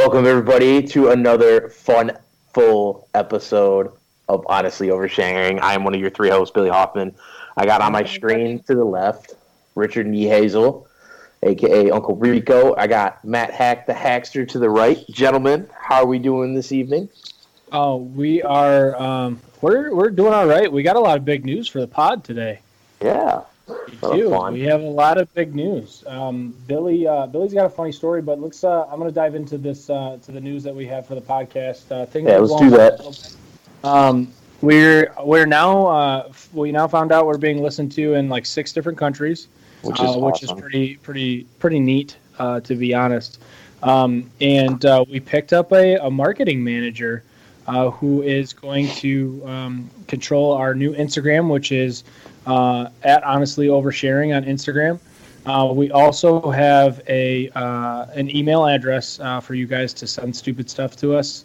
Welcome everybody to another fun, full episode of Honestly Oversharing. I am one of your three hosts, Billy Hoffman. I got on my screen to the left Richard Niehazel, aka Uncle Rico. I got Matt Hack, the Hackster, to the right. Gentlemen, how are we doing this evening? Oh, we are. Um, we're we're doing all right. We got a lot of big news for the pod today. Yeah, we do. We have a lot of big news. Um, Billy, uh, Billy's got a funny story, but let's. Uh, I'm going to dive into this uh, to the news that we have for the podcast. Uh, things yeah, let's do that. Um, we're we're now uh, we now found out we're being listened to in like six different countries, which is, uh, awesome. which is pretty pretty pretty neat uh, to be honest. Um, and uh, we picked up a, a marketing manager uh, who is going to um, control our new Instagram, which is uh, at honestly oversharing on Instagram. Uh, we also have a uh, an email address for you guys to send stupid stuff to us,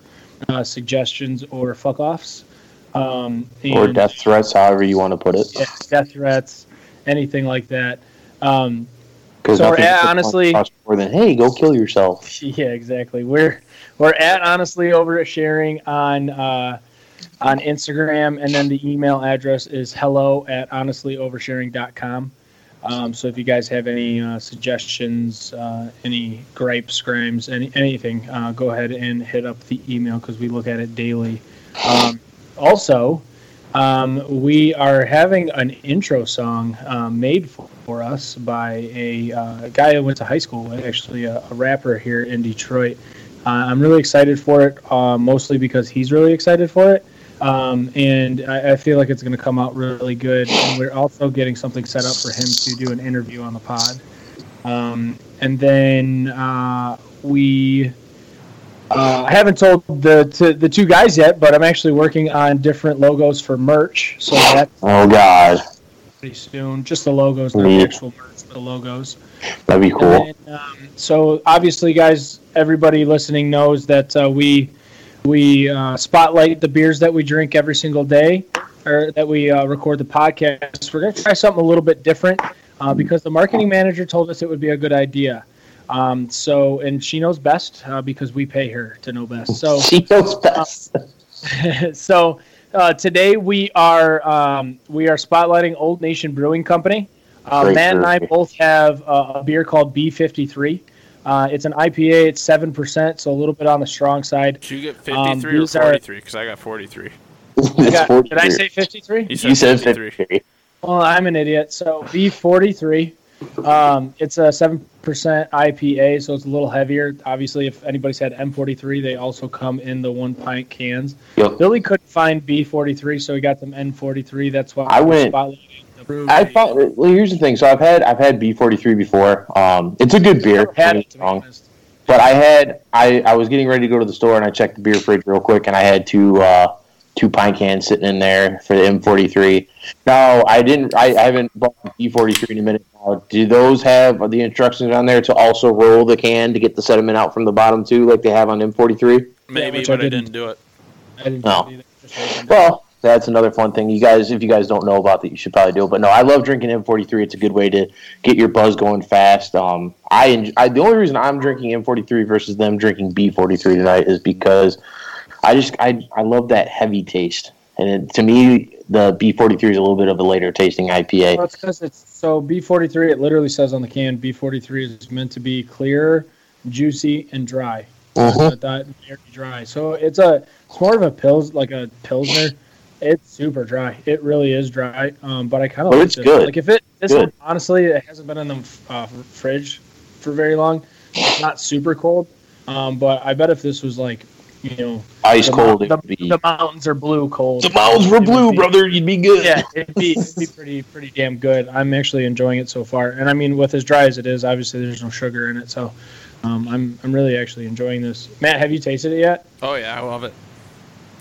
suggestions or fuck offs. Um, or death threats, however you want to put it. Yeah, death threats, anything like that. Um, so we're at honestly more than hey, go kill yourself. Yeah, exactly. We're we're at honestly oversharing on uh, on Instagram, and then the email address is hello at honestlyoversharing.com. Um, so if you guys have any uh, suggestions, uh, any gripes, crimes, any anything, uh, go ahead and hit up the email because we look at it daily. Um, also, um, we are having an intro song um, made for, for, us by a uh, guy I went to high school with, actually a, a rapper here in Detroit. Uh, I'm really excited for it, uh, mostly because he's really excited for it. Um, and I, I, feel like it's going to come out really good. And we're also getting something set up for him to do an interview on the pod. Um, and then uh, we uh, I haven't told the to, the two guys yet, but I'm actually working on different logos for merch. So that's oh god, pretty soon. Just the logos, not the actual merch, but the logos. That'd be cool. Then, um, so obviously, guys, everybody listening knows that uh, we we uh, spotlight the beers that we drink every single day, or that we uh, record the podcast. We're gonna try something a little bit different uh, because the marketing manager told us it would be a good idea. Um, so, and she knows best uh, because we pay her to know best. So she knows best. Uh, so uh, today we are um, we are spotlighting Old Nation Brewing Company. Uh, Matt and I both have a beer called B53. Uh, it's an IPA. It's seven percent, so a little bit on the strong side. Did you get 53 um, or 43? Because I got 43. got, 43. Did I say 53? You said, you said 53. Well, I'm an idiot. So B43. Um, it's a seven percent IPA, so it's a little heavier. Obviously, if anybody's had M43, they also come in the one pint cans. Yep. Billy couldn't find B43, so he got them M43. That's why I went. I thought. Well, here's the thing. So I've had I've had B43 before. Um, it's a good beer. Had it, but I had I I was getting ready to go to the store and I checked the beer fridge real quick and I had two uh, two pint cans sitting in there for the M43. Now I didn't I, I haven't bought the B43 in a minute uh, do those have the instructions on there to also roll the can to get the sediment out from the bottom too, like they have on M43? Maybe, yeah, but I didn't. I didn't do it. I didn't no. Well, that's another fun thing. You guys, if you guys don't know about that, you should probably do it. But no, I love drinking M43. It's a good way to get your buzz going fast. Um, I, enjoy, I the only reason I'm drinking M43 versus them drinking B43 tonight is because I just I I love that heavy taste. And it, to me, the B43 is a little bit of a later tasting IPA. Well, it's because it's so B43. It literally says on the can B43 is meant to be clear, juicy, and dry. Uh-huh. That very dry. So it's a it's more of a pills like a pilsner. It's super dry. It really is dry. Um, but I kind of like it's good. Like if it this one, honestly, it hasn't been in the uh, fridge for very long. It's not super cold. Um, but I bet if this was like you know, ice cold. The, the, mountains are blue cold. The mountains were blue, be, brother. You'd be good. Yeah, it'd be, it'd be pretty pretty damn good. I'm actually enjoying it so far, and I mean, with as dry as it is, obviously there's no sugar in it, so um, I'm I'm really actually enjoying this. Matt, have you tasted it yet? Oh yeah, I love it.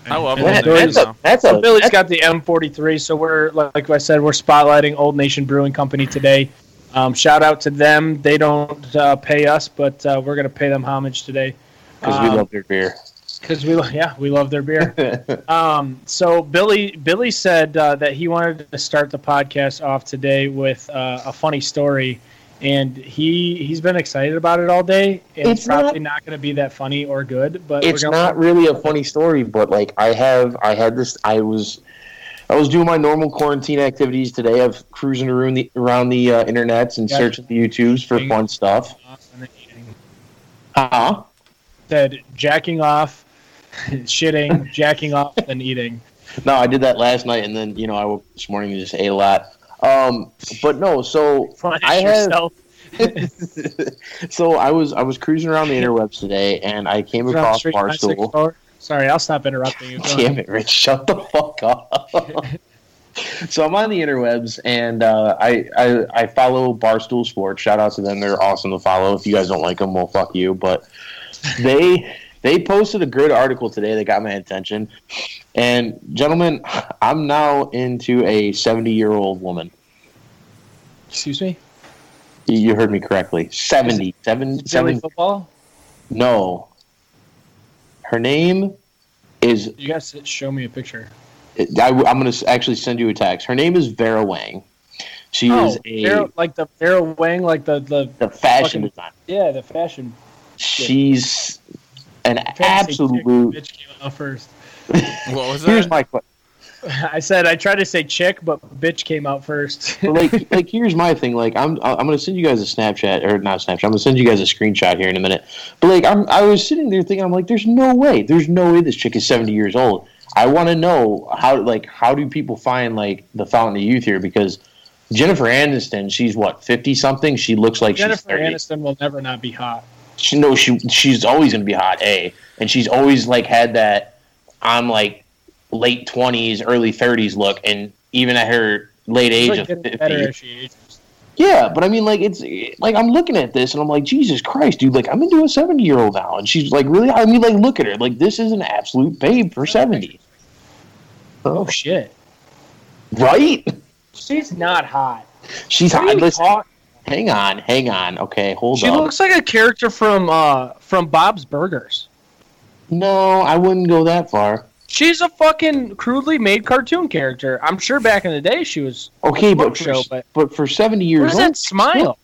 I love it. That's, a, that's a, Billy's got the M43, so we're like I said, we're spotlighting Old Nation Brewing Company today. Um, shout out to them. They don't uh, pay us, but uh, we're going to pay them homage today because um, we love their beer because we yeah we love their beer. um, so Billy Billy said uh, that he wanted to start the podcast off today with uh, a funny story, and he he's been excited about it all day. And it's, It's probably not, going to be that funny or good, but it's not really a funny story, but like I have, I had this. I was, I was doing my normal quarantine activities today of cruising around the around the uh, internets and Gotcha. searching the YouTubes for fun stuff. And then eating. Huh? Said jacking off, shitting, jacking off, and eating. No, I did that last night, and then you know I woke up this morning and just ate a lot. Um, but no, so Punish I have- yourself. so I was I was cruising around the interwebs today, and I came the across Barstool. Sorry, I'll stop interrupting you. Go Damn ahead. it, Rich! Shut the fuck up. so I'm on the interwebs, and uh, I, I I follow Barstool Sports. Shout out to them; they're awesome to follow. If you guys don't like them, well, fuck you. But they they posted a good article today that got my attention. And gentlemen, I'm now into a 70 year old woman. Excuse me. You heard me correctly. 70. Seven, Philly seven, football. no. Her name is You guys should show me a picture. I, am going to actually send you a text. Her name is Vera Wang. She oh, is a Vera- like the Vera Wang, like the the the fashion fucking- designer. yeah, the fashion. She's an I'm trying to say chick, absolute. Bitch came out first. What was that? Here's my question. I said I tried to say chick, but bitch came out first. like like here's my thing. Like i'm i'm gonna send you guys a snapchat or not snapchat i'm gonna send you guys a screenshot here in a minute. But like i'm i was sitting there thinking i'm like there's no way there's no way this chick is 70 years old. I want to know how like how do people find like the fountain of youth here? Because jennifer aniston she's what 50 something she looks like she's Jennifer 30 Aniston will never not be hot. she no she she's always gonna be hot a. And she's always like had that i'm like late 20s early 30s look and even at her late age like of 50 better as she ages. yeah, but I mean, like, it's like I'm looking at this and I'm like, Jesus Christ, dude! Like, I'm into a 70 year old now, and she's like, really? I mean, like, look at her. Like, this is an absolute babe for 70, Oh shit, right? she's not hot. She's hot. Listen, talking- hang on, hang on. Okay, hold She on. She looks like a character from uh from Bob's Burgers. no, I wouldn't go that far. She's a fucking crudely made cartoon character. I'm sure back in the day she was. Okay, Smoke but for, show, but- but for 70 years old, that smile?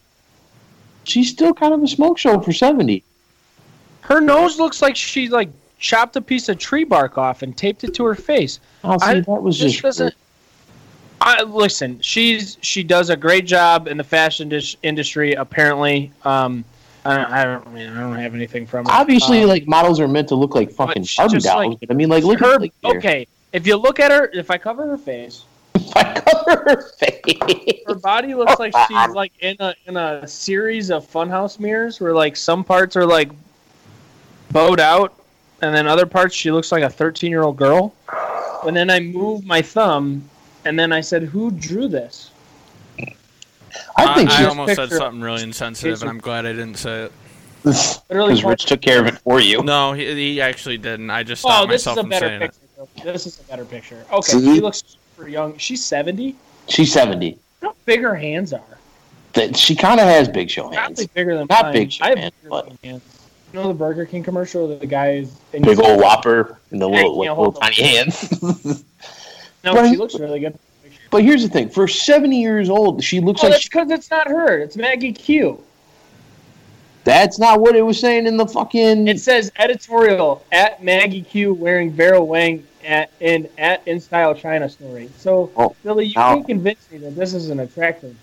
she's still kind of a smoke show for 70. Her nose looks like she like chopped a piece of tree bark off and taped it to her face. Oh, see, I- that was just. doesn't. I listen. She's she does a great job in the fashion industry. Apparently, um, I don't, I don't mean I don't have anything from her. Obviously, Um, like models are meant to look like fucking Barbie dolls. like- I mean, like, look her. at like, okay, if you look at her, if I cover her face, If I cover her face. her body looks like she's like in a in a series of funhouse mirrors where like some parts are like bowed out, and then other parts she looks like a thirteen year old girl. And then I move my thumb, and then I said, "Who drew this?" I think I, she's almost said something really insensitive, and I'm glad I didn't say it. Because Rich took care of it for you. No, he, he actually didn't. I just Oh, stopped this is myself a from better saying it. picture. This is a better picture. Okay, See? she looks super young. She's seventy. She's seventy. How big her hands are? That she kind of has big show hands. Probably bigger than Not mine. big show I have hands, bigger but- hands. You know the Burger King commercial? where The guy is Big old whopper and the I little, can't little, tiny hands. No, Right. she looks really good. But here's the thing: for seventy years old, she looks Oh, like that's because it's not her. It's Maggie Q. that's not what it was saying in the fucking. It says editorial at Maggie Q wearing Vera Wang at in at InStyle China story. So Oh, Billy, you now- can convince me that this is an attractive.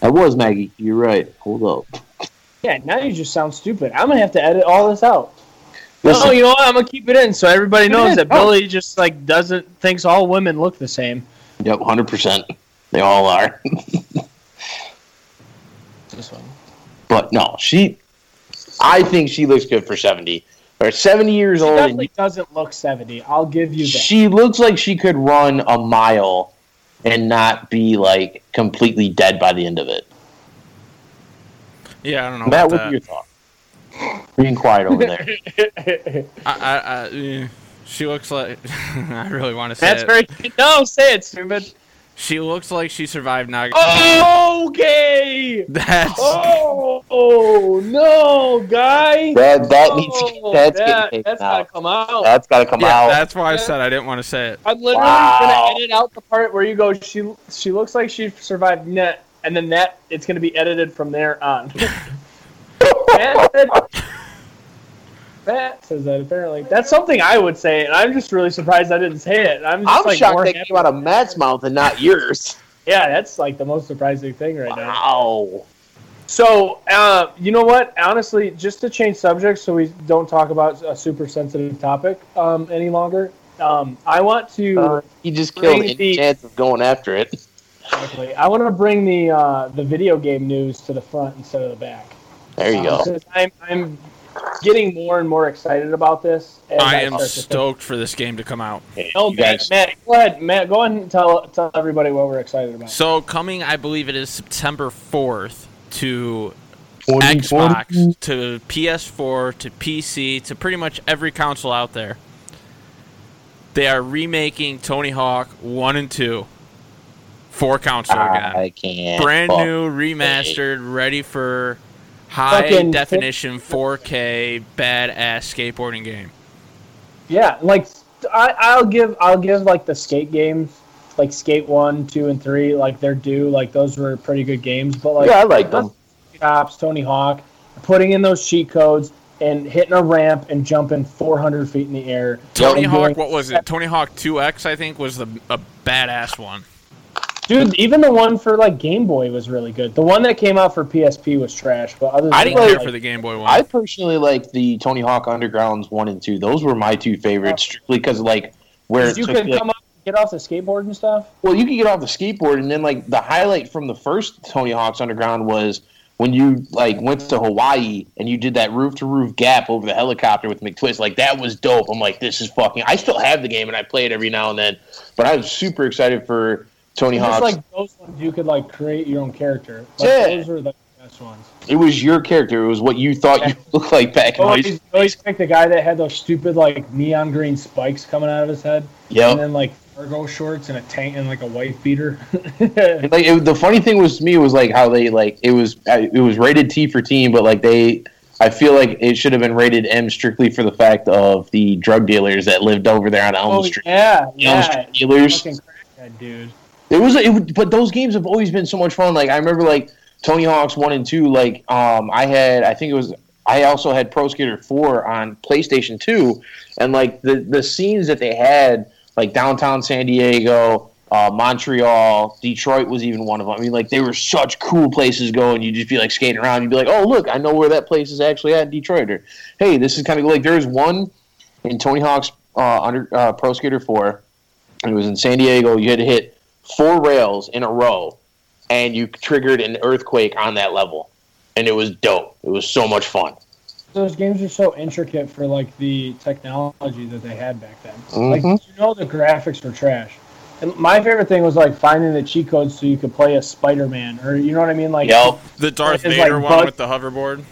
that was Maggie. You're right. Hold up. Yeah, now you just sound stupid. I'm gonna have to edit all this out. Listen, No, you know what? I'm gonna keep it in so everybody Keep knows in. that Oh. Billy just like doesn't thinks all women look the same. Yep, hundred percent. They all are. This one. but no, she. I think she looks good for seventy. Or seventy years She old. and definitely doesn't look 70. I'll give you that. she looks like she could run a mile and not be like completely dead by the end of it. Yeah, I don't know Matt, about what's that. your thought? Being quiet over there. I, I, I, she looks like. I really want to say That's it. very no. Say it, stupid. She looks like she survived Naga. Oh, okay. That's. Oh, oh no, guy. that that needs Oh, that's that, getting taken that's gotta out. come out. That's got to come yeah, out. that's why I said I didn't want to say it. I'm literally Wow. gonna edit out the part where you go. She she looks like she survived net and then that it's going to be edited from there on. Matt says that apparently. That's something I would say, and I'm just really surprised I didn't say it. I'm, I'm like shocked that came out of Matt's mouth and not yours. Yeah, that's like the most surprising thing right wow. now. Wow. So, uh, you know what? Honestly, just to change subjects so we don't talk about a super sensitive topic um, any longer, um, I want to. Uh, he just killed any the, chance of going after it. Exactly. I want to bring the uh, the video game news to the front instead of the back. There you um, go. I'm, I'm getting more and more excited about this. I, I am stoked for this game to come out. Oh, Matt, Matt, go ahead, Matt. Go ahead and tell tell everybody what we're excited about. So coming, I believe it is September fourth to Xbox, to PS4, to PC, to pretty much every console out there. They are remaking Tony Hawk One and Two for console again. I can't. Brand new, remastered, ready for high Fucking definition 4K badass skateboarding game. Yeah, like I, will give I'll give like the skate games, like Skate One, Two, and Three, like they're due. Like those were pretty good games. But like yeah, I like them. Cops, Tony Hawk, putting in those cheat codes and hitting a ramp and jumping 400 feet in the air. Tony Hawk, what was it? Tony Hawk 2X, I think, was the a badass one. Dude, even the one for like Game Boy was really good. The one that came out for PSP was trash, but other than I didn't that, care like, for the Game Boy one. I personally like the Tony Hawk Undergrounds one and two. Those were my two favorites, strictly because like where you could like, come up, get off the skateboard and stuff. Well, you could get off the skateboard, and then like the highlight from the first Tony Hawk's Underground was when you like went to Hawaii and you did that roof to roof gap over the helicopter with McTwist. Like that was dope. I'm like, this is fucking. I still have the game and I play it every now and then, but I was super excited for Tony Hawk. like those ones, you could like create your own character. Like, yeah, those are the best ones. It was your character. It was what you thought you looked like back in always, high school. Always picked the guy that had those stupid like neon green spikes coming out of his head. Yeah, and then like cargo shorts and a tank and like a white beater. like it, the funny thing was to me was like how they like it was it was rated T for teen, but like they. I feel like it should have been rated M strictly for the fact of the drug dealers that lived over there on Elm oh, Street. Yeah, yeah. Elm Street dealers. dude. It was, it, but those games have always been so much fun. Like I remember, like Tony Hawk's one and two. Like um, I had, I think it was, I also had Pro Skater four on PlayStation two, and like the the scenes that they had, like downtown San Diego, uh, Montreal, Detroit was even one of them. I mean, like they were such cool places going. you'd just be like skating around. You'd be like, oh look, I know where that place is actually at, Detroit. Or hey, this is kind of like there was one in Tony Hawk's uh, under uh, Pro Skater four. It was in San Diego. You had to hit four rails in a row, and you triggered an earthquake on that level, and it was dope. It was so much fun. Those games are so intricate for like the technology that they had back then. Mm-hmm. Like you know, the graphics were trash. And my favorite thing was like finding the cheat codes so you could play a Spider-Man, or you know what I mean, like yep. the Darth Vader like one with the hoverboard.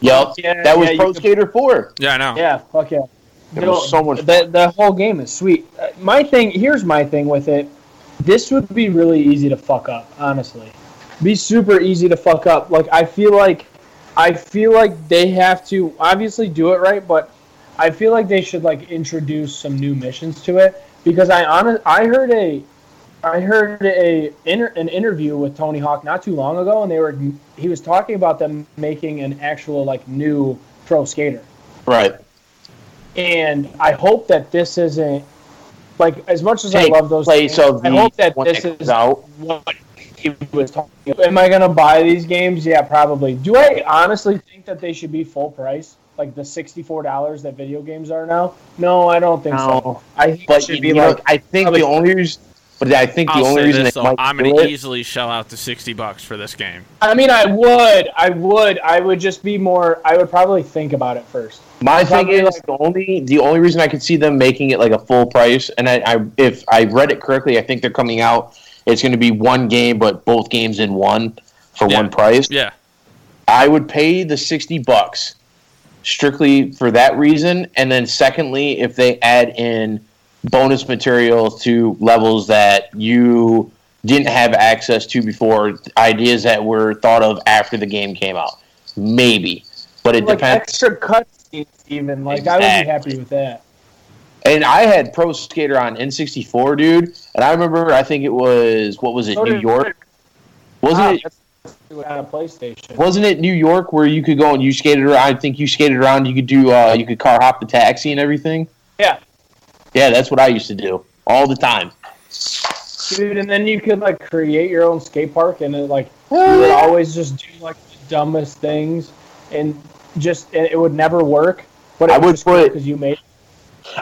Yep, yeah, that was yeah, Pro Skater Four. Yeah, I know. Yeah, fuck yeah. It was so much. The, the whole game is sweet. Uh, my thing here's my thing with it this would be really easy to fuck up, honestly. Be super easy to fuck up. Like I feel like I feel like they have to obviously do it right, but I feel like they should like introduce some new missions to it because I honest I heard a I heard a inter, an interview with Tony Hawk not too long ago, and they were he was talking about them making an actual like new pro skater. Right. And I hope that this isn't like as much as Take I love those place games, of I hope that this is out. what he was talking about. Am I going to buy these games? Yeah, probably. Do I honestly think that they should be full price? Like the sixty-four dollars that video games are now? No, I don't think no. so. I think but should be like. Know, I think the only reason but I think the I'll only reason this, though, I'm going to easily shell out the sixty bucks for this game. I mean, I would, I would, I would just be more. I would probably think about it first. My thing is like, the only the only reason I could see them making it like a full price, and I, I if I read it correctly, I think they're coming out. It's going to be one game, but both games in one for yeah. one price. Yeah, I would pay the sixty bucks strictly for that reason, and then secondly, if they add in bonus material to levels that you didn't have access to before, ideas that were thought of after the game came out. Maybe, but it like depends. Extra cutscenes, even like exactly. I would be happy with that. And I had Pro Skater on N64, dude, and I remember I think it was what was it, so New York? Wasn't it? on a PlayStation. Wasn't it New York where you could go and you skated around? I think you skated around. You could do. Uh, you could car hop the taxi and everything. Yeah. Yeah, that's what I used to do all the time. Dude, and then you could like create your own skate park, and it, like you would always just do like the dumbest things, and just and it would never work. But I would put because you made.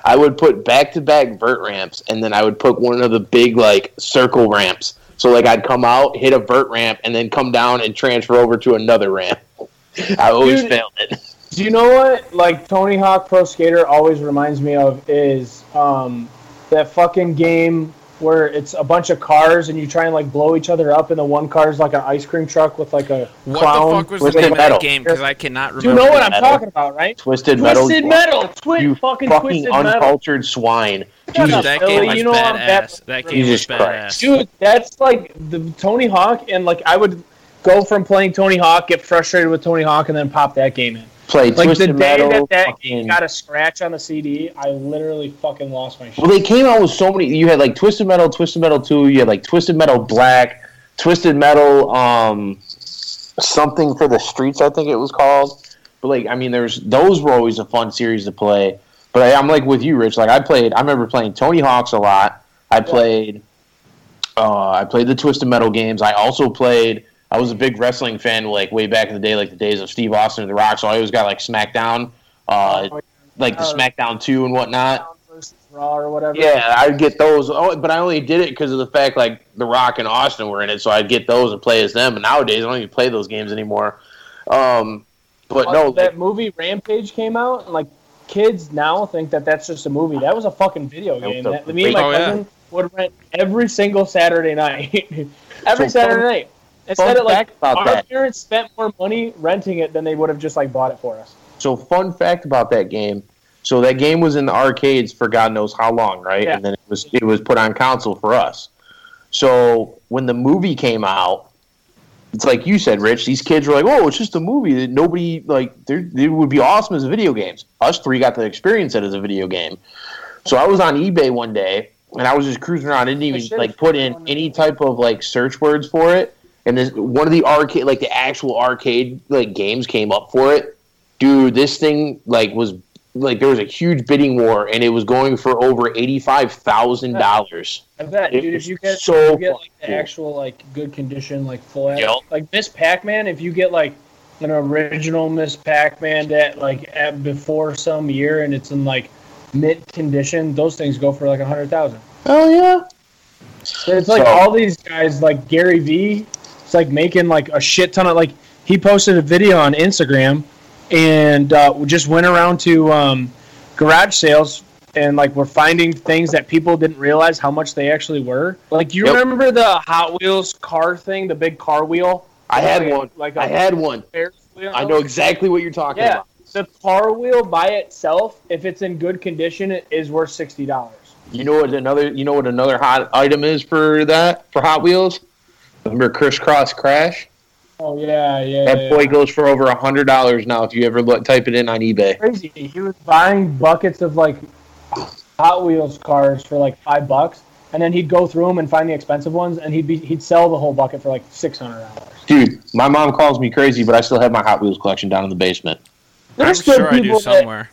I would put back to back vert ramps, and then I would put one of the big like circle ramps. So like I'd come out, hit a vert ramp, and then come down and transfer over to another ramp. I always Dude, failed it. Do you know what like Tony Hawk Pro Skater always reminds me of is um, that fucking game where it's a bunch of cars and you try and like blow each other up, and the one car is like an ice cream truck with like a what clown. What the fuck was Twisted the name metal. of that game? Because I cannot remember. You know what I'm metal. talking about, right? Twisted, Twisted Metal. Metal. Twi- you fucking, fucking Twisted uncultured metal. swine. Jesus, that game was you know badass. That game Jesus was badass. Dude, that's like the Tony Hawk, and like I would go from playing Tony Hawk, get frustrated with Tony Hawk, and then pop that game in. Play like Twisted the day Metal, that that fucking... got a scratch on the CD, I literally fucking lost my shit. Well, they came out with so many. You had like Twisted Metal, Twisted Metal Two. You had like Twisted Metal Black, Twisted Metal, um, something for the streets. I think it was called. But like, I mean, there's those were always a fun series to play. But I, am like with you, Rich. Like I played. I remember playing Tony Hawk's a lot. I played. Uh, I played the Twisted Metal games. I also played I was a big wrestling fan, like way back in the day, like the days of Steve Austin and The Rock. So I always got like SmackDown, uh, like the SmackDown Two and whatnot. Raw or whatever. Yeah, I'd get those. Oh, but I only did it because of the fact like The Rock and Austin were in it, so I'd get those and play as them. But nowadays, I don't even play those games anymore. Um, but well, no, that like, movie Rampage came out, and like kids now think that that's just a movie. That was a fucking video game. That, me and my oh, cousin yeah. would rent every single Saturday night. every so Saturday night. Instead of like our that. parents spent more money renting it than they would have just like bought it for us. So fun fact about that game. So that game was in the arcades for God knows how long, right? Yeah. And then it was it was put on console for us. So when the movie came out, it's like you said, Rich. These kids were like, "Oh, it's just a movie that nobody like. There it would be awesome as a video games." Us three got to experience it as a video game. So I was on eBay one day and I was just cruising around. I didn't even like put in any type of like search words for it and this one of the arcade like the actual arcade like games came up for it dude this thing like was like there was a huge bidding war and it was going for over eighty five thousand dollars. I bet, dude. If you get so you get like the cool. actual like good condition, like full yep. like Miss Pac Man, if you get like an original Miss Pac Man that like at before some year and it's in like mint condition, those things go for like a hundred thousand. Oh yeah. It's like so, all these guys, like Gary Vee, it's like making like a shit ton of like he posted a video on Instagram and uh, just went around to um, garage sales and like we're finding things that people didn't realize how much they actually were. Like, you yep. remember the Hot Wheels car thing, the big car wheel? I had like, one. Like I had one. I know exactly what you're talking yeah. about. The car wheel by itself, if it's in good condition, is worth sixty dollars. You know what another? You know what another hot item is for that for Hot Wheels? Remember Crisscross Crash? Oh yeah, yeah. That yeah. boy goes for over a hundred dollars now. If you ever look, type it in on eBay. Crazy. He was buying buckets of like Hot Wheels cars for like five bucks, and then he'd go through them and find the expensive ones, and he'd be he'd sell the whole bucket for like six hundred dollars. Dude, my mom calls me crazy, but I still have my Hot Wheels collection down in the basement. There's I'm sure I do somewhere.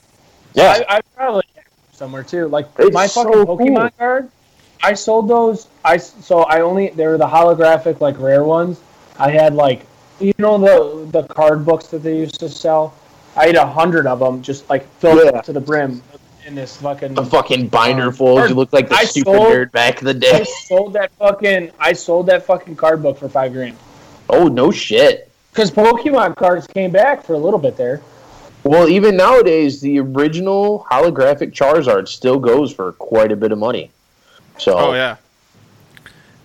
That, yeah, I, I probably somewhere too. Like it's my fucking so Pokemon cool. card I sold those. I so I only they were the holographic like rare ones. I had like you know the the card books that they used to sell. I had a hundred of them, just like filled yeah. to the brim in this fucking the fucking binder um, full. You look like the I stupid sold, nerd back in the day. I sold that fucking. I sold that fucking card book for five grand. Oh no shit! Because Pokemon cards came back for a little bit there. Well, even nowadays, the original holographic Charizard still goes for quite a bit of money. So. Oh yeah.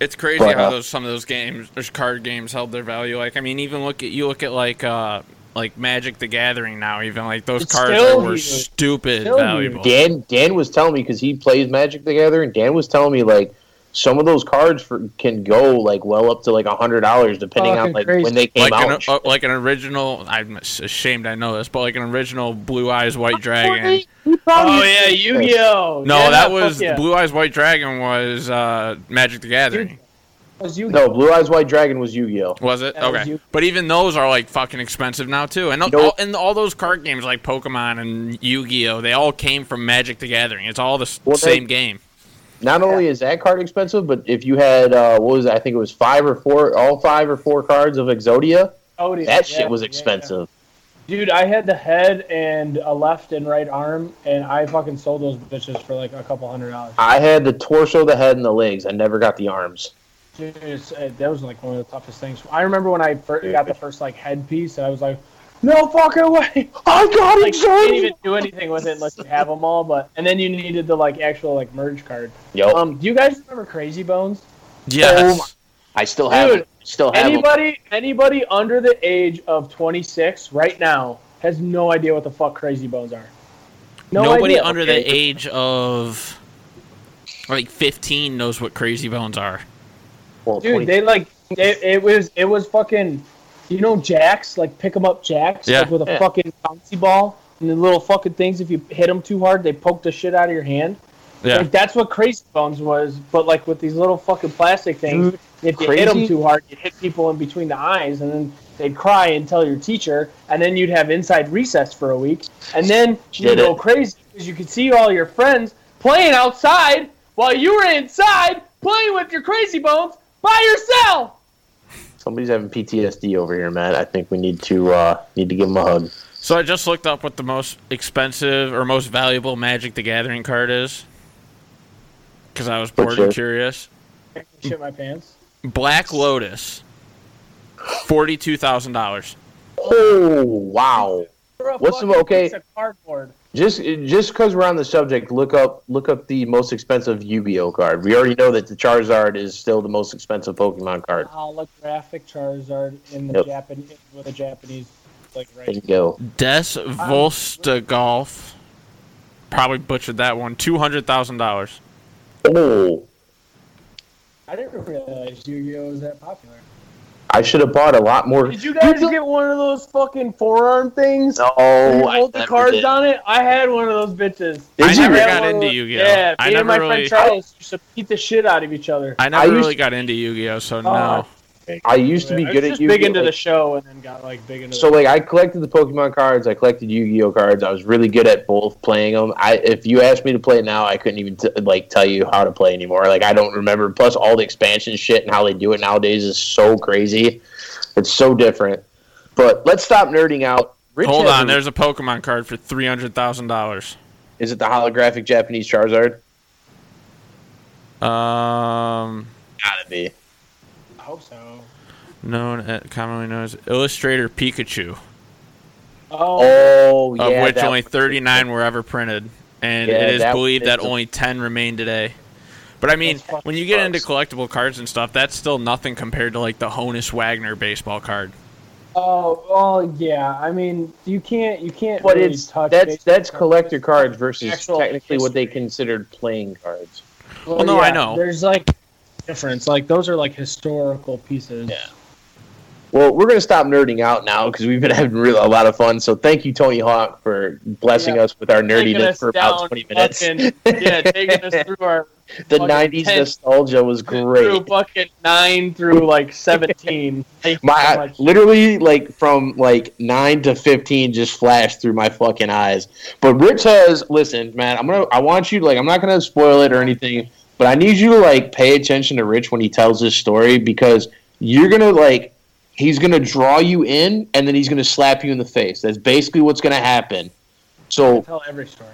It's crazy but, how uh, those some of those games, those card games, held their value. Like I mean, even look at you look at like uh like Magic the Gathering now. Even like those cards were stupid still valuable. Dan Dan was telling me because he plays Magic the Gathering. Dan was telling me like some of those cards for, can go like well up to like a hundred dollars depending on like crazy. when they came like out. An, uh, like an original, I'm ashamed I know this, but like an original Blue Eyes White Dragon. Oh yeah, Yu Gi Oh. No, yeah, that was yeah. Blue Eyes White Dragon was uh, Magic the Gathering. Dude, was Yu. No, Blue Eyes White Dragon was Yu-Gi-Oh. Was it? That was okay. Yu- but even those are like fucking expensive now too. And Nope. all, and all those card games like Pokemon and Yu-Gi-Oh, they all came from Magic the Gathering. It's all the s- Well, they- same game. Not only is that card expensive, but if you had uh, what was it? I think it was five or four, all five or four cards of Exodia. Oh, yeah, That shit yeah, was expensive. yeah. Dude, I had the head and a left and right arm, and I fucking sold those bitches for like a couple hundred dollars. I had the torso, the head, and the legs. I never got the arms. Dude, uh, that was like one of the toughest things. I remember when I first got the first like headpiece, and I was like, "No fucking way!" I got Like you can't even do anything with it unless you have them all. But and then you needed the like actual like merge card. Yo, Um, do you guys remember Crazy Bones? Yes. my- I still have Dude, it. Still have Anybody anybody under the age of 26 right now has no idea what the fuck Crazy Bones are. No Nobody idea, under okay? the age of like 15 knows what Crazy Bones are. Well, Dude, 20 they like it, it was it was fucking you know jacks like pick 'em up jacks Yeah. like with a Yeah. fucking bouncy ball and the little fucking things if you hit them too hard they poke the shit out of your hand. Yeah. Like that's what Crazy Bones was, but like with these little fucking plastic things. Dude, if you hit them too hard, you hit people in between the eyes, and then they'd cry and tell your teacher, and then you'd have inside recess for a week, and then you'd Did go crazy because you could see all your friends playing outside while you were inside playing with your Crazy Bones by yourself. Somebody's having PTSD over here, man. I think we need to uh, need to give him a hug. So I just looked up what the most expensive or most valuable Magic the Gathering card is. Because I was bored What's and yours? curious. Shit my pants. Black Lotus, forty-two thousand dollars. Oh wow! What's the- fucking okay. piece of cardboard. Just just because we're on the subject, look up look up the most expensive Yu-Gi-Oh card. We already know that the Charizard is still the most expensive Pokemon card. Holographic Charizard in the Yep. Japanese with a Japanese like right. There right. you go. Des um, Volsta Golf, probably butchered that one. Two hundred thousand dollars. Oh, I didn't realize Yu-Gi-Oh was that popular. I should have bought a lot more. Did you guys get one of those fucking forearm things? No, Where you I hold the never cards did. on it. I had one of those bitches. Did I you? never had got into Yu-Gi-Oh. Yeah, I me and my really- friend Charles used to beat the shit out of each other. I never I used- really got into Yu-Gi-Oh, so oh, no. I used to be I was good at just Yu-Gi-Oh. big into like- the show and then got like big into So the like I collected the Pokemon cards, I collected Yu-Gi-Oh cards. I was really good at both playing them. I if you asked me to play it now, I couldn't even t- like tell you how to play anymore. Like I don't remember. Plus all the expansion shit and how they do it nowadays is so crazy. It's so different. But let's stop nerding out. Rich Hold on, a- there's a Pokemon card for three hundred thousand dollars. is it the holographic Japanese Charizard? Um, Gotta be. I hope so. known at, commonly known as Illustrator Pikachu, Oh, Oh of yeah, which only thirty nine were ever printed, and Yeah, it is that believed one that is a- only ten remain today. But I mean, when you get into collectible cards and stuff, that's still nothing compared to like the Honus Wagner baseball card. oh, oh, yeah. I mean, you can't, you can't. But really it's touch that's baseball that's collector cards versus Actual technically what they considered playing cards. Well, no, I know. There's like difference. Like those are like historical pieces. Yeah. Well, we're going to stop nerding out now because we've been having real, a lot of fun. So thank you, Tony Hawk, for blessing Yeah. us with our nerdiness for about 20 minutes. fucking- yeah, taking us through our the 90s 10 nostalgia was through great. bucket nine through like seventeen. Thank you so My literally like from like 9 to 15 just flashed through my fucking eyes. But Rich has listen, man, I'm going to I want you like I'm not going to spoil it or anything, but I need you to like pay attention to Rich when he tells his story because you're to like he's going to draw you in and then he's going to slap you in the face. That's basically what's going to happen. So tell every story.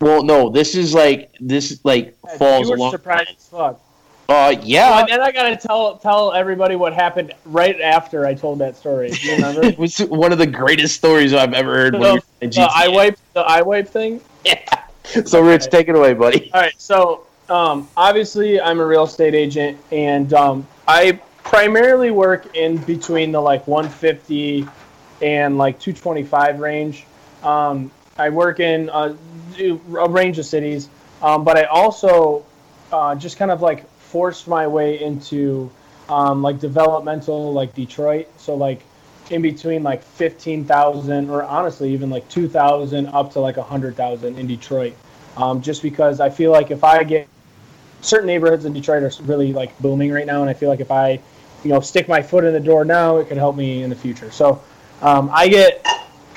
Well, no, this is like this like falls you were along. surprised as fuck. Uh, yeah, and then I gotta tell tell everybody what happened right after I told that story. Do you remember? it was one of the greatest stories I've ever heard. So, you're the eye wipe, the eye wipe thing. Yeah. So, Rich, take it away, buddy. All right, so um, obviously I'm a real estate agent, and um, I primarily work in between the like 150 and like 225 range. Um, I work in uh, a range of cities, um, but I also uh, just kind of like forced my way into um, like developmental, like Detroit. So like in between like 15,000 or honestly even like 2,000 up to like 100,000 in Detroit. Um, just because I feel like if I get certain neighborhoods in Detroit are really like booming right now, and I feel like if I, you know, stick my foot in the door now, it could help me in the future. So um, I get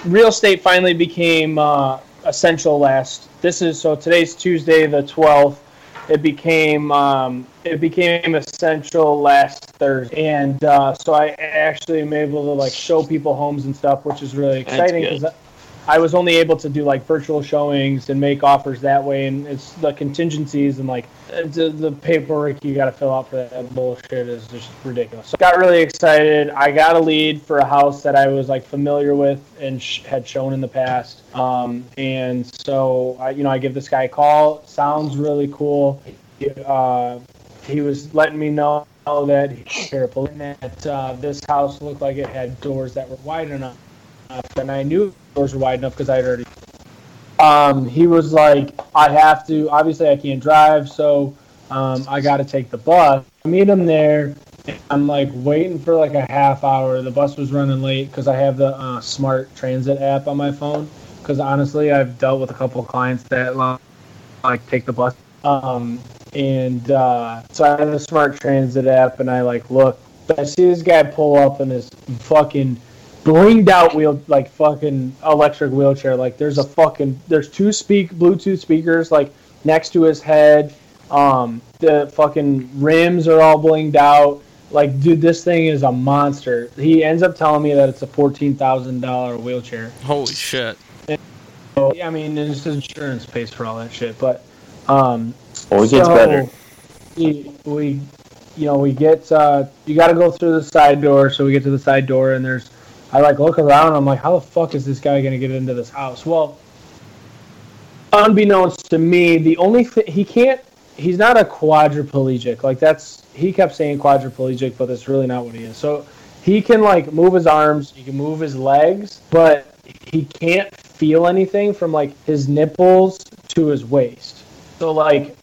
real estate finally became uh, essential last. This is so today's Tuesday the twelfth. It became um, it became essential last Thursday, and uh, so I actually am able to like show people homes and stuff, which is really exciting because I was only able to do like virtual showings and make offers that way, and it's the contingencies and like the, the paperwork you got to fill out for that bullshit is just ridiculous. So got really excited. I got a lead for a house that I was like familiar with and sh- had shown in the past, um, and so I, you know I give this guy a call. Sounds really cool. Uh, he was letting me know that he that uh, this house looked like it had doors that were wide enough, and I knew doors were wide enough because I had already. Um, he was like, I have to. Obviously, I can't drive, so um, I got to take the bus. I meet him there. I'm like waiting for like a half hour. The bus was running late because I have the uh, smart transit app on my phone. Because honestly, I've dealt with a couple of clients that like take the bus. Um, and uh, so I have the smart transit app, and I like look. I see this guy pull up in this fucking blinged out wheel like fucking electric wheelchair. Like there's a fucking there's two speak Bluetooth speakers like next to his head. Um, the fucking rims are all blinged out. Like, dude, this thing is a monster. He ends up telling me that it's a fourteen thousand dollar wheelchair. Holy shit! so, yeah, I mean, his insurance pays for all that shit, but um, always so gets better. We, we, you know, we get uh, you got to go through the side door. So we get to the side door, and there's I like look around. I'm like, how the fuck is this guy gonna get into this house? Well, unbeknownst to me, the only thing he can't. He's not a quadriplegic. Like that's he kept saying quadriplegic, but that's really not what he is. So he can like move his arms, he can move his legs, but he can't feel anything from like his nipples to his waist. So like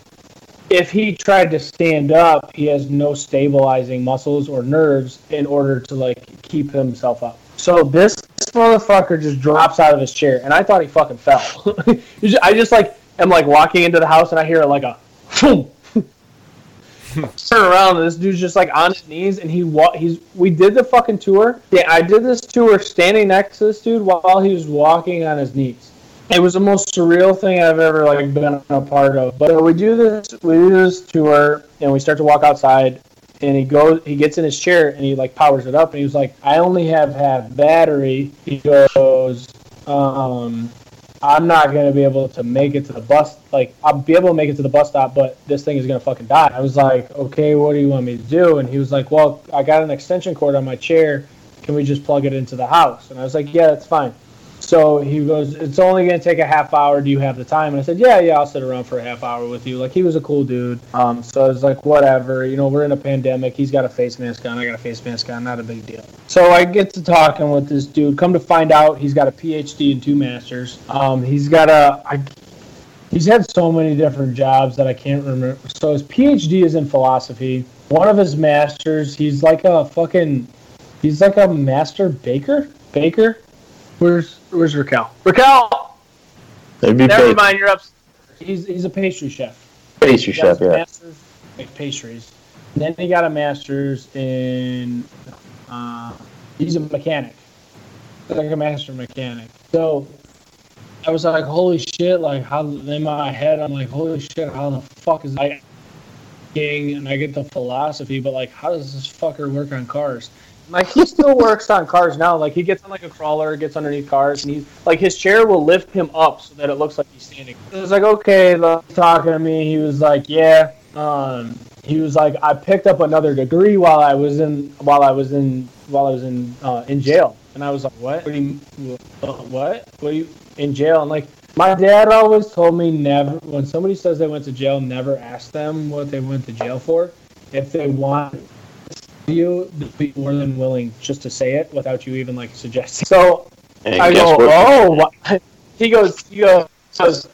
if he tried to stand up, he has no stabilizing muscles or nerves in order to like keep himself up. So this, motherfucker just drops out of his chair, and I thought he fucking fell. I just like am like walking into the house, and I hear like a boom. Turn around, and this dude's just like on his knees, and he wa- he's we did the fucking tour. Yeah, I did this tour standing next to this dude while he was walking on his knees. It was the most surreal thing I've ever like been a part of. But we do this, we do this tour, and we start to walk outside, and he goes he gets in his chair and he like powers it up and he was like i only have half battery. He goes um i'm not going to be able to make it to the bus like i'll be able to make it to the bus stop but this thing is going to fucking die. I was like okay what do you want me to do? And he was like well i got an extension cord on my chair. Can we just plug it into the house? And i was like yeah that's fine so he goes, It's only going to take a half hour. Do you have the time? And I said, Yeah, yeah, I'll sit around for a half hour with you. Like, he was a cool dude. Um, so I was like, Whatever. You know, we're in a pandemic. He's got a face mask on. I got a face mask on. Not a big deal. So I get to talking with this dude. Come to find out, he's got a PhD and two masters. Um, he's got a. I, he's had so many different jobs that I can't remember. So his PhD is in philosophy. One of his masters, he's like a fucking. He's like a master baker. Baker. Where's Where's Raquel? Raquel. That'd be Never mind. You're up. He's he's a pastry chef. Pastry chef, yeah. Masters, like pastries. Then he got a master's in. Uh, he's a mechanic. Like a master mechanic. So I was like, holy shit! Like how in my head, I'm like, holy shit! How the fuck is I? And I get the philosophy, but like, how does this fucker work on cars? Like he still works on cars now. Like he gets on like a crawler, gets underneath cars, and he's like his chair will lift him up so that it looks like he's standing. It was like okay, talking to me. He was like, yeah. Um, he was like, I picked up another degree while I was in while I was in while I was in uh, in jail, and I was like, what? What? You, uh, what? What you in jail? And like my dad always told me never when somebody says they went to jail, never ask them what they went to jail for. If they want you be more than willing just to say it without you even like suggesting. So and I go, oh, he goes, he goes,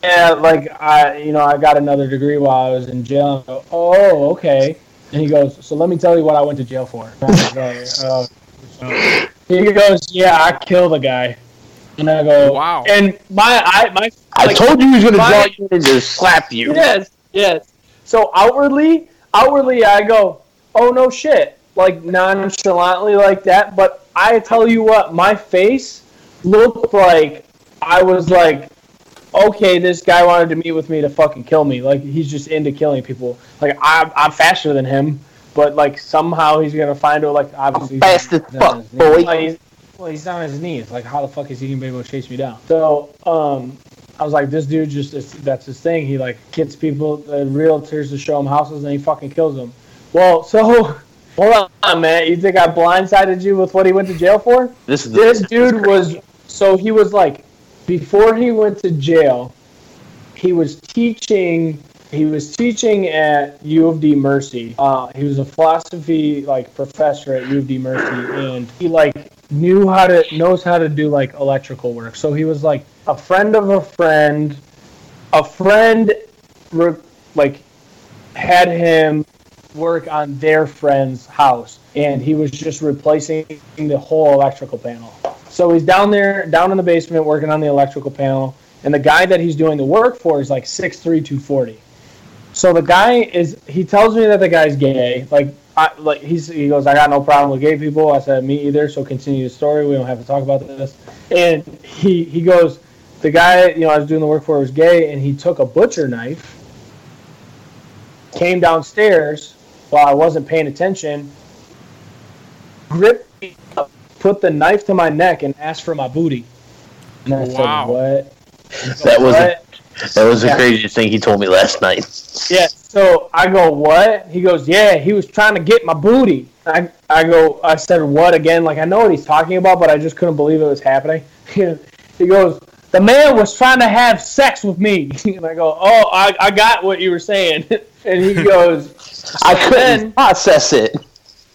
yeah, like I, you know, I got another degree while I was in jail. Go, oh, okay. And he goes, so let me tell you what I went to jail for. uh, he goes, yeah, I killed a guy. And I go, wow. And my, I, my, I told you he was going to draw you and just slap you. Yes, yes. so outwardly, outwardly, I go, oh no shit, like nonchalantly like that. But I tell you what, my face looked like I was like, okay, this guy wanted to meet with me to fucking kill me. Like he's just into killing people. Like I'm, I'm faster than him, but like somehow he's gonna find it. Like obviously, fast as fuck, boy. Like, he's, well, he's on his knees. Like how the fuck is he gonna be able to chase me down? So, um, I was like, this dude just that's his thing. He like gets people, the realtors to show him houses, and he fucking kills them. Well, so hold on, man. You think I blindsided you with what he went to jail for? This is this dude was so he was like before he went to jail, he was teaching. He was teaching at U of D Mercy. Uh, he was a philosophy like professor at U of D Mercy, and he like knew how to knows how to do like electrical work. So he was like a friend of a friend. A friend, re- like, had him work on their friend's house, and he was just replacing the whole electrical panel. So he's down there, down in the basement, working on the electrical panel, and the guy that he's doing the work for is like 6'3", 240. So the guy is, he tells me that the guy's gay. Like, I, like he's, he goes, I got no problem with gay people. I said, me either. So continue the story. We don't have to talk about this. And he, he goes, the guy, you know, I was doing the work for was gay, and he took a butcher knife, came downstairs while I wasn't paying attention, gripped me up, put the knife to my neck, and asked for my booty. And I Wow. said, "What?" That was What? that was the Yeah. craziest thing he told me last night. Yeah. So I go, what? He goes, yeah. He was trying to get my booty. I I go, I said, what again? Like I know what he's talking about, but I just couldn't believe it was happening. he goes, the man was trying to have sex with me, and I go, oh, I I got what you were saying. and he goes, I couldn't process it.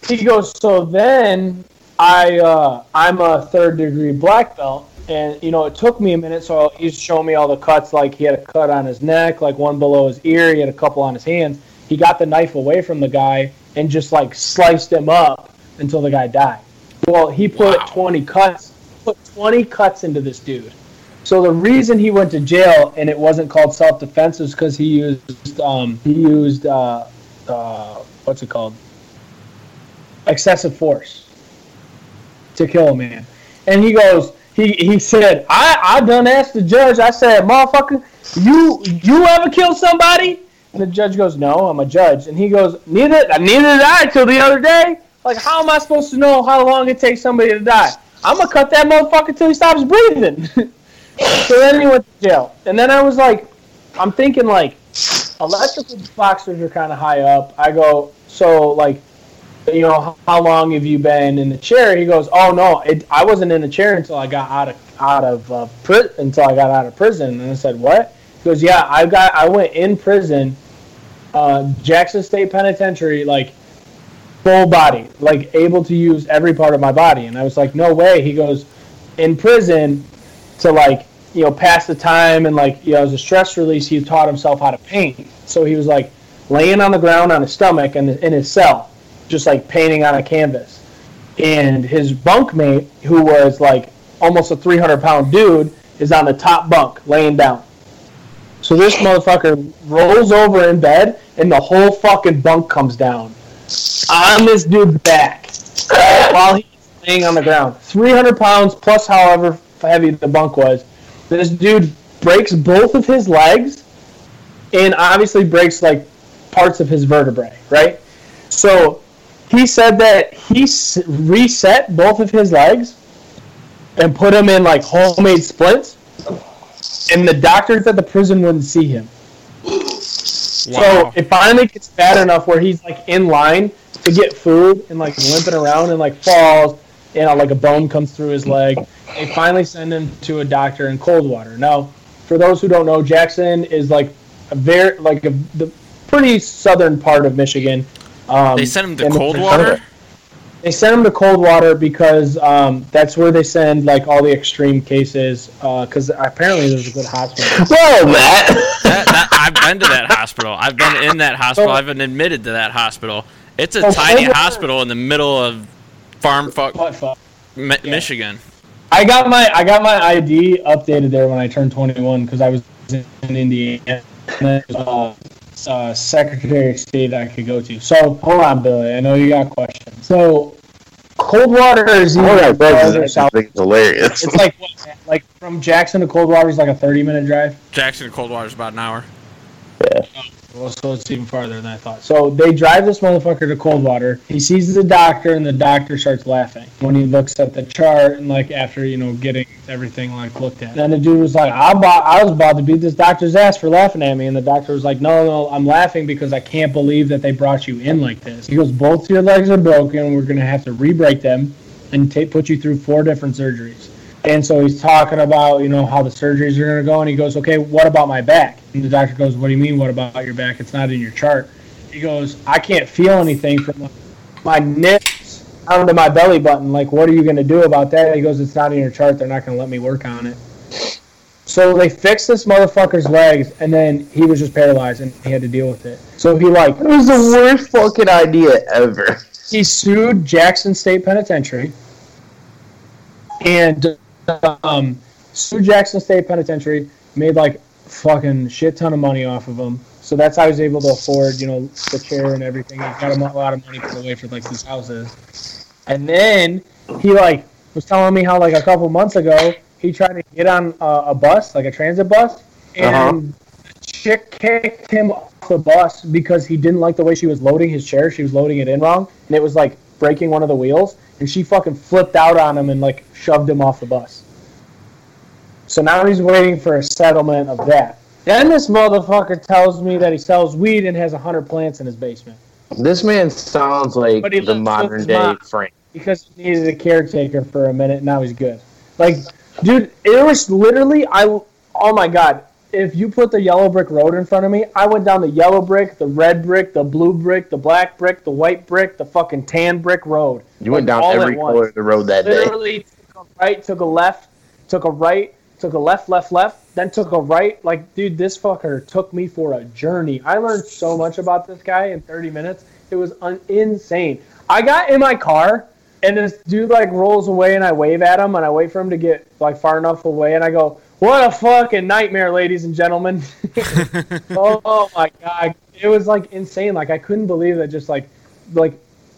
he goes, so then I uh, I'm a third degree black belt, and you know it took me a minute. So he's showing me all the cuts. Like he had a cut on his neck, like one below his ear. He had a couple on his hands. He got the knife away from the guy and just like sliced him up until the guy died. Well, he put Wow. 20 cuts, put 20 cuts into this dude. So the reason he went to jail and it wasn't called self defense is because he used um, he used uh, uh, what's it called excessive force to kill a man. And he goes, he, he said, I, I done asked the judge, I said, motherfucker, you you ever kill somebody? And the judge goes, No, I'm a judge. And he goes, Neither neither did I till the other day. Like, how am I supposed to know how long it takes somebody to die? I'm gonna cut that motherfucker till he stops breathing. so then he went to jail. And then I was like, I'm thinking like electrical boxers are kind of high up. I go, so like you know, how long have you been in the chair? He goes, oh no, it, I wasn't in the chair until I got out of out of uh, pri- until I got out of prison. And I said, what? He goes, yeah, I got I went in prison, uh, Jackson State Penitentiary, like full body, like able to use every part of my body. And I was like, no way. He goes, in prison to like you know pass the time and like you know as a stress release, he taught himself how to paint. So he was like laying on the ground on his stomach and in his cell just like painting on a canvas. And his bunkmate, who was like almost a 300 pound dude, is on the top bunk laying down. So this motherfucker rolls over in bed, and the whole fucking bunk comes down on this dude's back while he's laying on the ground. 300 pounds plus however heavy the bunk was. This dude breaks both of his legs and obviously breaks like parts of his vertebrae, right? So he said that he s- reset both of his legs and put him in like homemade splints, and the doctors at the prison wouldn't see him. So it finally gets bad enough where he's like in line to get food and like limping around and like falls, you know, like a bone comes through his leg. They finally send him to a doctor in Coldwater. Now, for those who don't know, Jackson is like a very like a, the pretty southern part of Michigan. Um, They sent him to and- Coldwater? They sent him to Coldwater because um, that's where they send like all the extreme cases. Because apparently there's a good hospital. Whoa, Matt. That, that, I've been to that hospital. I've been in that hospital. I've been admitted to that hospital. It's a Oh, tiny Coldwater- hospital in the middle of farm fuck What fuck? Mi- Michigan. I got my I got my ID updated there when I turned 21 because I was in Indiana. Uh, uh, Secretary of State I could go to. So hold on, Billy. I know you got questions. So Coldwater is even oh, I think it's hilarious. It's like what, like from Jackson to Coldwater is like a thirty minute drive. Jackson to Coldwater is about an hour. Yeah. Well, so it's even farther than I thought. So they drive this motherfucker to Coldwater. He sees the doctor, and the doctor starts laughing when he looks at the chart and like after you know getting everything like looked at. Then the dude was like, "I about, I was about to beat this doctor's ass for laughing at me," and the doctor was like, "No, no, I'm laughing because I can't believe that they brought you in like this." He goes, "Both your legs are broken. We're gonna have to re-break them and take put you through four different surgeries." And so he's talking about, you know, how the surgeries are going to go. And he goes, okay, what about my back? And the doctor goes, what do you mean, what about your back? It's not in your chart. He goes, I can't feel anything from my nips down to my belly button. Like, what are you going to do about that? He goes, it's not in your chart. They're not going to let me work on it. So they fixed this motherfucker's legs, and then he was just paralyzed, and he had to deal with it. So he like it was the worst fucking idea ever. He sued Jackson State Penitentiary, and um, sued Jackson State Penitentiary, made like fucking shit ton of money off of him. So that's how he was able to afford, you know, the chair and everything. He got a lot of money put away for like these houses. And then he like was telling me how like a couple months ago he tried to get on a, a bus, like a transit bus, and uh-huh. chick kicked him off the bus because he didn't like the way she was loading his chair. She was loading it in wrong, and it was like breaking one of the wheels. And she fucking flipped out on him and like shoved him off the bus. So now he's waiting for a settlement of that. Then this motherfucker tells me that he sells weed and has hundred plants in his basement. This man sounds like the modern day Frank. Because he needed a caretaker for a minute, now he's good. Like, dude, it was literally I. Oh my god! If you put the yellow brick road in front of me, I went down the yellow brick, the red brick, the blue brick, the black brick, the white brick, the fucking tan brick road. You went down every color of the road that literally day. Literally, took a right, took a left, took a right, took a left, left, left, then took a right. Like, dude, this fucker took me for a journey. I learned so much about this guy in 30 minutes. It was un- insane. I got in my car, and this dude like rolls away, and I wave at him, and I wait for him to get like far enough away, and I go, "What a fucking nightmare, ladies and gentlemen!" oh, oh my god, it was like insane. Like I couldn't believe that. Just like, like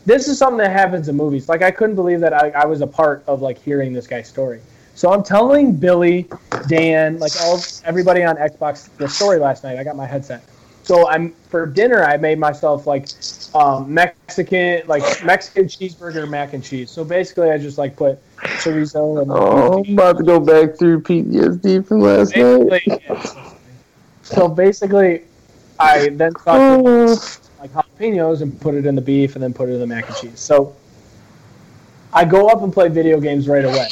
this is something that happens in movies. Like I couldn't believe that I, I was a part of like hearing this guy's story. So I'm telling Billy, Dan, like all everybody on Xbox the story last night. I got my headset. So I'm for dinner. I made myself like um, Mexican, like Mexican cheeseburger mac and cheese. So basically, I just like put chorizo. And oh, I'm about to go back through PTSD from last basically, night. Yeah. So basically, I then cut like jalapenos and put it in the beef, and then put it in the mac and cheese. So I go up and play video games right away.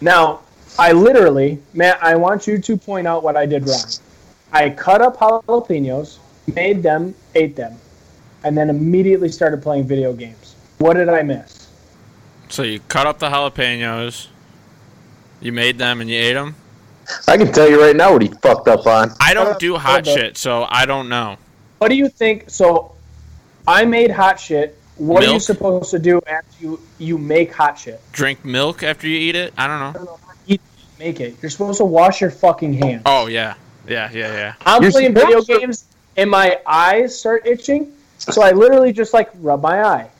Now, I literally, Matt, I want you to point out what I did wrong. I cut up jalapenos, made them, ate them, and then immediately started playing video games. What did I miss? So you cut up the jalapenos, you made them, and you ate them? I can tell you right now what he fucked up on. I don't do uh, hot shit, so I don't know. What do you think? So, I made hot shit. What milk? are you supposed to do after you, you make hot shit? Drink milk after you eat it? I don't know. Eat, make it. You're supposed to wash your fucking hands. Oh yeah, yeah, yeah, yeah. I'm You're playing video to... games and my eyes start itching, so I literally just like rub my eye.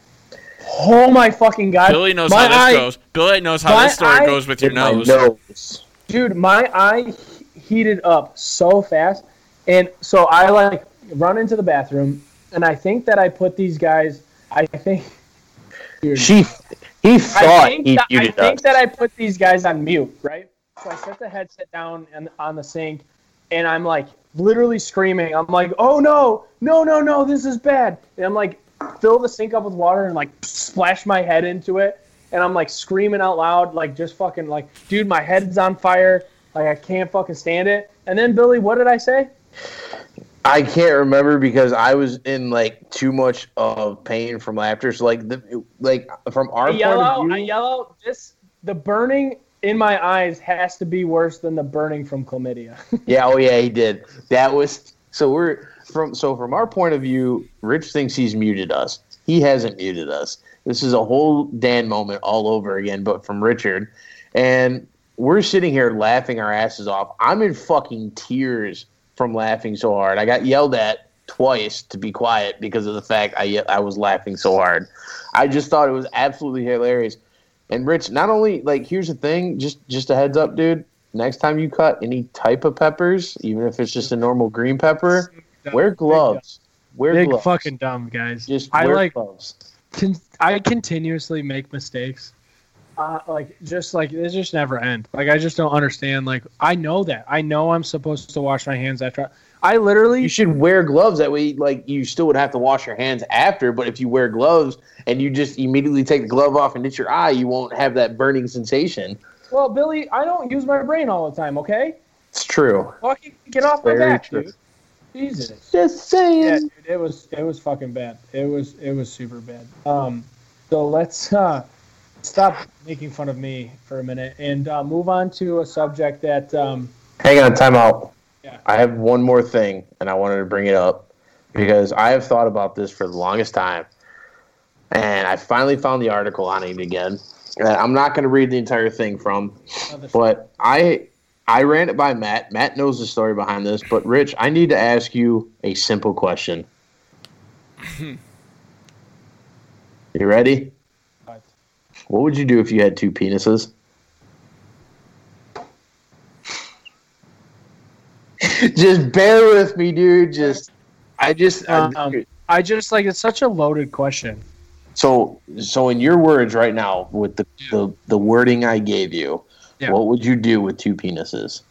Oh my fucking god! Billy knows my how this eye, goes. Billy knows how this story eye, goes with your nose. nose. Dude, my eye heated up so fast, and so I like run into the bathroom, and I think that I put these guys I think. Dude, she, he thought I think, he that, I think that I put these guys on mute, right? So I set the headset down and on the sink, and I'm like literally screaming. I'm like, "Oh no, no, no, no! This is bad!" And I'm like, fill the sink up with water and like splash my head into it, and I'm like screaming out loud, like just fucking like, dude, my head's on fire. Like I can't fucking stand it. And then Billy, what did I say? I can't remember because I was in like too much of pain from laughter. So like the like from our I yell point out, of view, I yell out this the burning in my eyes has to be worse than the burning from chlamydia. yeah, oh yeah, he did. That was so we're from so from our point of view, Rich thinks he's muted us. He hasn't muted us. This is a whole Dan moment all over again, but from Richard. And we're sitting here laughing our asses off. I'm in fucking tears from laughing so hard. I got yelled at twice to be quiet because of the fact I I was laughing so hard. I just thought it was absolutely hilarious. And Rich, not only like here's the thing, just just a heads up, dude. Next time you cut any type of peppers, even if it's just a normal green pepper, wear gloves. Wear Big gloves. fucking dumb guys. Just I wear like gloves. con- I continuously make mistakes. Uh, like just like it just never end. Like I just don't understand. Like I know that. I know I'm supposed to wash my hands after. I, I literally You should wear gloves. That way, like you still would have to wash your hands after. But if you wear gloves and you just immediately take the glove off and hit your eye, you won't have that burning sensation. Well, Billy, I don't use my brain all the time. Okay, It's true. fucking get off my Very back, true. dude. Jesus. Just saying. Yeah, dude, it was it was fucking bad. It was it was super bad. Um, so let's uh, stop making fun of me for a minute and uh, move on to a subject that um, Hang on, time out. Yeah. I have one more thing, and I wanted to bring it up because I have thought about this for the longest time, and I finally found the article on it again. I'm not going to read the entire thing from, but I I ran it by Matt. Matt knows the story behind this, but Rich, I need to ask you a simple question. you ready? What would you do if you had two penises? just bear with me, dude. Just, I just, I- Um, I just like it's such a loaded question. so, so in your words right now, with the the, the wording I gave you, Yeah. what would you do with two penises?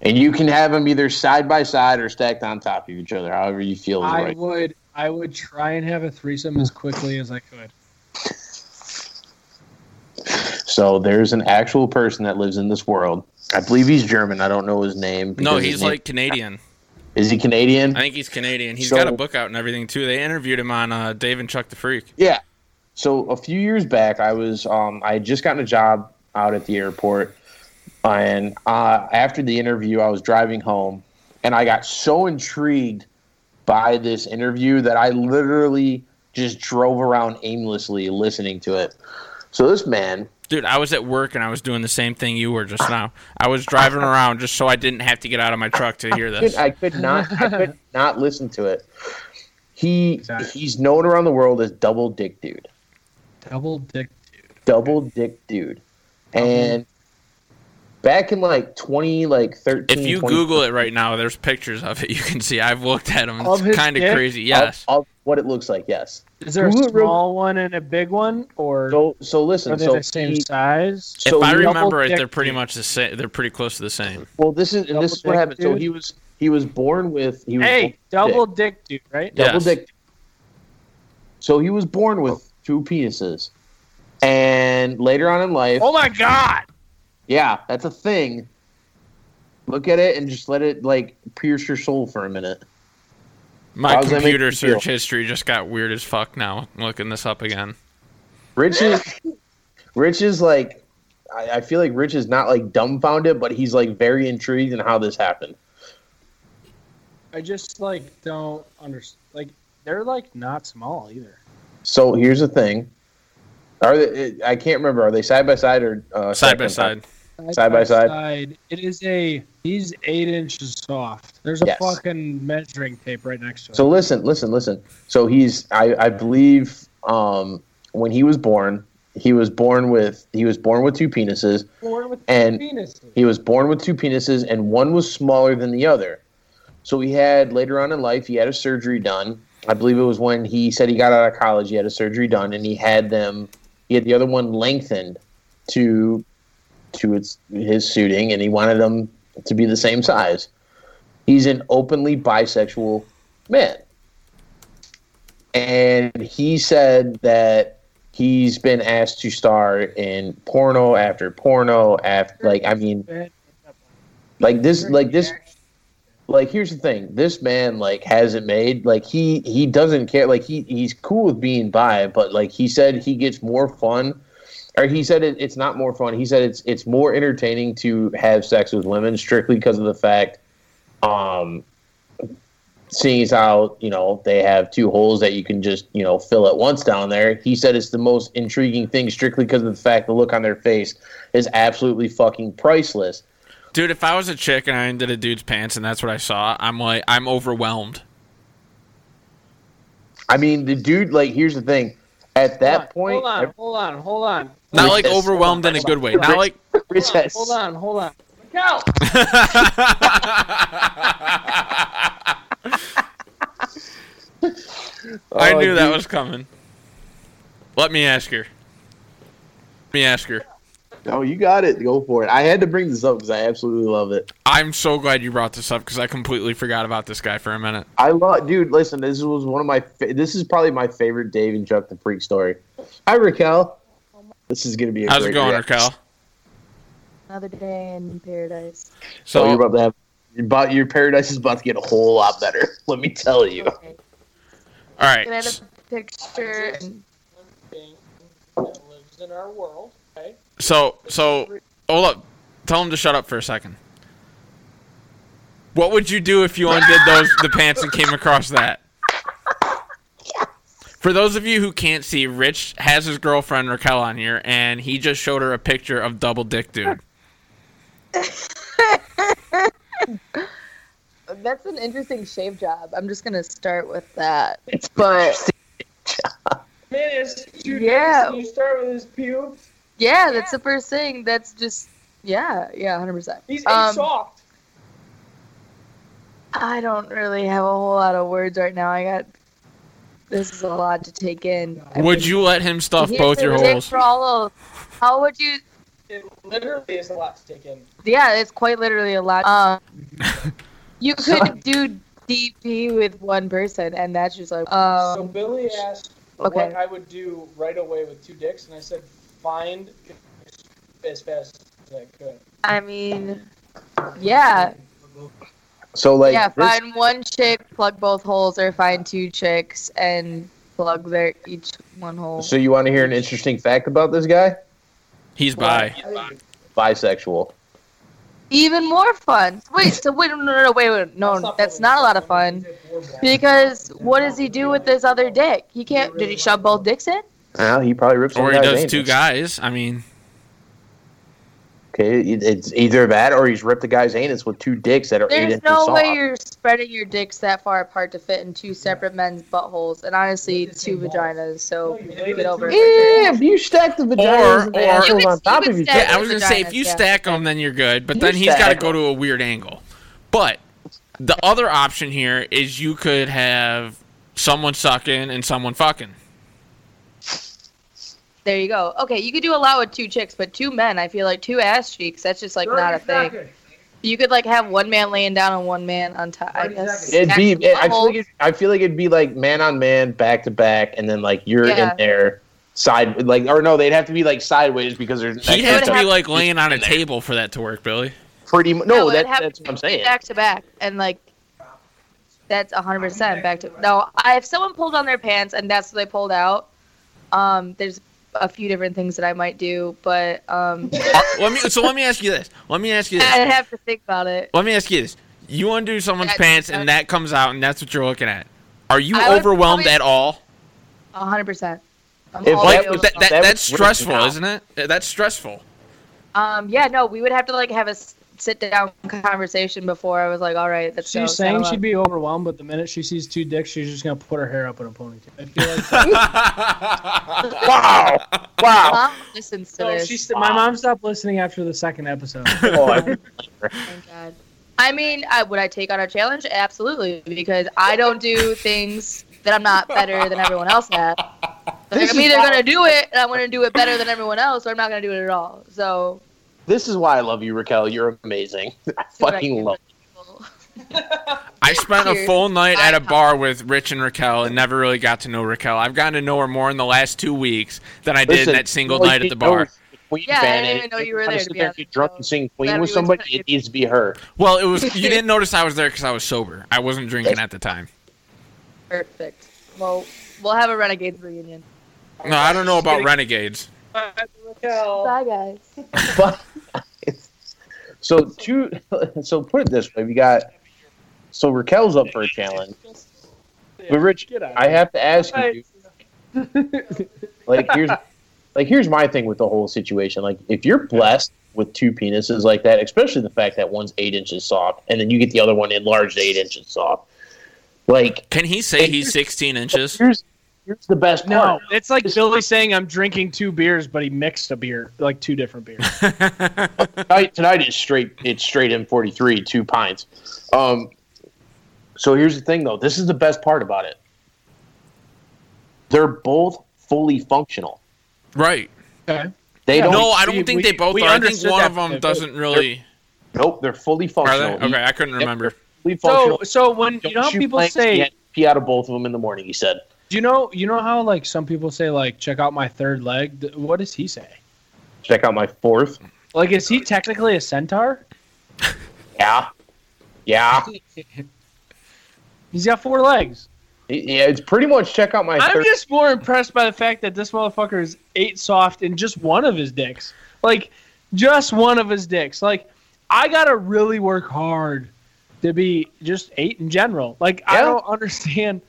And you can have them either side by side or stacked on top of each other, however you feel I right. would I would try and have a threesome as quickly as I could. So there's an actual person that lives in this world. I believe he's German. I don't know his name. No, he's name- like Canadian. is he Canadian? I think he's Canadian. He's So- got a book out and everything too. They interviewed him on uh, Dave and Chuck the Freak. Yeah. So a few years back, I was um, I had just gotten a job out at the airport, and uh, after the interview, I was driving home, and I got so intrigued by this interview that I literally just drove around aimlessly listening to it. So this man, Dude, I was at work and I was doing the same thing you were just now. I was driving around just so I didn't have to get out of my truck to hear I this. could, I could not I could not listen to it. He Exactly. he's known around the world as Double Dick Dude. Double dick. Dude. Double dick dude. And back in like twenty like thirteen. If you 20 Google it right now, there's pictures of it. You can see. I've looked at them. Of It's kind of crazy. Yes. of, of what it looks like, yes. Is there a Google it real- small one and a big one, or So so listen, are they so the same he- size? so if I remember right, dick they're pretty much the same. They're pretty close to the same. well this is and this is what happened. dick So he was he was born with he was Hey, double dick. dick, dude, right? Double Yes. dick. So he was born with two penises. And later on in life, Oh my god! Yeah, that's a thing. Look at it and just let it like pierce your soul for a minute. My How does that make computer search history just got weird as fuck now. I'm looking this up again. Rich is Rich is like I, I feel like Rich is not like dumbfounded, but he's like very intrigued in how this happened. I just like don't understand. Like they're like not small either. So here's the thing: Are they? I can't remember. Are they side by side or uh, Side by side? on top? Side. Side by side? It is a. He's eight inches soft. There's a Yes. fucking measuring tape right next to it. So listen, listen, listen. So he's I, I believe um, when he was born, he was born with he was born with two penises. born with and penises. He was born with two penises, and one was smaller than the other. So he had later on in life, he had a surgery done. I believe it was when he said he got out of college. He had a surgery done, and he had them. He had the other one lengthened to to its his suiting, and he wanted them to be the same size. He's an openly bisexual man, and he said that he's been asked to star in porno after porno after like I mean like this like this like here's the thing. This man like hasn't made like he he doesn't care. Like he he's cool with being bi but like he said he gets more fun or he said it, it's not more fun he said it's it's more entertaining to have sex with women strictly because of the fact um seeing as how you know they have two holes that you can just you know fill at once down there he said it's the most intriguing thing strictly because of the fact the look on their face is absolutely fucking priceless Dude, if I was a chick and I undid a dude's pants and that's what I saw, I'm like, I'm overwhelmed. I mean, the dude. Like, here's the thing. At that hold point, hold on, hold on, hold on. Not like overwhelmed in a good way. Not like. Rich has- Hold on, hold on. Go. I Oh, knew that was coming. Let me ask her. Let me ask her. Oh, you got it. Go for it. I had to bring this up because I absolutely love it. I'm so glad you brought this up because I completely forgot about this guy for a minute. I love, dude. Listen, this was one of my. Fa- this is probably my favorite Dave and Chuck the Freak story. Hi, Raquel. This is gonna be a How's it going, reaction. Raquel? Another day in paradise. So So you're about to have. Your, about, your paradise is about to get a whole lot better. Let me tell you. Okay. all Can I have a picture? And Thing that lives in our world. Okay. So so hold up. Tell him to shut up for a second. What would you do if you undid those the pants and came across that? For those of you who can't see, Rich has his girlfriend Raquel on here, and he just showed her a picture of double dick dude. that's an interesting shave job. I'm just gonna start with that. It's But Man, it's two Yeah. days, You start with his pubes. yeah, that's the first thing. That's just yeah, yeah, hundred percent. He's Um, soft. I don't really have a whole lot of words right now. I got this is a lot to take in. I Would mean, you let him stuff both your holes? For all of, how would you? It literally is a lot to take in. Yeah, it's quite literally a lot. Um, you could do DP with one person, and that's just like so um. Billy asked okay. what I would do right away with two dicks, and I said find as fast as I could. I mean, yeah, So like, yeah. this- Find one chick, plug both holes, or find two chicks and plug their each one hole. so you want to hear an interesting fact about this guy? He's bi. Bisexual. Even more fun. Wait, so wait, no, no, no, wait, wait, no, that's not a lot of fun. Because what does he do with this other dick? He can't. Did he shove both dicks in? Well, he probably rips. Or he guy's does two anus. guys. I mean, Okay, it's either that or he's ripped the guy's anus with two dicks that are eight There's inches no soft. way you're spreading your dicks that far apart to fit in two separate men's buttholes, and honestly, two vaginas. So get over it. Yeah, if you stack the vaginas Or- and the or- assholes You could- on top you of each stack other. yeah, I was gonna say if vaginas, you yeah. stack them, then you're good. But You then he's got to go to a weird angle. But the other option here is you could have someone sucking and someone fucking. There you go. Okay, you could do a lot with two chicks, but two men, I feel like two ass cheeks. That's just like not a thing. You could like have one man laying down and one man on top. I guess. It'd be. Stack I feel like. It, I feel like it'd be like man on man, back to back, and then like you're Yeah. in there side. Like or no, they'd have to be like sideways because there's He'd have to to be like laying on a table for that to work, Billy. pretty. mu- No, No, that, have that's what I'm saying. Back to back, and like that's hundred percent back to. No, I, if someone pulled on their pants and that's what they pulled out, um, there's a few different things that I might do, but um, Uh, let me. So let me ask you this. Let me ask you this. I'd have to think about it. Let me ask you this. You undo someone's That- pants and that comes out and that's what you're looking at. Are you I overwhelmed probably- at all? hundred percent. If Like that that, that, that that's stressful, isn't it? That's stressful. Um, yeah, no, we would have to like have a s- sit down conversation before I was like, all right, that's She's saying she'd be overwhelmed, but the minute she sees two dicks, she's just gonna put her hair up in a ponytail. I feel like Wow! Wow! Mom listens to so this. she st- my mom stopped listening after the second episode. Oh, I- Thank God. I mean, I, would I take on a challenge? Absolutely, because I don't do things that I'm not better than everyone else at. Like, This I'm is either why- gonna do it and I'm gonna do it better than everyone else, or I'm not gonna do it at all. So this is why I love you, Raquel. You're amazing. I do what I fucking love. for people. I spent a full night at a bar with Rich and Raquel and never really got to know Raquel. I've gotten to know her more in the last two weeks than I did Listen, in that single night at the bar. Queen Yeah, I didn't even know you were wanna there, to be honest, drunk and sing Queen with somebody. It needs to be her. Well, it was you didn't notice I was there because I was sober. I wasn't drinking at the time. Perfect. Well, we'll have a Renegades reunion. No, I don't know about renegades. Raquel. Bye, guys. But so two. So put it this way: we got. So Raquel's up for a challenge. But Rich, I have to ask you. Like here's, like here's my thing with the whole situation. Like if you're blessed with two penises like that, especially the fact that one's eight inches soft, and then you get the other one enlarged eight inches soft. Like, Can he say he's 16 inches? here's here's the best part. No, part. it's like Billy saying I'm drinking two beers, but he mixed a beer, like two different beers. tonight, tonight is straight. It's straight M43, two pints. Um, so here's the thing, though. This is the best part about it. They're both fully functional. Right. Okay. They Yeah, don't. No, I don't think we- they both we are. I think one that of them bit. doesn't really. Nope, they're fully Are functional. they? Okay, I couldn't remember. they're fully So, functional. so when you know how people say, you had pee out of both of them in the morning. He said, do you know, you know how like some people say like check out my third leg? What does he say? "Check out my fourth. Like, is he technically a centaur? Yeah, yeah, He's got four legs. yeah. It's pretty much check out my I'm third. just more impressed by the fact that this motherfucker is eight soft in just one of his dicks. Like, just one of his dicks. Like, I gotta really work hard to be just eight in general. Like, I don't understand.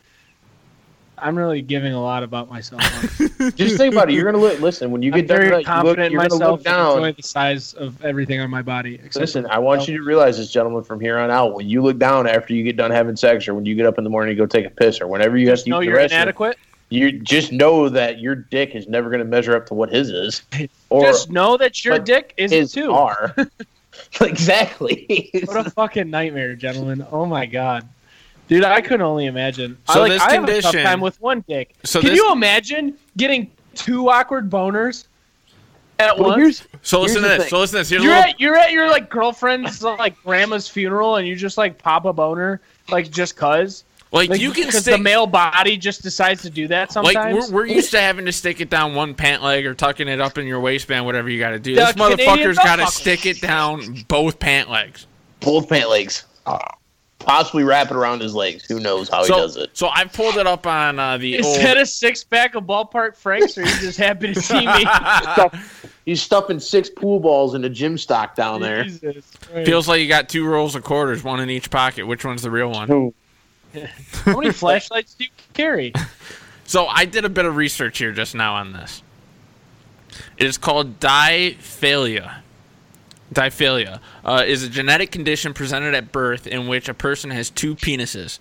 I'm really giving a lot about myself. Just think about it. You're gonna look. Listen, when you I'm get done, very tonight, confident look, in you're gonna myself. down. enjoy the size of everything on my body. Listen, I want myself. you to realize this, gentlemen, from here on out. When you look down after you get done having sex, or when you get up in the morning to go take a piss, or whenever you have to know you're restroom, inadequate. you just know that your dick is never going to measure up to what his is, or Just know that your dick is his too. are. exactly. What a fucking nightmare, gentlemen! Oh my god, dude, I couldn't only imagine. So I, like, this I have a tough time with one dick. So Can this- you imagine getting two awkward boners at Well, once? here's So listen to Here's the this. thing. So listen to this. Here's You're little, at you're at your like girlfriend's like grandma's funeral, and you just like pop a boner like just cause. like, Like you can because stick. the male body just decides to do that sometimes. like we're, we're used to having to stick it down one pant leg or tucking it up in your waistband, whatever you got to do. The This Canadian motherfucker's got to stick it down both pant legs. both pant legs. Ah. Possibly wrap it around his legs. Who knows how So, he does it? so I pulled it up on uh, the Is old. that a six pack of ballpark franks, or you just happy to see me? He's stuffing six pool balls in a gym stock down there. Jesus Feels like you got two rolls of quarters, one in each pocket. Which one's the real one? How many flashlights do you carry? So I did a bit of research here just now on this. It is called diphallia. Diphallia uh, is a genetic condition presented at birth in which a person has two penises.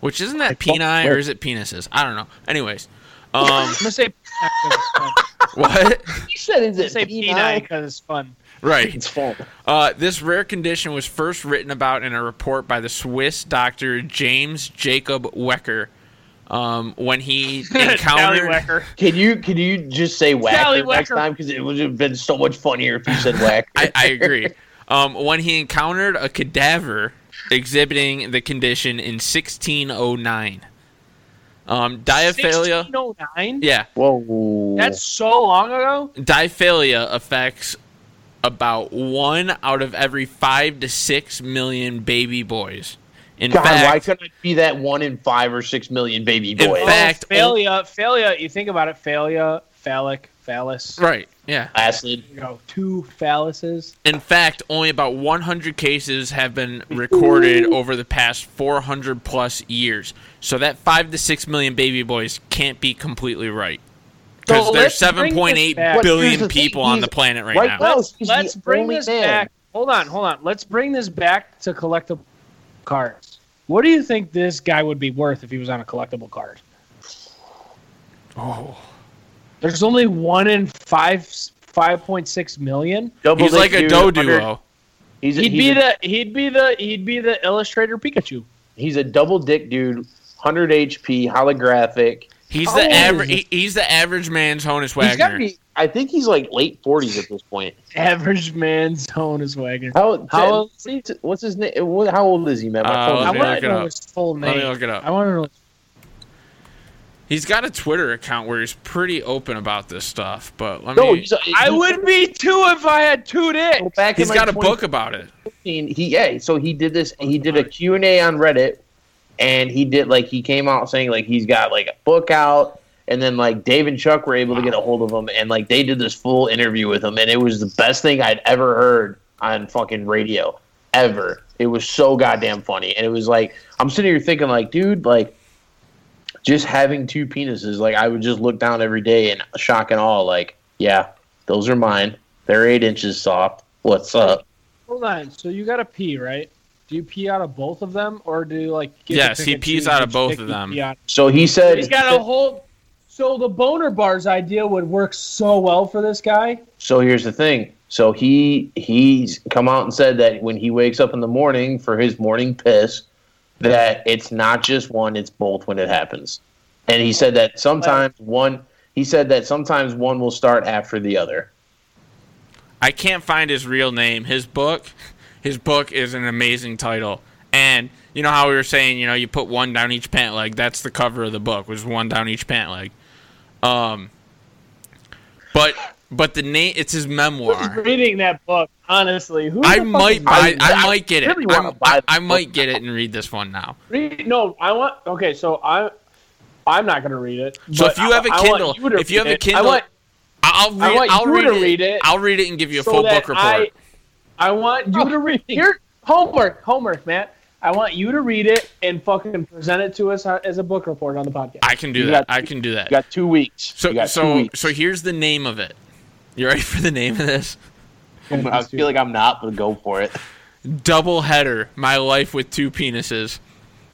Which isn't that peni or is it penises? I don't know. Anyways, um, I'm gonna say what? He said, "Is I it say penile?" penile because it's fun. Right. It's fun. Uh, this rare condition was first written about in a report by the Swiss doctor James Jacob Wecker um, when he encountered. Can you can you just say Sally whacker next time? Because it would have been so much funnier if you said whacker. I, I agree. Um, when he encountered a cadaver exhibiting the condition in 1609. Um, diphallia. 1609? Yeah, Whoa. That's so long ago. diphallia affects about one out of every five to six million baby boys. In God. fact, why couldn't it be that one in five or six million baby boys? In fact, oh, failure, failure. You think about it, failure, phallic, phallus. right? Yeah. Acid. You know, two phalluses. In fact, only about 100 cases have been recorded over the past 400 plus years. So that five to six million baby boys can't be completely right. Because So there's let's bring this 7.8 back. But here's billion the thing, people on the planet right, right now. now- Let's, let's bring this man. back. Hold on, hold on. Let's bring this back to collectible cards. What do you think this guy would be worth if he was on a collectible card? Oh. There's only one in five, five point six million. Double He's like a dude, doe under- duo. He's a, He'd he's be a, the he'd be the he'd be the illustrator Pikachu. he's a double dick dude, hundred HP, holographic. He's How the average. He, he's the average man's Honus He's Wagner. be. I think he's like late forties at this point. Average man's Honus Wagner. How How old is he? What's his name? What, how old is he, man? My Uh, I me want look to know up. his full Let me name. look it up. I want to know. He's got a Twitter account where he's pretty open about this stuff. But let no, me. he's, a- I he- would be too if I had two dicks. go back in, He's like, got a book about it. 2015, He yeah. So he did this. He did a Q and A on Reddit, and he did like he came out saying like he's got like a book out. And then like Dave and Chuck were able to get a hold of him, and like they did this full interview with him, and it was the best thing I'd ever heard on fucking radio, ever. It was so goddamn funny, and it was like I'm sitting here thinking like, dude, like just having two penises, like I would just look down every day and shock and awe, like, yeah, those are mine. They're eight inches soft. What's up? Hold on. So you got to pee, right? Do you pee out of both of them, or do you like? Get Yes, he pees out of both of them. pee? So he said He's got a whole. So the boner bars idea would work so well for this guy. So here's the thing. So he he's come out and said that when he wakes up in the morning for his morning piss, that it's not just one, it's both when it happens. And he said that sometimes one he said that sometimes one will start after the other. I can't find his real name. His book, his book is an amazing title. And you know how we were saying, you know, you put one down each pant leg. That's the cover of the book. Was one down each pant leg. Um, but but the name it's his memoir. Reading that book, honestly, who? I might buy. I, I might get it. I'm- buy I, I might get it and read this one now. Read, no, I want. Okay, so I, I'm not gonna read it. So if you have a Kindle- you if you have a. Kindle, I I'll read. I I'll read it. read it I'll read it and give you a so full book report. I, I want you to read here. Homework, homework, Matt. I want you to read it and fucking present it to us uh, as a book report on the podcast. I can do You that. got- I can do that. You got two weeks. So two so weeks. so here's the name of it. You ready for the name of this? I feel like I'm not, but go for it. Double header. My life with two penises.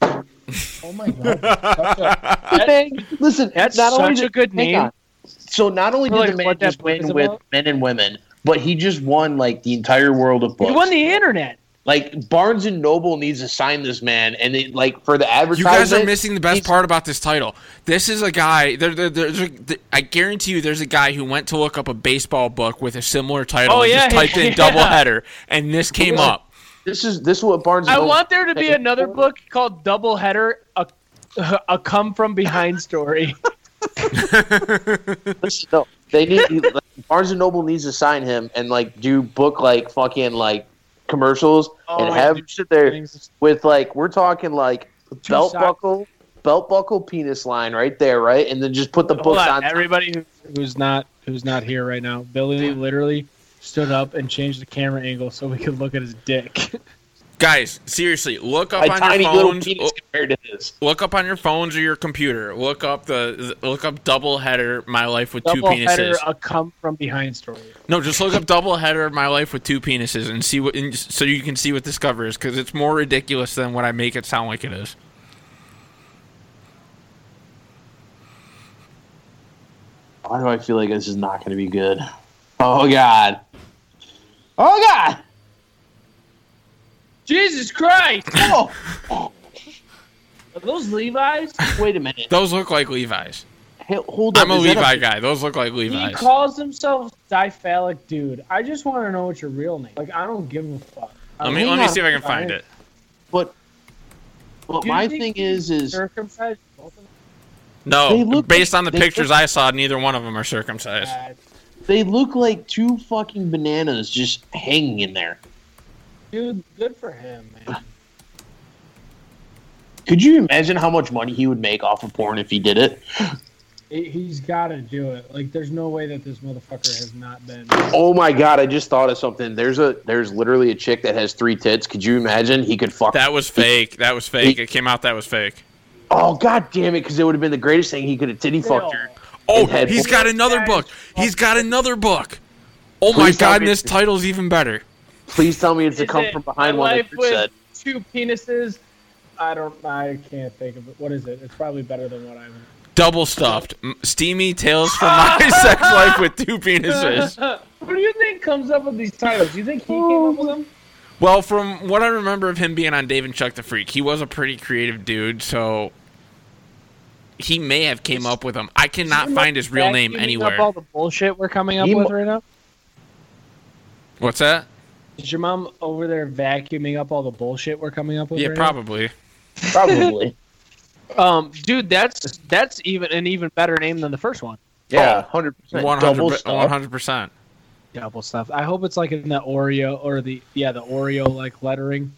Oh my god, such a- Bang. Listen, that's not only such a good name. on. So not only did Like the man just win is with about? men and women, but he just won like the entire world of books. He won the internet. like Barnes and Noble needs to sign this man, and it, like for the You advertisement. guys are missing the best part about this title. This is a guy. There, there, there's a, there, I guarantee you, there's a guy who went to look up a baseball book with a similar title Oh, and yeah, just typed in yeah. double header, and this came Yeah. up. This is this is what Barnes. I Noble- want there to be another book called Double Header, a, a come from behind story. Listen, no, they need like, Barnes and Noble needs to sign him and like do book like fucking like commercials Oh, and have sit there with like we're talking like belt socks. buckle, belt buckle, penis line right there, right, and then just put the Hold books on, on. everybody who- who's not who's not here right now. Billy literally stood up and changed the camera angle so we could look at his dick. Guys, seriously, look up My on tiny your little phones. penis compared to his. Look up on your phones or your computer. Look up the look up double header. My life with Double two penises. header, a come from behind story. No, just look up double header. My life with two penises and see what, and so you can see what this cover is because it's more ridiculous than what I make it sound like it is. Why do I feel like this is not going to be good? Oh God! Oh God! Jesus Christ! Oh, Are those Levi's? wait a minute. Those look like Levi's. Hey, hold up. I'm a is that Levi guy. Those look like Levi's. He calls himself Diphallic Dude. I just want to know what your real name. Like I don't give a fuck. Let me let me see if I can find it. But, but Do my thing is, is circumcised. Both of them? They No, look based like- on the pictures look- I saw, neither one of them are circumcised. Uh, they look like two fucking bananas just hanging in there. Dude, good for him, man. Could you imagine how much money he would make off of porn if he did it? He- He's got to do it. Like, there's no way that this motherfucker has not been. Oh my god! I just thought of something. There's a there's literally a chick that has three tits. Could you imagine he could fuck? That was fake. That was fake. It came out that was fake. oh god damn it! Because it would have been the greatest thing. He could have titty fucked her. Oh, he's got another book. He's got another book. Oh my god, and this title's even better. Please tell me it's the Is come it from behind My one Life with said. Two penises. I don't. I can't think of it. What is it? It's probably better than what I'm. Double stuffed. Steamy tales from my sex life with two penises. What do you think comes up with these titles? Do you think he came up with them? Well, from what I remember of him being on Dave and Chuck the Freak, he was a pretty creative dude, so he may have came up with them. I cannot find his real name Vacuuming anywhere. Up all the bullshit we're coming up He with mo- right now. What's that? Is your mom over there vacuuming up all the bullshit we're coming up with? Yeah, right probably. Probably. Um, dude, that's that's even an even better name than the first one. yeah, hundred percent. Double 100 stuff. 100%. Double stuff. I hope it's like in the Oreo or the yeah the Oreo like lettering.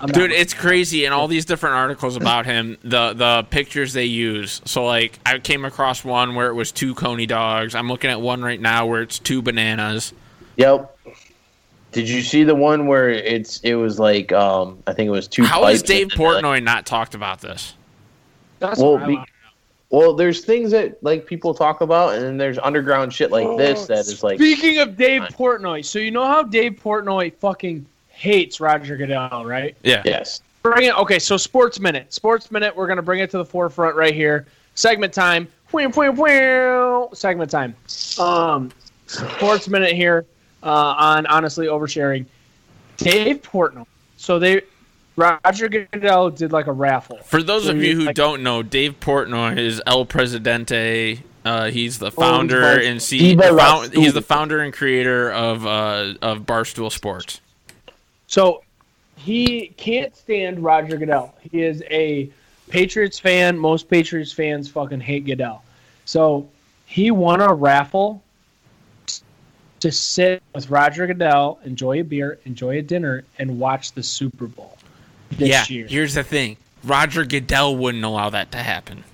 I'm Dude, it's crazy in all these different articles about him, the the pictures they use. So like I came across one where it was two coney dogs. I'm looking at one right now where it's two bananas. Yep. Did you see the one where it's it was like um I think it was two. How has pipes Dave and, Portnoy not talked about this? That's Well, be- Well, there's things that like people talk about, and then there's underground shit like this that is like Speaking of Dave Portnoy, so you know how Dave Portnoy fucking hates Roger Goodell, right? Yeah. Yes. Bring it. Okay, so Sports Minute. Sports Minute. We're gonna bring it to the forefront right here. Segment time. Wham, wham, wham. Segment time. Um, Sports Minute here uh, on honestly oversharing. Dave Portnoy. So they Roger Goodell did like a raffle. For those of you who Like- don't know, Dave Portnoy is El Presidente. Uh, he's the Oh, founder Barstool. and C- Viva la found, he's the founder and creator of uh, of Barstool Sports. So he can't stand Roger Goodell. He is a Patriots fan. Most Patriots fans fucking hate Goodell. So he won a raffle to sit with Roger Goodell, enjoy a beer, enjoy a dinner, and watch the Super Bowl this yeah. year. Here's the thing: Roger Goodell wouldn't allow that to happen.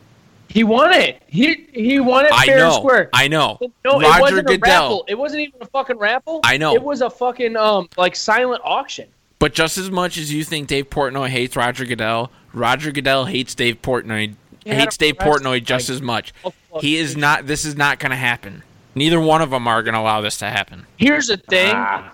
He won it. He he won it I fair and know. square. I know. no, it wasn't a raffle. It wasn't even a fucking raffle. I know. It was a fucking um like silent auction. But just as much as you think Dave Portnoy hates Roger Goodell, Roger Goodell hates Dave Portnoy. He hates Dave Portnoy just like, as much. He is not. This is not going to happen. Neither one of them are going to allow this to happen. Here's the thing. Ah.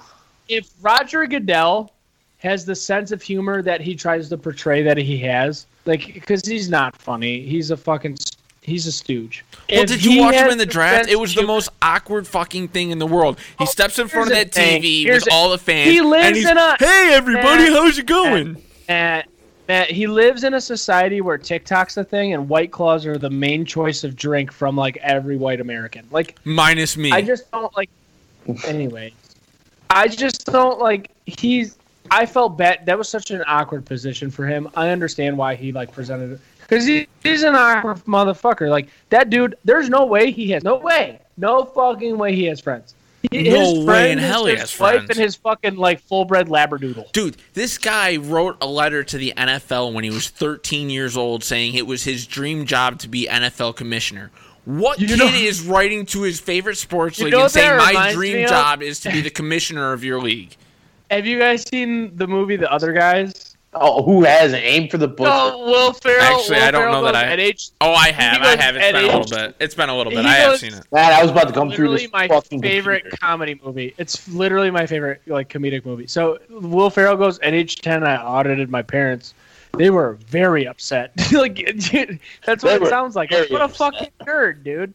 if Roger Goodell has the sense of humor that he tries to portray that he has, like, because he's not funny, he's a fucking, he's a stooge. Well, If did you watch him in the draft? sense It was the most awkward fucking thing in the world. He Oh, steps in front of that thing. TV Here's with the- all the fans. He lives and he's, in a- Hey, everybody, Matt, how's it going? Matt, Matt, he lives in a society where TikTok's the thing and White Claws are the main choice of drink from like every white American. Like, Minus me. I just don't like. Anyway, I just don't like. He's. I felt bad. That was such an awkward position for him. I understand why he like presented it because he, he's an awkward motherfucker. Like that dude. There's no way he has. No way. No fucking way he has friends. He, No his way friend in hell he his has wife and his fucking like full bred labradoodle. Dude, this guy wrote a letter to the NFL when he was 13 years old saying it was his dream job to be NFL commissioner. What You kid know- is writing to his favorite sports league and saying my dream job is to be the commissioner of your league? Have you guys seen the movie The Other Guys? Oh, who hasn't aimed for the bush? Oh, Will Ferrell. Actually, Will I don't Ferrell know that I- At age, Oh, I have. I have. It's been a little bit. It's been a little bit. I have goes- seen it. Man, I was about to come through literally this my fucking favorite computer. comedy movie. It's literally my favorite like comedic movie. So Will Ferrell goes at age ten. I audited my parents. They were very upset. like dude, that's what They it sounds like. very What a upset. fucking nerd, dude.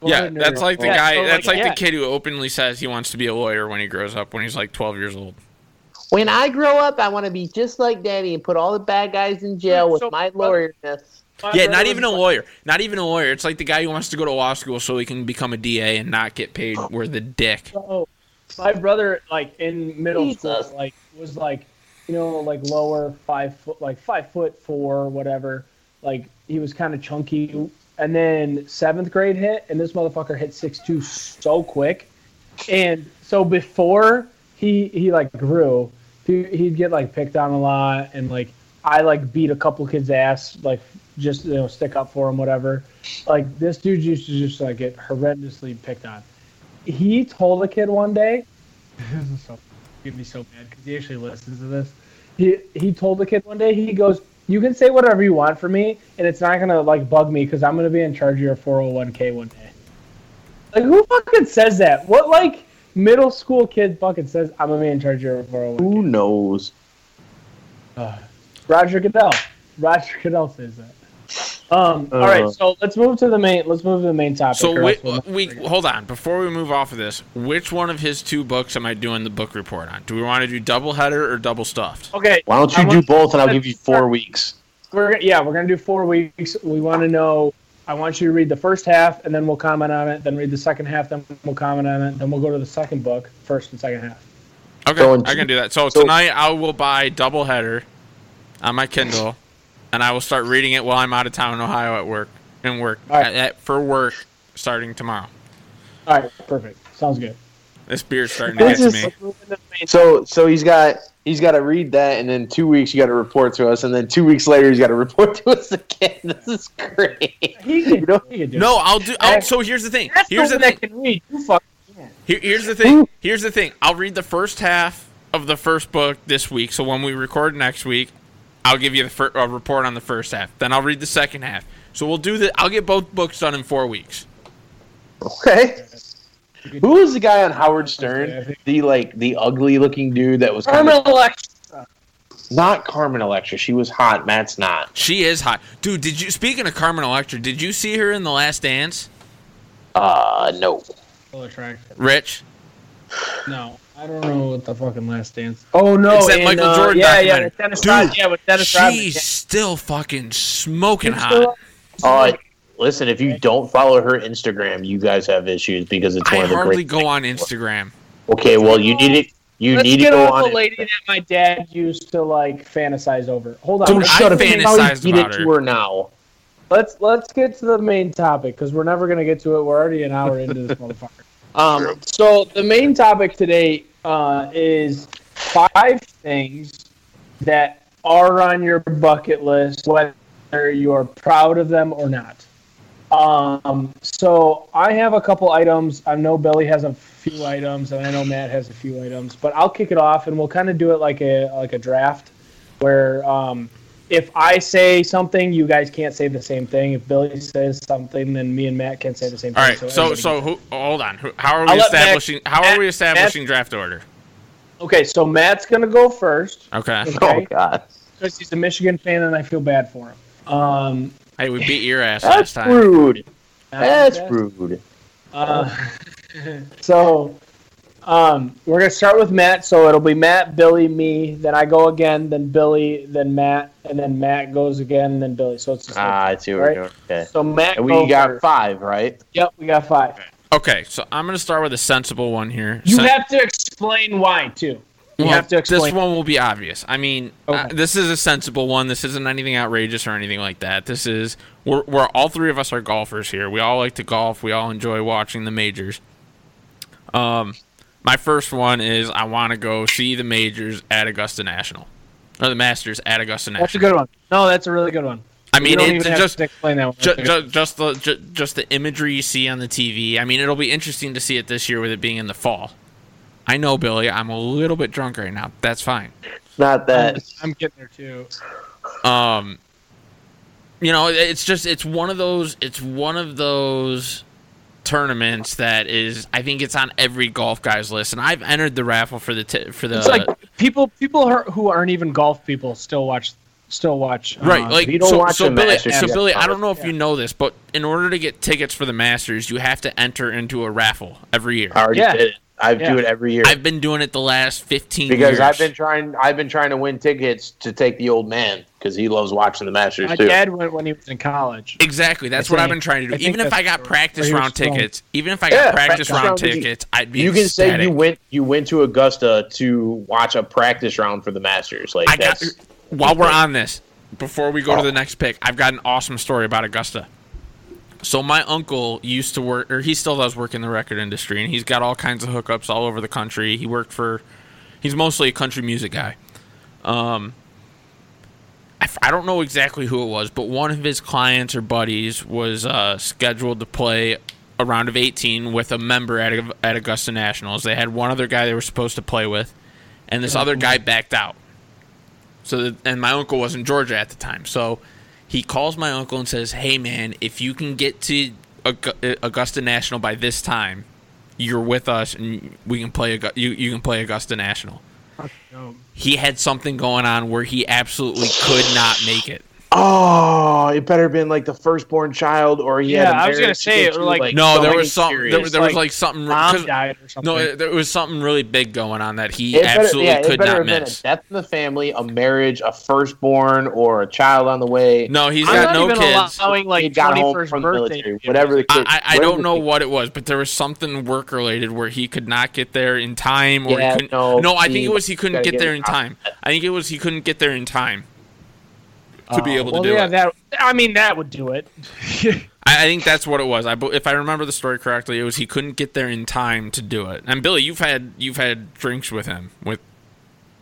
What Yeah, nerd. that's like the Yeah, guy. so, that's like yeah. the kid who openly says he wants to be a lawyer when he grows up, when he's like 12 years old. When I grow up, I want to be just like Daddy and put all the bad guys in jail with So- my lawyerness. My Yeah, not even a lawyer. Not even a lawyer. It's like the guy who wants to go to law school so he can become a DA and not get paid where the dick. So, my brother, like in middle Jesus. school, like was like, you know, like lower five foot, like five foot four, or whatever. Like he was kind of chunky, and then seventh grade hit, and this motherfucker hit six two so quick, and so before he he like grew, he, he'd get like picked on a lot, and like I like beat a couple kids' ass, like just you know stick up for him, whatever. Like this dude used to just like get horrendously picked on he told a kid one day, this is so give me so bad because he actually listens to this. He he told the kid one day, he goes, "You can say whatever you want for me, and it's not gonna like bug me because I'm gonna be in charge of your 401k one day." Like who fucking says that? What like middle school kid fucking says I'm gonna be in charge of your 401k? Who knows? Roger Goodell. Roger Goodell says that. Um, all right, Uh. so let's move to the main. Let's move to the main topic. So or we, else we'll we hold on before we move off of this. Which one of his two books am I doing the book report on? Do we want to do double header or double stuffed? okay. Why don't I you do both and I'll give you four weeks? We're yeah, we're gonna do four weeks. We want to know. I want you to read the first half, and then we'll comment on it. Then read the second half, then we'll comment on it. Then we'll go to the second book, first and second half. Okay, So in- I can do that. So, so- tonight I will buy double header on my Kindle, and I will start reading it while I'm out of town in Ohio at work and work All right. at, at- for work starting tomorrow. All right, perfect. Sounds good. This beer's starting to This get to me. Let's move into the main- So so he's got he's got to read that, and then two weeks you got to report to us, and then two weeks later he's got to report to us again. This is great. He can, You know- he can do No, it. I'll do. I'll, so here's the thing. That's Here's the the thing. that can read. You fuck. Here, here's the thing. Here's the thing. I'll read the first half of the first book this week. So when we record next week, I'll give you the fir- a report on the first half. Then I'll read the second half. So we'll do the. I'll get both books done in four weeks. Okay. Who was the guy on Howard Stern? The like the ugly looking dude that was Carmen Electra. Not Carmen Electra. She was hot. Matt's not. She is hot, dude. Did you? Speaking of Carmen Electra, did you see her in The Last Dance? Uh, no. Rich. No, I don't know what the fucking last dance. Oh no, It's that in, Michael uh, Jordan yeah, yeah, documentary. with Dennis Dude, Rodman. Yeah, with Dennis She's Yeah. still fucking smoking She's hot. still- Uh, listen, if you don't follow her Instagram, you guys have issues because it's one I of the hardly great. go on Instagram. Okay, well, you need it. You Let's need to go off on. the lady that my dad used to like fantasize over. Hold on, Dude, let's, I Shut up! fantasized How you about it her. to her now. let's let's get to the main topic because we're never gonna get to it. We're already an hour into this motherfucker. Um, so the main topic today uh, is five things that are on your bucket list, whether you are proud of them or not. Um, so I have a couple items. I know Billy has a few items, and I know Matt has a few items. But I'll kick it off, and we'll kind of do it like a like a draft, where um, if I say something, you guys can't say the same thing. If Billy says something, then me and Matt can't say the same thing. All right, so everybody so who? Hold on. How are we I'll let Matt- establishing? How are Matt- we establishing draft order? okay, so Matt's gonna go first Okay. Oh God, because he's a Michigan fan, and I feel bad for him. Um, Hey, we beat your ass last that's time. rude. That's rude. Uh, so um, we're gonna start with Matt. So it'll be Matt, Billy, me. Then I go again. Then Billy. Then Matt. And then Matt goes again. Then Billy. So it's just like- Ah, I see what Right. we're doing. Okay. so Matt. And we go got first. five, right? Yep, we got five. Okay, so I'm gonna start with a sensible one here. You Sen- have to explain why too. You well, have to explain. This one will be obvious. I mean, uh, this is a sensible one. This isn't anything outrageous or anything like that. This is we're, we're all three of us are golfers here. We all like to golf. We all enjoy watching the majors. Um, my first one is I want to go see the majors at Augusta National, or the Masters at Augusta National. That's a good one. No, that's a really good one. I mean, it's just explain that one. ju- That's a good- ju- just the ju- just the imagery you see on the TV. I mean, it'll be interesting to see it this year with it being in the fall. I know, Billy. I'm a little bit drunk right now. That's fine. Not that. I'm getting there too. Um, you know, it's just it's one of those it's one of those tournaments that is I think it's on every golf guy's list, and I've entered the raffle for the t- for the It's like people people who are- who aren't even golf people still watch still watch. uh, Right, like you don't so, watch so the Billy. Masters, So Billy, got I don't know if Yeah. you know this, but in order to get tickets for the Masters, you have to enter into a raffle every year. I already Yeah. did it. I Yeah. do it every year I've been doing it the last fifteen because years. I've been trying. I've been trying to win tickets to take the old man because he loves watching the Masters my too. dad went when he was in college. Exactly, that's I what I've been trying to do. I think Even if I got where- practice where round tickets, even if I got Yeah, practice practice round round tickets. tickets, I'd be You can say you went. You went to Augusta to watch a practice round for the Masters. Like I got that's while we're on this, before we go to the oh. next pick, I've got an awesome story about Augusta. So my uncle used to work, or he still does work in the record industry, and he's got all kinds of hookups all over the country. He worked for, he's mostly a country music guy. Um, I, I don't know exactly who it was, but one of his clients or buddies was uh, scheduled to play a round of 18 with a member at, at Augusta Nationals. They had one other guy they were supposed to play with, and this other guy backed out. So, that, and my uncle was in Georgia at the time. So he calls my uncle and says, "Hey, man, if you can get to Augusta National by this time, you're with us, and we can play. You you can play Augusta National." He had something going on where he absolutely could not make it. Oh, it better have been like the firstborn child, or he Yeah, had. a I was gonna marriage say, issue, like- No, there was some. There, serious. was- there was like like something. Mom 'cause- died or something. no, it- there was something really big going on that he It better- absolutely yeah, it could better not have been miss. a death in the family, a marriage, a firstborn, or a child on the way. No, he's I'm got not no even kids. allowing he like got home 21st from the birthday. military, whatever the I, kid. I, I whatever don't know the- what it was, but there was something work related where he could not get there in time, or Yeah, he couldn't. no, I think it was he couldn't get get there in in time. I think it was he couldn't get there in time to be Oh, able to well, do yeah, it. that. I mean, that would do it. I, I think that's what it was. I, if I remember the story correctly, it was he couldn't get there in time to do it. And Billy, you've had you've had drinks with him with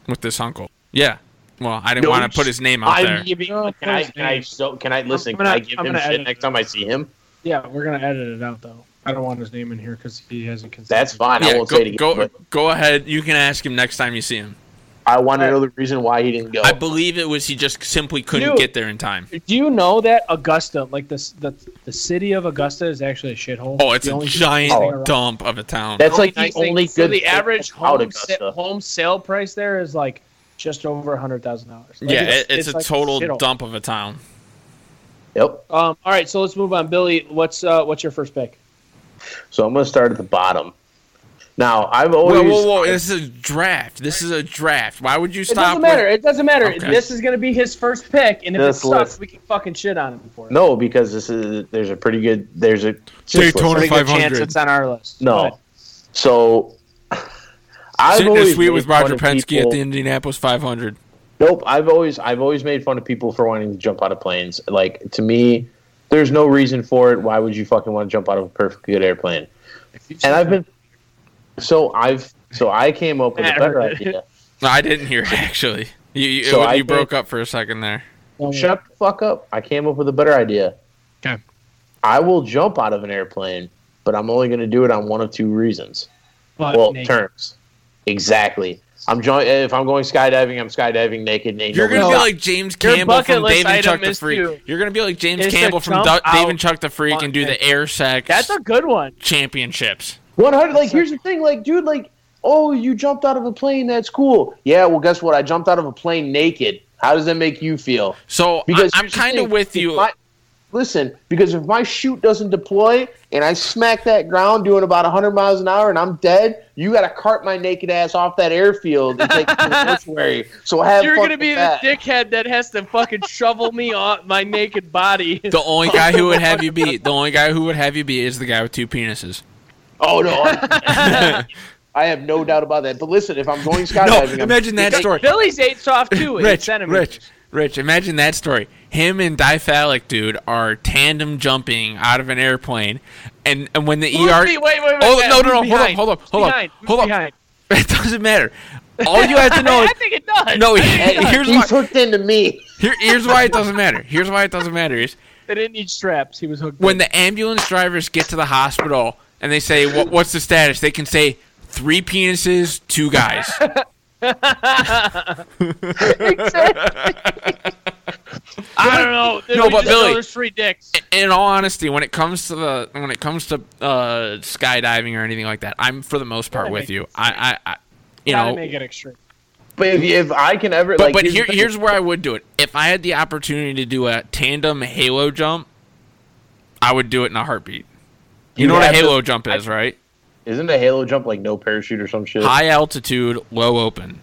with this uncle. Yeah. Well, I didn't No, want to put his name out I'm there. giving. No, Can I? please, Can I? So can I listen? I'm gonna- can I give I'm him shit next it. time I see him? yeah, we're gonna edit it out though. I don't want his name in here because he hasn't consented. That's fine. I Yeah, won't go, say it again. go, but go ahead. You can ask him next time you see him. I want to know the reason why he didn't go. I believe it was he just simply couldn't Dude. get there in time. Do you know that Augusta, like this, the the city of Augusta, is actually a shithole? Oh, it's The a giant dump of a town. That's like nice the thing- only so good. the average home sa- home sale price there is like just over a hundred thousand dollars. yeah, it, it's, a like total shithole. dump of a town. Yep. Um, all right, so let's move on. Billy, what's uh, what's your first pick? So I'm going to start at the bottom. Now I've Whoa, always. whoa, whoa! whoa! This is a draft. This is a draft. Why would you stop? It doesn't with- matter. It doesn't matter. Okay. This is gonna be his first pick, and if This it sucks, list- we can fucking shit on him before. No, because this is there's a pretty good there's a Daytona Pretty 500. chance it's on our list. No, so I've Sitting always sweet with Roger of Penske people- at the Indianapolis 500. Nope, I've always I've always made fun of people for wanting to jump out of planes. Like to me, there's no reason for it. Why would you fucking want to jump out of a perfectly good airplane? And I've been so I've so I came up with a better idea. No, I didn't hear it, actually. You you, So you I think- broke up for a second there. Oh, shut the fuck up! I came up with a better idea. Okay. I will jump out of an airplane, but I'm only going to do it on one of two reasons. But well, naked. terms. Exactly. I'm join- If I'm going skydiving, I'm skydiving naked. and ain't You're gonna be like James Campbell from list Dave and Chuck the Freak. to- You're gonna be like James is Campbell from jump Du- Dave and Chuck the Freak and do the air sex That's a good one. championships. 100 like here's the thing like dude like oh you jumped out of a plane that's cool yeah well guess what i jumped out of a plane naked how does that make you feel So because I, I'm kind of with you. my- listen because if my chute doesn't deploy and i smack that ground doing about 100 miles an hour and i'm dead you gotta cart my naked ass off that airfield and take me to the mortuary so have You're gonna be the that. dickhead that has to fucking shovel me off my naked body. the only guy who would have you be the only guy who would have you be is the guy with two penises. Oh no I, I have no doubt about that but listen if i'm going No, skydiving I'm- imagine that story. Billy's eight soft too. Rich, centimeters. Rich, Rich, imagine that story. Him and Diphallic dude are tandem jumping out of an airplane, and, and when the Who's ER. be- wait, wait, wait. Oh, Matt, no, no, who's no, hold up, hold up, hold up, hold up. behind? It doesn't matter. All you have to know I is think it does. no. I think it does. Here's he's why. hooked into me Here, here's why it doesn't matter. Here's why it doesn't matter is They didn't need straps. He was hooked. when in. the ambulance drivers get to the hospital and they say, what, "What's the status?" They can say three penises, two guys. I don't know. No, but just know Billy- there's three dicks. in all honesty, when it comes to the when it comes to uh, skydiving or anything like that, I'm for the most part with you. I, I, I you Gotta know, make it extreme. but if, if i can ever but like but here, here's where I would do it. If I had the opportunity to do a tandem halo jump, I would do it in a heartbeat. You, You know what a have to- halo jump is, right? Isn't a halo jump like no parachute or some shit? High altitude, low open.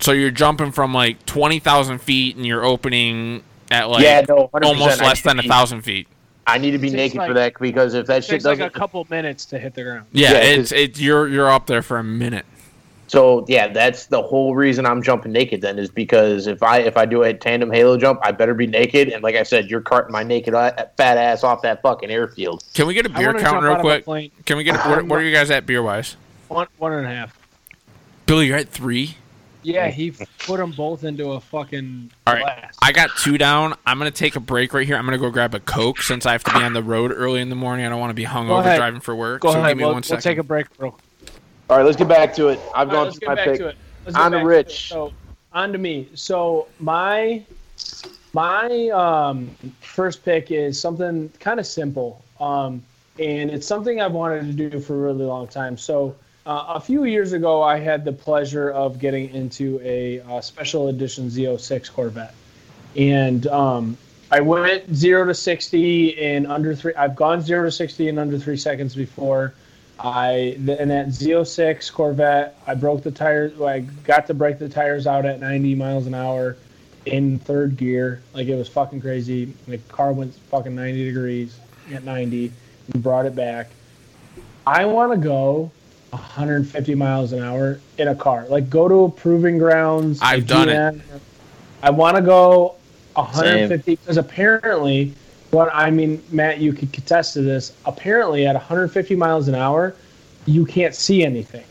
So you're jumping from like twenty thousand feet, and you're opening at like yeah, no, almost less than a thousand feet. I need to be naked like- for that because if that shit takes like doesn't, a couple minutes to hit the ground. Yeah, Yeah, it's it's you're you're up there for a minute. So yeah, that's the whole reason I'm jumping naked. Then is because if I if I do a tandem halo jump, I better be naked. And like I said, you're carting my naked uh, fat ass off that fucking airfield. Can we get a beer count real out of a quick? Can we get? A, what, what are you guys at beer wise? One, one and a half. Billy, you're at three. Yeah, he put them both into a fucking All right, glass. I got two down. I'm gonna take a break right here. I'm gonna go grab a coke since I have to be on the road early in the morning. I don't want to be hungover ahead. driving for work. Go so ahead. give me we'll, one we'll take a break, bro. All right, let's get back to it. I've gone let's through get my back pick. to it. On to. Rich. So, on to me. So my my um, first pick is something kind of simple, um, and it's something I've wanted to do for a really long time. So uh, a few years ago, I had the pleasure of getting into a uh, special edition Z06 Corvette, and um, I went zero to sixty in under three. I've gone zero to sixty in under three seconds before. I in that Z06 Corvette, I broke the tires. I got to break the tires out at 90 miles an hour in third gear. Like it was fucking crazy. The car went fucking 90 degrees at 90 and brought it back. I want to go 150 miles an hour in a car. Like go to a proving grounds. a I've done it. I want to go 150 because apparently, what I mean, Matt, you could contest to this. Apparently, at 150 miles an hour, you can't see anything.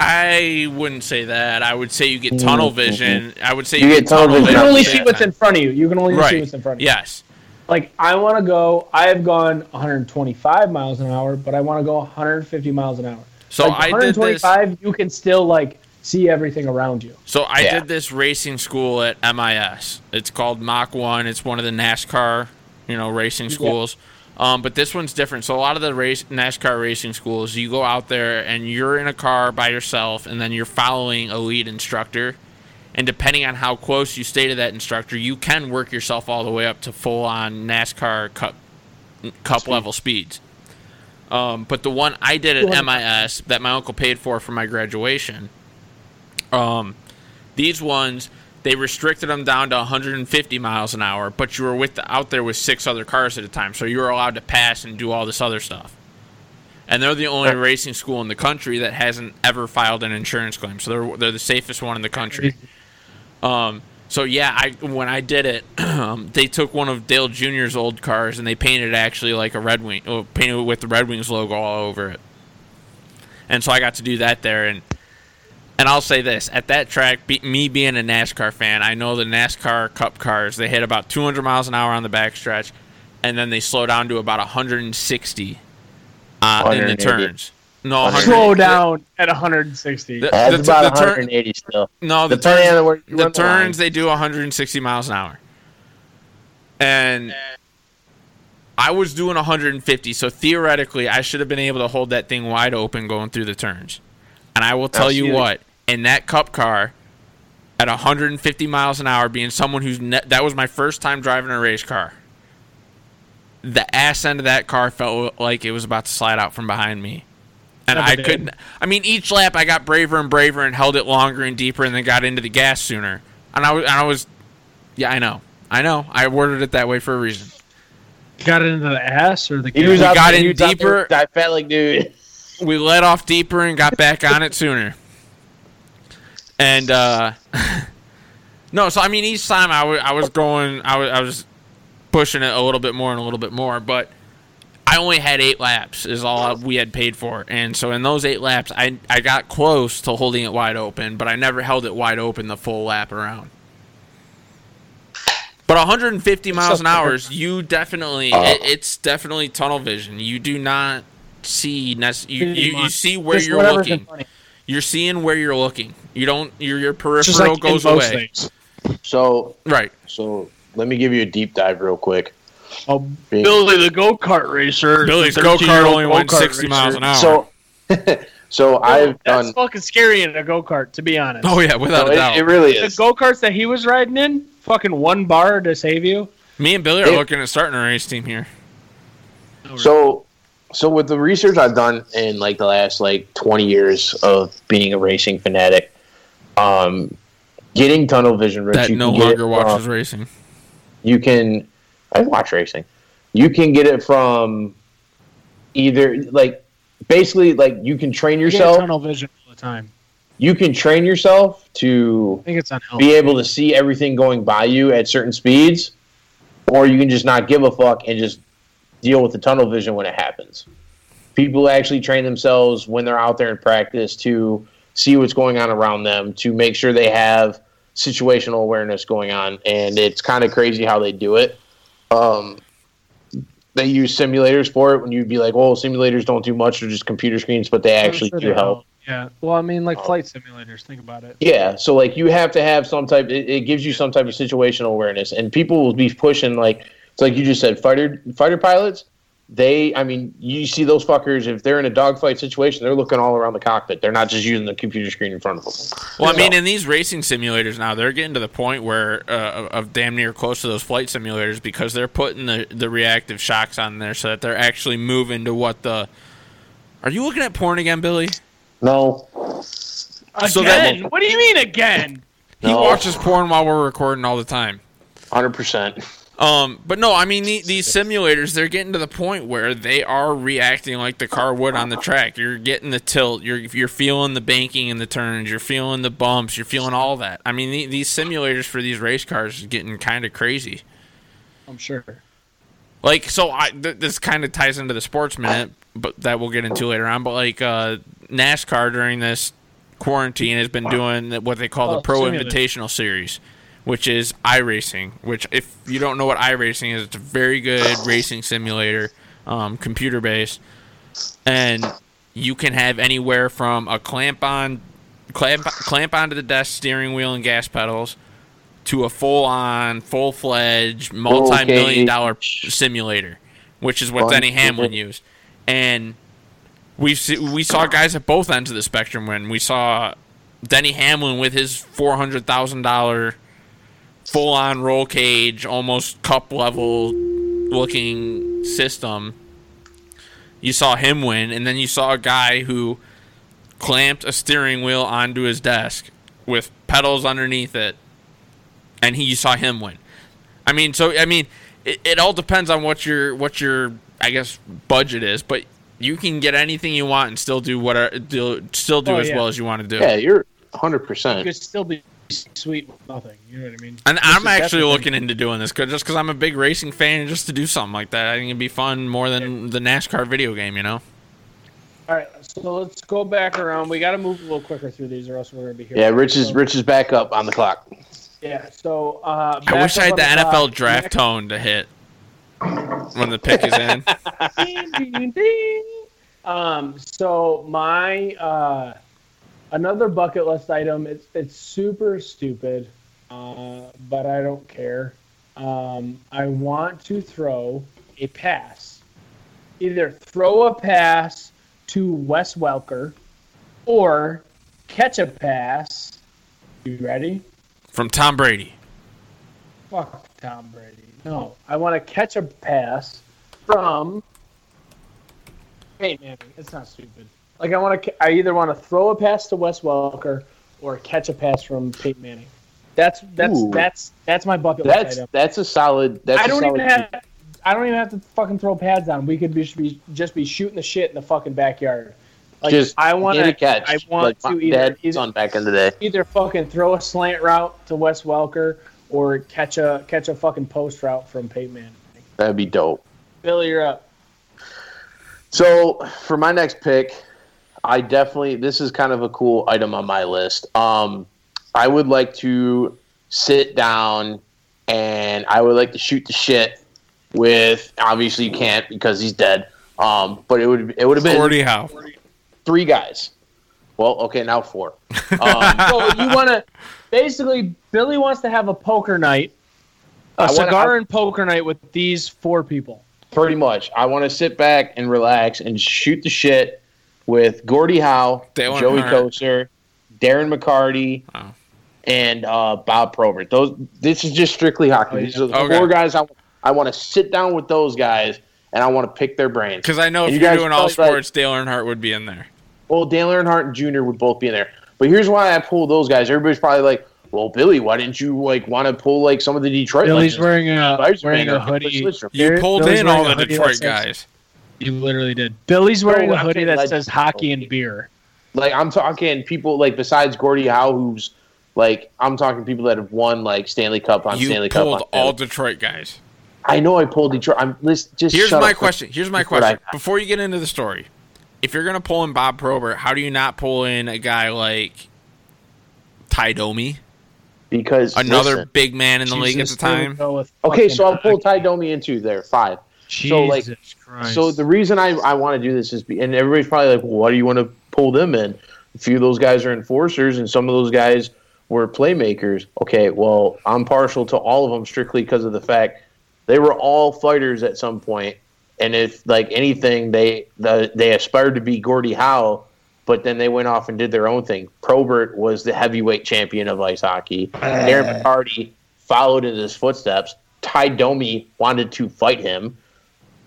I wouldn't say that. I would say you get tunnel mm-hmm. vision. I would say You get tunnel vision. You can only see what's in front of you. You can only see what's in front of you. Yes. Like I want to go. I have gone 125 miles an hour, but I want to go 150 miles an hour. So like I did this. 125, you can still like see everything around you. So I Yeah. did this racing school at MIS. It's called Mach One. It's one of the NASCAR, you know, racing schools. Um, but this one's different. So a lot of the race NASCAR racing schools, you go out there and you're in a car by yourself, and then you're following a lead instructor. And depending on how close you stay to that instructor, you can work yourself all the way up to full on NASCAR Cup Cup level speeds. Um, but the one I did at MIS that my uncle paid for for my graduation, um, these ones they restricted them down to 150 miles an hour, but you were with the, out there with six other cars at a time, so you were allowed to pass and do all this other stuff. And they're the only racing school in the country that hasn't ever filed an insurance claim, so they're they're the safest one in the country. Um, so yeah, I when I did it, um, they took one of Dale Jr.'s old cars and they painted it actually like a Red Wing, painted it with the Red Wings logo all over it. And so I got to do that there, and and I'll say this: at that track, be, me being a NASCAR fan, I know the NASCAR Cup cars they hit about 200 miles an hour on the backstretch, and then they slow down to about 160 uh, in the turns. No, 100 Slow down at 160. The- That's the- about the turn- 180 still. No, the Depending turns, on where the run the turns they do 160 miles an hour, and I was doing 150. So theoretically, I should have been able to hold that thing wide open going through the turns. And I will tell That's you huge. what, in that Cup car, at 150 miles an hour, being someone who's ne- that was my first time driving a race car. The ass end of that car felt like it was about to slide out from behind me. And Never I did. couldn't. I mean, each lap I got braver and braver and held it longer and deeper, and then got into the gas sooner. And I was, and I was, yeah, I know, I know. I worded it that way for a reason. Got into the ass or the He was We got there, in he was out there deeper. with that fat like dude. We let off deeper and got back on it sooner. And uh, no, so I mean, each time I was going, I was, pushing it a little bit more and a little bit more, but I only had eight laps is all we had paid for, and so in those eight laps, I I got close to holding it wide open, but I never held it wide open the full lap around. But 150 miles an hour, you definitely Uh, it, it's definitely tunnel vision. You do not see nec- you, you, you see where you're whatever's in looking. Front of You're seeing where you're looking. You don't your your peripheral like goes away. things. So, Right. so let me give you a deep dive real quick. Oh, Being- Billy the go kart racer. Billy's the go kart 13-year-old only went go-kart 60 miles an hour. So, so I've That's done. fucking scary in a go kart, to be honest. oh yeah, without no, a doubt. it, it really is. The go karts that he was riding in, fucking one bar to save you. Me and Billy are It- looking at starting a race team here. So, so with the research I've done in like the last like 20 years of being a racing fanatic, um, getting tunnel vision, Rich, That you no can longer it watches from- racing. you can I watch racing. You can get it from either like basically like you can train You yourself. tunnel vision all the time. You can train yourself to I think it's be able to see everything going by you at certain speeds, or you can just not give a fuck and just deal with the tunnel vision when it happens. People actually train themselves when they're out there in practice to see what's going on around them, to make sure they have situational awareness going on, and it's kind of crazy how they do it. Um, they use simulators for it when you'd be like, "Well, simulators don't do much; they're just computer screens," but they actually Sure do they help. don't. Yeah. Well, I mean, like flight simulators. Think about it. Yeah, so like you have to have some type. It, it gives you some type of situational awareness, and people will be pushing like it's like you just said, fighter fighter pilots. They, I mean, you see those fuckers if they're in a dogfight situation, they're looking all around the cockpit. They're not just using the computer screen in front of them. Well, I mean, in these racing simulators now, they're getting to the point where uh, of damn near close to those flight simulators because they're putting the, the reactive shocks on there so that they're actually moving to what the. Are you looking at porn again, Billy? No, Again? So that- what do you mean again? He No. watches porn while we're recording all the time. hundred percent. Um, but no, I mean the, these simulators, they're getting to the point where they are reacting like the car would on the track. You're getting the tilt, you're you're feeling the banking in the turns, you're feeling the bumps, you're feeling all that. I mean, the, these simulators for these race cars is getting kind of crazy. I'm sure. Like, so I th- this kind of ties into the sports minute, but that we'll get into later on. But like uh, NASCAR during this quarantine has been doing what they call the Pro. Invitational Series, which is iRacing. Which, if you don't know what iRacing is, it's a very good racing simulator, um, computer based, and you can have anywhere from a clamp on clamp clamp onto the desk steering wheel and gas pedals to a full on, full fledged, multi million dollar simulator, which is what. Denny Hamlin used. And we we saw guys at both ends of the spectrum when we saw Denny Hamlin with his four hundred thousand dollar full on roll cage, almost cup level looking system. You saw him win, and then you saw a guy who clamped a steering wheel onto his desk with pedals underneath it, and he you saw him win. I mean, so I mean, it, it all depends on what your what your I guess budget is, but you can get anything you want and still do what uh, do, still do Oh, as yeah. well as you want to do. Yeah, you're 100. It percent could still be sweet with nothing. You know what I mean? And This I'm actually the thing. looking into doing this 'cause- just because I'm a big racing fan, just to do something like that, I think it'd be fun more than the NASCAR video game. You know? All right, so let's go back around. We got to move a little quicker through these, or else we're gonna be here. Yeah, Rich is So- Rich is back up on the clock. Yeah. So uh, I wish I had the back up NFL on draft top. tone to hit when the pick is in. Ding, ding, ding. Um, so my uh, another bucket list item. It's it's super stupid, uh, but I don't care. Um, I want to throw a pass. Either throw a pass to Wes Welker, or catch a pass. You ready? From Tom Brady. Fuck Tom Brady. No, I want to catch a pass from Peyton Manning. It's not stupid. Like I want to, I either want to throw a pass to Wes Welker or catch a pass from Peyton Manning. That's that's Ooh. that's that's my bucket list That's that's a solid. That's I don't solid even have. I don't even have to fucking throw pads on. We could be, be just be shooting the shit in the fucking backyard. Like, just I want to catch. I want like to either, either son back in the day. either fucking throw a slant route to Wes Welker or catch a catch a fucking post route from Peyton Manning. That'd be dope. Billy, you're up. So for my next pick, I definitely this is kind of a cool item on my list. Um, I would like to sit down and I would like to shoot the shit with. Obviously, you can't because he's dead. Um, but it would it would have been Gordie Howe. three guys. Well, okay, now four. Um, So you want to basically Billy wants to have a poker night, a I wanna- cigar I- and poker night with these four people. pretty much, I want to sit back and relax and shoot the shit with Gordie Howe, Dale Joey Earnhardt. Kocur, Darren McCarty, Wow. and uh, Bob Probert. Those this is just strictly hockey. Oh, These are the Okay. four guys I, I want to sit down with those guys and I want to pick their brains. Because I know And if you you are doing all probably like- sports, Dale Earnhardt would be in there. Well, Dale Earnhardt and Junior would both be in there. But here's why I pulled those guys. Everybody's probably like, "Well, Billy, why didn't you like want to pull like some of the Detroit?" Billy's legends? wearing a Spider-Man wearing a hoodie. You pulled Billy's in all the Detroit that says- guys. You literally did. Billy's wearing No, a I'm hoodie that says hockey and beer. Like I'm talking people like besides Gordie Howe, who's like I'm talking people that have won like Stanley Cup on You Stanley Cup. You pulled all Stanley- Detroit guys. I know I pulled Detroit. I'm listen, just Here's shut my up question. Here's my question. I- Before you get into the story, if you're gonna pull in Bob Probert, how do you not pull in a guy like Ty Domi, because another listen, big man in the league at the time? Okay, so I'll pull hockey. Ty Domi into there. Five. So, like- Christ. So the reason I, I want to do this is, be, and everybody's probably like, well, why do you want to pull them in? A few of those guys are enforcers, and some of those guys were playmakers. Okay, well, I'm partial to all of them strictly because of the fact they were all fighters at some point, and if like anything, they the, they aspired to be Gordie Howe, but then they went off and did their own thing. Probert was the heavyweight champion of ice hockey. Ah. Darren McCarty followed in his footsteps. Ty Domi wanted to fight him.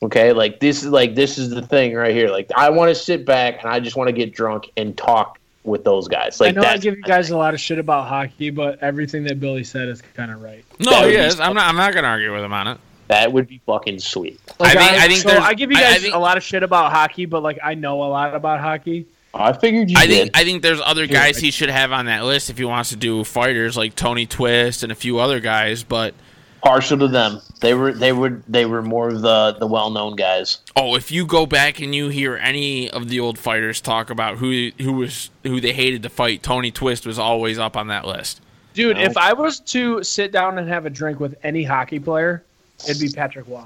Okay, like this is like this is the thing right here. Like I want to sit back and I just want to get drunk and talk with those guys. Like I know I give you guys a lot of shit about hockey, but everything that Billy said is kind of right. No, That would he be is. I'm not. I'm not gonna argue with him on it. that would be fucking sweet. Like, I think- I think so I give you I- I guys think- a lot of shit about hockey, but like I know a lot about hockey. I figured you I did. think. I think there's other guys I- he should have on that list if he wants to do fighters like Tony Twist and a few other guys. But Partial to them. They were they were they were more of the the well known guys. oh, if you go back and you hear any of the old fighters talk about who who was who they hated to fight, Tony Twist was always up on that list. Dude, No. if I was to sit down and have a drink with any hockey player, it'd be Patrick Roy.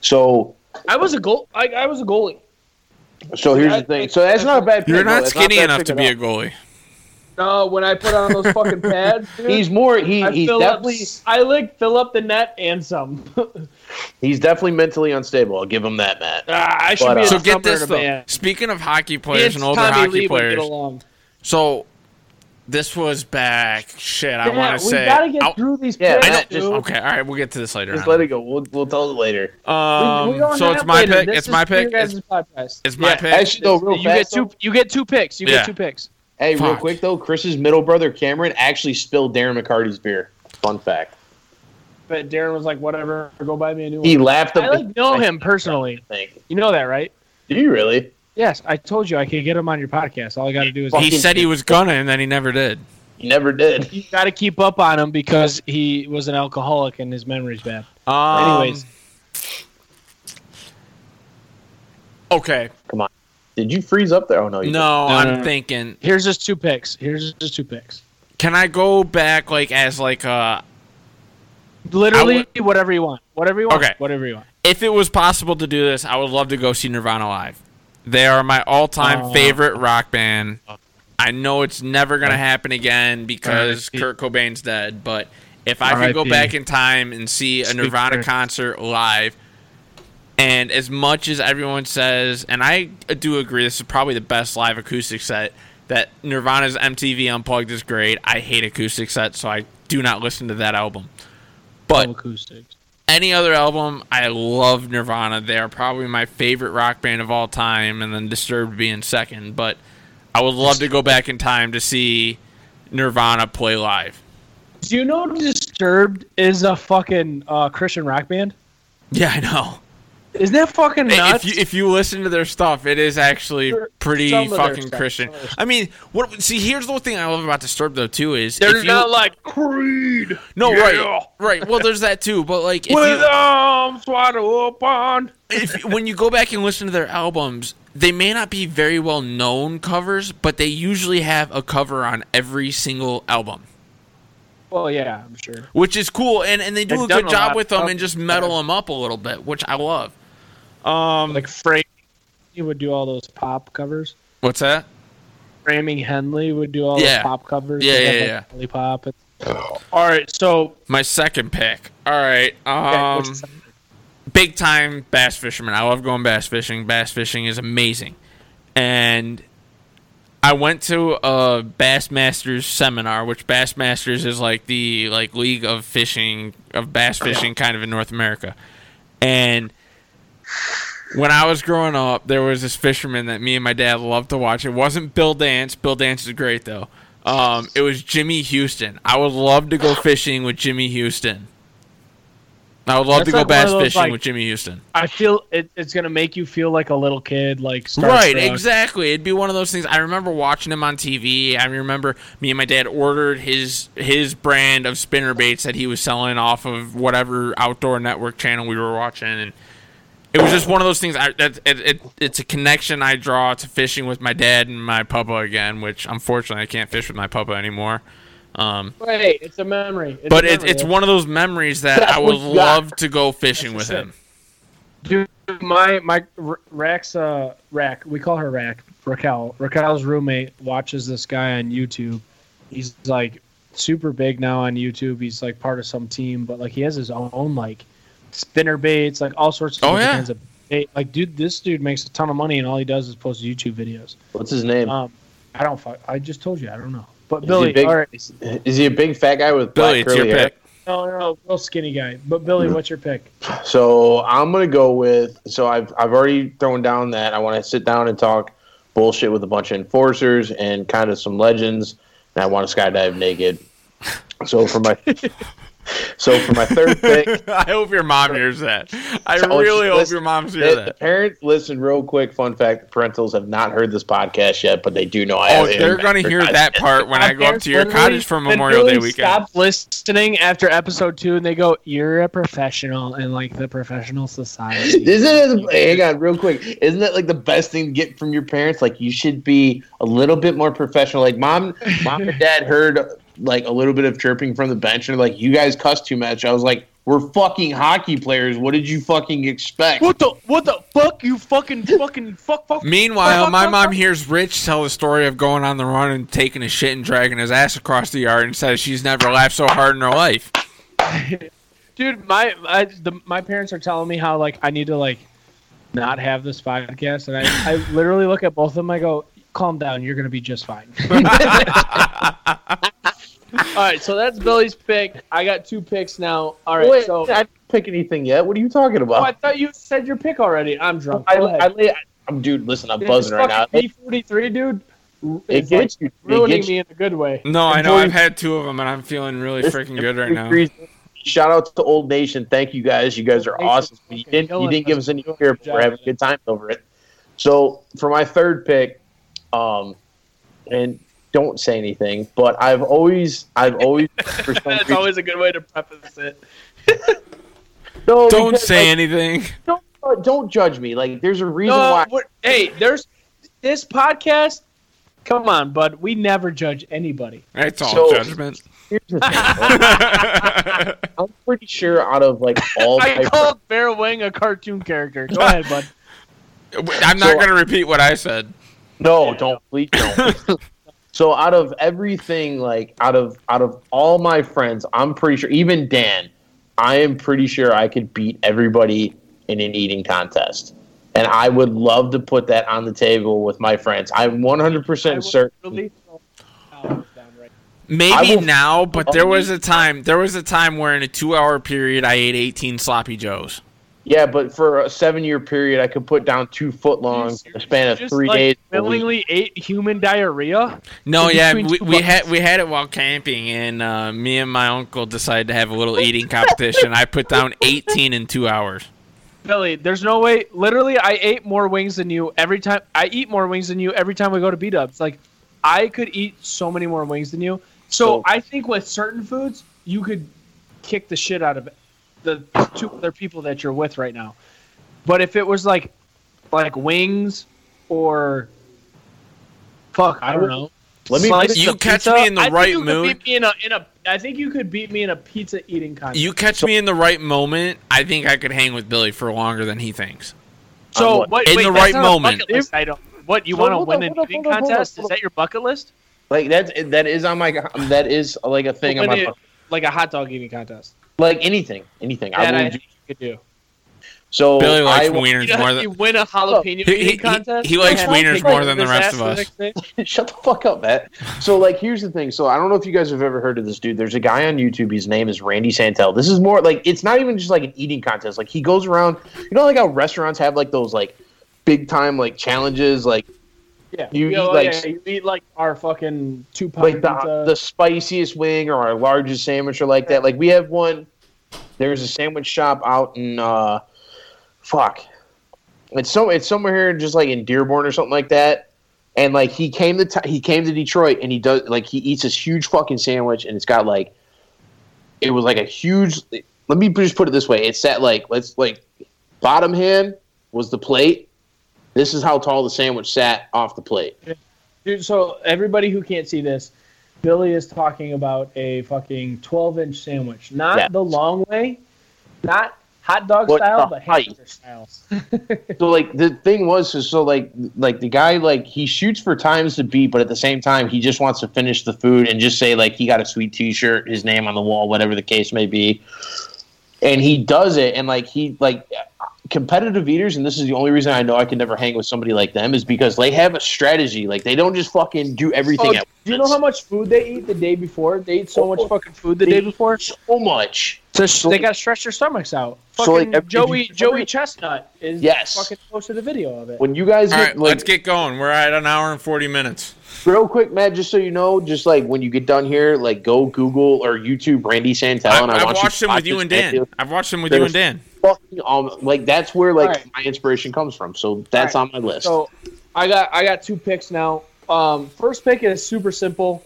So I was a goal. I, I was a goalie. So here's the thing. So that's not a bad. You're not skinny bad enough to be all. a goalie. No, when I put on those fucking pads, dude, He's more. He, I he's definitely. up. I like fill up the net and some. He's definitely mentally unstable. I'll give him that, Matt. Ah, I should But, be uh, So get this a though. band. Speaking of hockey Me players and older Tommy hockey Lee would get players, along. so this was back. Shit, I Yeah, want to say. we gotta get I- through these. Yeah, picks, I know. Just- okay, all right, we'll get to this later. Just on. let it go. We'll we'll tell it later. Um, We- we so it's my later. pick. This It's my pick. It's, it's my Yeah. pick. Actually, though, real you get two. though- You get two picks. You Yeah. get two picks. Hey, real quick though, Chris's middle brother Cameron actually spilled Darren McCarty's beer. Fun fact. But Darren was like, "Whatever, go buy me a new He one." laughed. I like know him personally. I think. You know that, right? Do you really? Yes, I told you I could get him on your podcast. All I got to do is he said he was gonna, and then he never did. He never did. you got to keep up on him because he was an alcoholic and his memory's bad. Um, Anyways. okay. Did you freeze up there? Oh no. You No, No, I'm no, no. thinking. Here's just two picks. Here's just two picks. Can I go back like as like uh Literally, whatever you want. Whatever you want. Okay. Whatever you want. if it was possible to do this, I would love to go see Nirvana live. They are my all-time Oh. favorite rock band. I know it's never gonna happen again because R.I.P. Kurt Cobain's dead, but if I could go back in time and see a Nirvana Kurt. concert live, and as much as everyone says, and I do agree, this is probably the best live acoustic set. That Nirvana's MTV Unplugged is great. I hate acoustic sets, so I do not listen to that album. But All acoustics. any other album, I love Nirvana. They are probably my favorite rock band of all time, and then Disturbed being second. But I would love to go back in time to see Nirvana play live. Do you know Disturbed is a fucking uh, Christian rock band? Yeah, I know. Isn't that fucking nuts? If you if you listen to their stuff, it is actually pretty some fucking Christian. some of their I mean, what? See, here's the thing I love about Disturbed though too is They're if you, not like Creed. no Yeah. right right. Well, there's that too, but like if With you, arms wide open. if when you go back and listen to their albums, they may not be very well known covers, but they usually have a cover on every single album, Well, yeah, I'm sure. which is cool. And and they do They've a good a job with them and just metal them up a little bit, which I love. Um, Like Frank, he would do all those pop covers. what's that? Framing Hanley would do all Yeah. those pop covers. Yeah, They'd yeah, like, yeah. Lollipop. and- All right, so My second pick. All right. Um, what's- big time bass fisherman. I love going bass fishing. Bass fishing is amazing. And I went to a Bassmasters seminar, which Bassmasters is like the like league of fishing of bass fishing kind of in North America. And when I was growing up, there was this fisherman that me and my dad loved to watch. It wasn't Bill Dance. Bill Dance is great though. Um, it was Jimmy Houston. I would love to go fishing with Jimmy Houston. I would love That's to go like bass those, fishing like- with Jimmy Houston. I feel it, it's gonna make you feel like a little kid, like Right, exactly. It'd be one of those things. I remember watching him on TV. I remember me and my dad ordered his his brand of spinner baits that he was selling off of whatever outdoor network channel we were watching, and it was just one of those things. I that it, it it's a connection I draw to fishing with my dad and my papa again, which unfortunately I can't fish with my papa anymore. Um, Wait, it's a memory. It's but a it, it's one of those memories that That's I would what you got. love to go fishing with him. Dude, my my Rack's uh Rack. We call her Rack. Raquel. Raquel's roommate watches this guy on YouTube. He's like super big now on YouTube. He's like part of some team, but like he has his own like spinner baits, like all sorts of Oh, yeah. kinds of bait. Like, dude, this dude makes a ton of money, and all he does is post YouTube videos. What's his name? Um, I don't. fuck- I just told you. I don't know. But Is he Billy, big? all right. Is he a big fat guy with Billy, black it's your curly hair? No, no, real skinny guy. But Billy, what's your pick? So I'm gonna go with. So I've I've already thrown down that I want to sit down and talk bullshit with a bunch of enforcers and kind of some legends, and I want to skydive naked. So for my so for my third pick, I hope your mom hears that. I Oh, really hope listen, your mom the, hears the that. parents listen real quick. Fun fact: parentals have not heard this podcast yet, but they do know I Oh, have. they're gonna hear that part when I go up to your cottage for Memorial Day Billy weekend. Stop listening after episode two, and they go, "You're a professional in like the professional society." Isn't it? Hang on, real quick. Isn't that like the best thing to get from your parents? Like you should be a little bit more professional. Like mom, mom and dad heard like a little bit of chirping from the bench, and they're like, "You guys cuss too much." I was like, We're fucking hockey players. What did you fucking expect? What the what the fuck you fucking fucking fuck fuck. Meanwhile, fuck, my fuck, mom fuck. hears Rich tell the story of going on the run and taking a shit and dragging his ass across the yard and says she's never laughed so hard in her life. Dude, my I, the, my parents are telling me how like I need to like not have this podcast, and I, I literally look at both of them. I go, "Calm down, you're gonna be just fine." All right, so that's Billy's pick. I got two picks now. All right, Wait, so I didn't pick anything yet. What are you talking oh, I thought you said your pick already. I'm drunk. I, Go I, ahead. lay- I'm dude. Listen, I'm This buzzing right now. fucking M43, dude. It is, like, gets you. It ruining gets you. me in a good way. No, I know. I've had two of them and I'm feeling really This- freaking good right now. Shout out to Old Nation. Thank you guys. You guys are Nation's awesome. You didn't, you didn't give us. us any Doing a care, good we're having a good time over it. So for my third pick, um, and don't say anything, but I've always, I've always, for some That's reason, always a good way to preface it. no, Don't because, say like, anything. don't, uh, don't judge me. Like, there's a reason No, why. hey, there's this podcast. Come on, bud. We never judge anybody. It's all So- judgment. Here's the thing. I'm pretty sure out of like all I my called Bear Wing a cartoon character. Go ahead, bud. I'm not So- going to repeat what I said. No, don't please don't. so out of everything, like out of out of all my friends, I'm pretty sure, even Dan, I am pretty sure I could beat everybody in an eating contest. And I would love to put that on the table with my friends. I'm 100% certain. Really? Down right. Maybe will- now, but there was a time. There was a time where in a two-hour period, I ate 18 sloppy joes. Yeah, but for a seven year period, I could put down two foot long, a span of Just, three like, days. a. Willingly ate human diarrhea. No, yeah, we, we had we had it while camping, and uh, me and my uncle decided to have a little eating competition. I put down 18 in two hours. Billy, there's no way. Literally, I ate more wings than you every time. I eat more wings than you every time we go to B Dubs. Like, I could eat so many more wings than you. So So- I think with certain foods, you could kick the shit out of the two other people that you're with right now. But if it was like, like wings, or fuck, I don't know. Let me Slices put it- You catch pizza, me in the I think right you could mood. beat me in a, in a, I think you could beat me in a pizza eating contest. You catch me in the right moment, I think I could hang with Billy for longer than he thinks. So On what? what? In wait, the right not a moment. bucket list item. What you want to win on, an hold on, eating hold on, hold on, contest? Is that your bucket list? Like that's that is on my that is like a thing on my it- like a hot dog eating contest. Like anything anything. I That I will do. think you could do. So Billy likes I wieners You, more you than win a jalapeno He- he- eating he- contest. he likes wieners more than the rest of us. next. Shut the fuck up, Matt. So, like, here's the thing. So, I don't know if you guys have ever heard of this dude. There's a guy on YouTube. His name is Randy Santel. This is more like it's not even just like an eating contest. Like, he goes around. You know, like how restaurants have like those like big time like challenges, like Yeah, You You eat, oh, like- yeah, you eat like our fucking two pound like the pizza. the spiciest wing or our largest sandwich or like that. Like, we have one. There's a sandwich shop out in uh, fuck. It's so it's somewhere here, just like in Dearborn or something like that. And like he came to t- he came to Detroit and he does like he eats this huge fucking sandwich and it's got like it was like a huge. Let me just put it this way: it's that like let's like bottom hand was the plate. This is how tall the sandwich sat off the plate. Dude, so everybody who can't see this, Billy is talking about a fucking 12 inch sandwich. Not Yeah. the long way, not hot dog What style, but height? hamburger styles. So like the thing was so, so like like the guy like he shoots for times to beat, but at the same time he just wants to finish the food and just say like he got a sweet T-shirt, his name on the wall, whatever the case may be, and he does it and like he like competitive eaters, and this is the only reason I know I can never hang with somebody like them is because they have a strategy. Like they don't just fucking do everything. Oh, at do you know how much food they eat the day before? They eat so much Oh, fucking food the day before. so much. So So- they got to stretch their stomachs out. So, Fucking like, every- Joey Joey Chestnut is Yes. fucking posted a video of it. When you guys All get right, like, let's get going. We're at an hour and 40 minutes. real quick, Matt, just so you know, just like when you get done here, like go Google or YouTube Randy Santel, I, and I I've want watched to him with you and Dan. video. I've watched him with They're you and Dan. Fucking um, like that's where like Alright. my inspiration comes from. So that's Alright. on my list. So I got I got two picks now. Um, first pick is super simple.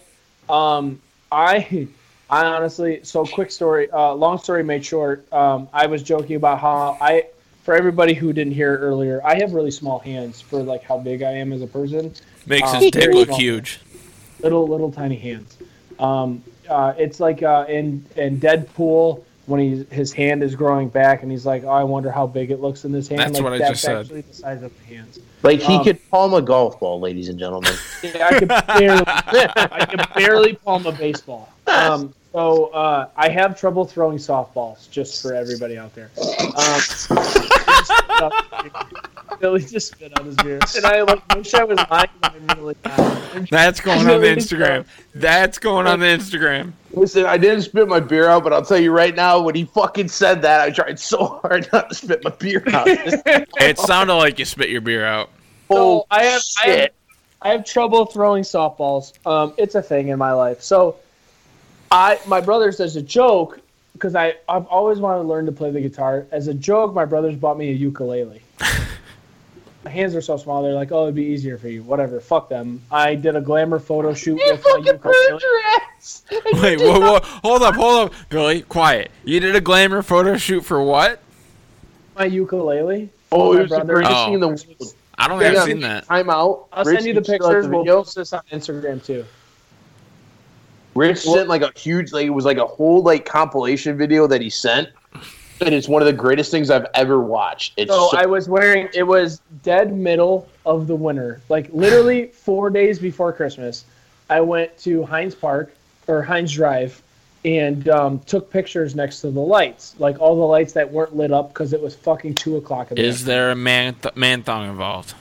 Um, I I honestly so quick story. Uh, long story made short. Um, I was joking about how I for everybody who didn't hear it earlier, I have really small hands for like how big I am as a person. Makes Um, his dick look small. huge. Little little tiny hands. Um, uh, it's like uh, in in Deadpool when he his hand is growing back and he's like, oh, I wonder how big it looks in this hand. That's like, what I that's just said. the size of the hands. Like he Um, could palm a golf ball, ladies and gentlemen. Yeah, I could barely, I could barely palm a baseball. Um, so uh, I have trouble throwing softballs, just for everybody out there. Um, Billy just spit on his beer, and I like wish I was lying. I'm really not. That's going on the Instagram. That's going on the Instagram. Listen, I didn't spit my beer out, but I'll tell you right now, when he fucking said that, I tried so hard not to spit my beer out. It sounded like you spit your beer out. So I have, I have. I have trouble throwing softballs. Um, it's a thing in my life. So, I my brothers as a joke because I I've always wanted to learn to play the guitar. As a joke, my brothers bought me a ukulele. my hands are so small. They're like, oh, it'd be easier for you. Whatever. Fuck them. I did a glamour photo shoot You with my fucking burned ukulele. your ass. Wait, whoa, whoa, hold up, hold up, Billy, quiet. You did a glamour photo shoot for what? My ukulele. Oh, My it was the brother- greatest Oh. thing in the world. I don't think I've Yeah. seen that. Time out. I'll Rich, send you the still have pictures. We'll video? post this on Instagram too. Rich sent like a huge, like it was like a whole like compilation video that he sent, and it's one of the greatest things I've ever watched. It's So so, I was wearing it was dead middle of the winter, like literally four days before Christmas. I went to Hines Park or Hines Drive and um, took pictures next to the lights, like all the lights that weren't lit up because it was fucking two o'clock in the Is there a man th- man thong involved?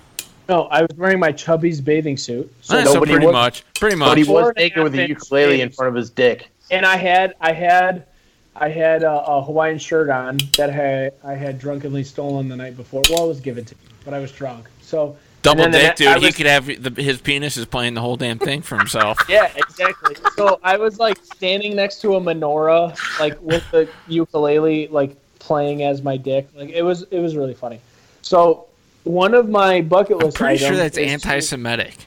No, I was wearing my Chubby's bathing suit. So so pretty was- much, pretty but he was naked with half a ukulele in front of his dick. and I had I had I had a, a Hawaiian shirt on that I had, I had drunkenly stolen the night before. Well, it was given to me, but I was drunk. So Double dick, the- dude. I he could have the, his penis is playing the whole damn thing for himself. Yeah, exactly. So I was like standing next to a menorah, like with the ukulele, like playing as my dick. Like it was, it was really funny. So one of my bucket list. I'm list pretty sure items that's is to- anti-Semitic.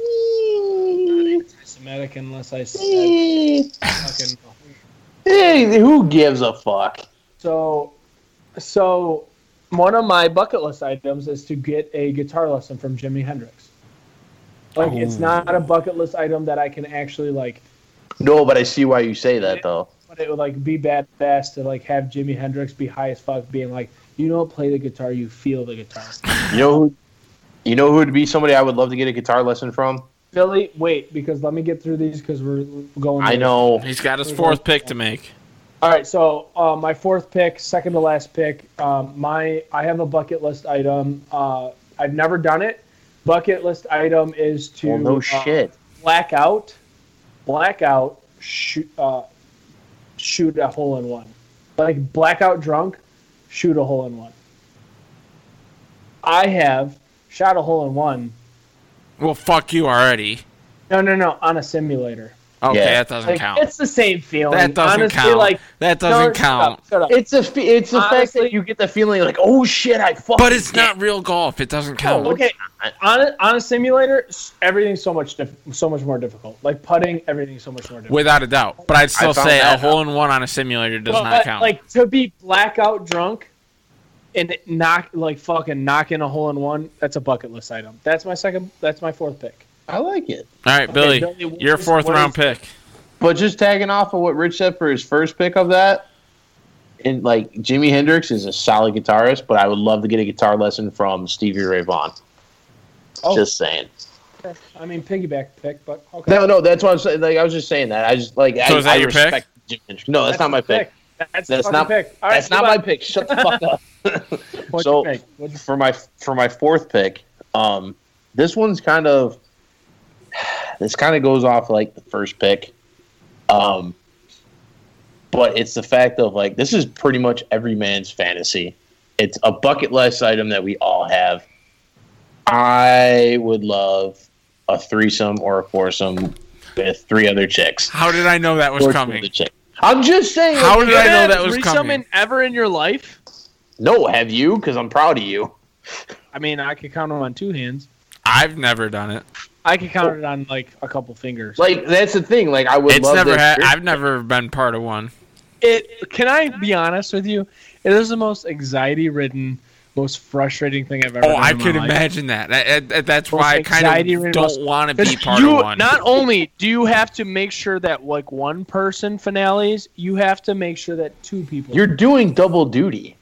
anti-Semitic unless I said fucking. Hey, who gives a fuck? So, so one of my bucket list items is to get a guitar lesson from Jimi Hendrix. Like it's not a bucket list item that I can actually like No, but I see why you say that though. but it would like be bad badass to like have Jimi Hendrix be high as fuck, being like, you don't play the guitar, you feel the guitar. You know who? You know who would be somebody I would love to get a guitar lesson from? Billy, wait, because let me get through these because we're going. I know. He's got his fourth pick to make. All right, so uh, my fourth pick, second to last pick. Um, my I have a bucket list item. Uh, I've never done it. Bucket list item is to Well, no uh, shit. black out, black out, shoot, uh, shoot a hole in one. Like blackout drunk, shoot a hole in one. I have shot a hole in one. Well, fuck you already. No, no, no, on a simulator. Okay, Yeah. that doesn't Like, count. It's the same feeling. That doesn't Honestly, count. Like, that doesn't shut count. up, shut up. It's a. It's the fact that you get the feeling like, oh shit, I fucking. But it's did not real golf. It doesn't count. Oh, okay. On a, on a simulator, everything's so much diff- so much more difficult. Like putting, everything's so much more difficult. Without a doubt. But I'd still say a hole in one on a simulator does Well, not but, count. Like to be blackout drunk and knock like fucking knocking a hole in one. That's a bucket list item. That's my second. That's my fourth pick. I like it. All right, Billy, Billy, your fourth what round pick. But just tagging off of what Rich said for his first pick of that, and like Jimi Hendrix is a solid guitarist, but I would love to get a guitar lesson from Stevie Ray Vaughan. Oh. Just saying. I mean piggyback pick, but okay. No, no, that's what I'm saying. Like I was just saying that. I just like. So I, is that I your pick? respect Jimi Hendrix. No, that's, not my your pick. That's, That's not- pick. All right, that's not my pick. Shut the fuck up. So- your pick? What's your- for my for my fourth pick, um, this one's kind of this kind of goes off like the first pick, um, but it's the fact of like this is pretty much every man's fantasy. It's a bucket list item that we all have. I would love a threesome or a foursome with three other chicks. How did I know that was coming? other chicks. I'm just saying. How like, did I know Had that was threesome coming? in- ever in your life? No, have you? Because I'm proud of you. I mean, I could count them on two hands. I've never done it. I could count oh. it on like a couple fingers. Like that's the thing. Like I would It's love never to had. I've never been part of one. it can I be honest with you? It is the most anxiety ridden, most frustrating thing I've ever. Oh, I could imagine that. That- that- That's Most why I kind of most- don't want to be part you, of one. Not only do you have to make sure that like one person finales, you have to make sure that two people. You're doing double duty.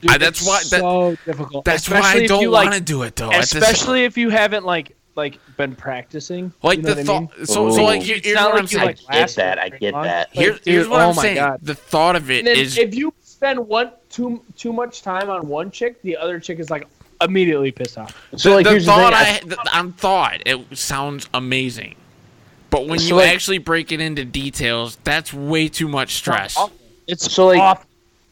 Dude, I- that's it's why- that- so difficult. That's why I don't you, want like, to do it though. at this- Especially if you haven't like like been practicing. like you know the what I mean? thought. So, so like here- It's here's not what like I'm you, saying. like, I get that, I get long. that. Like, Here- dude, here's what oh I'm my saying. God. The thought of it And then is if you spend one too too much time on one chick, the other chick is like immediately pissed off. So like the here's the thing. thought I- I, the, on thought it sounds amazing, but when So, you like- actually break it into details, that's way too much stress. It's So, like, awful.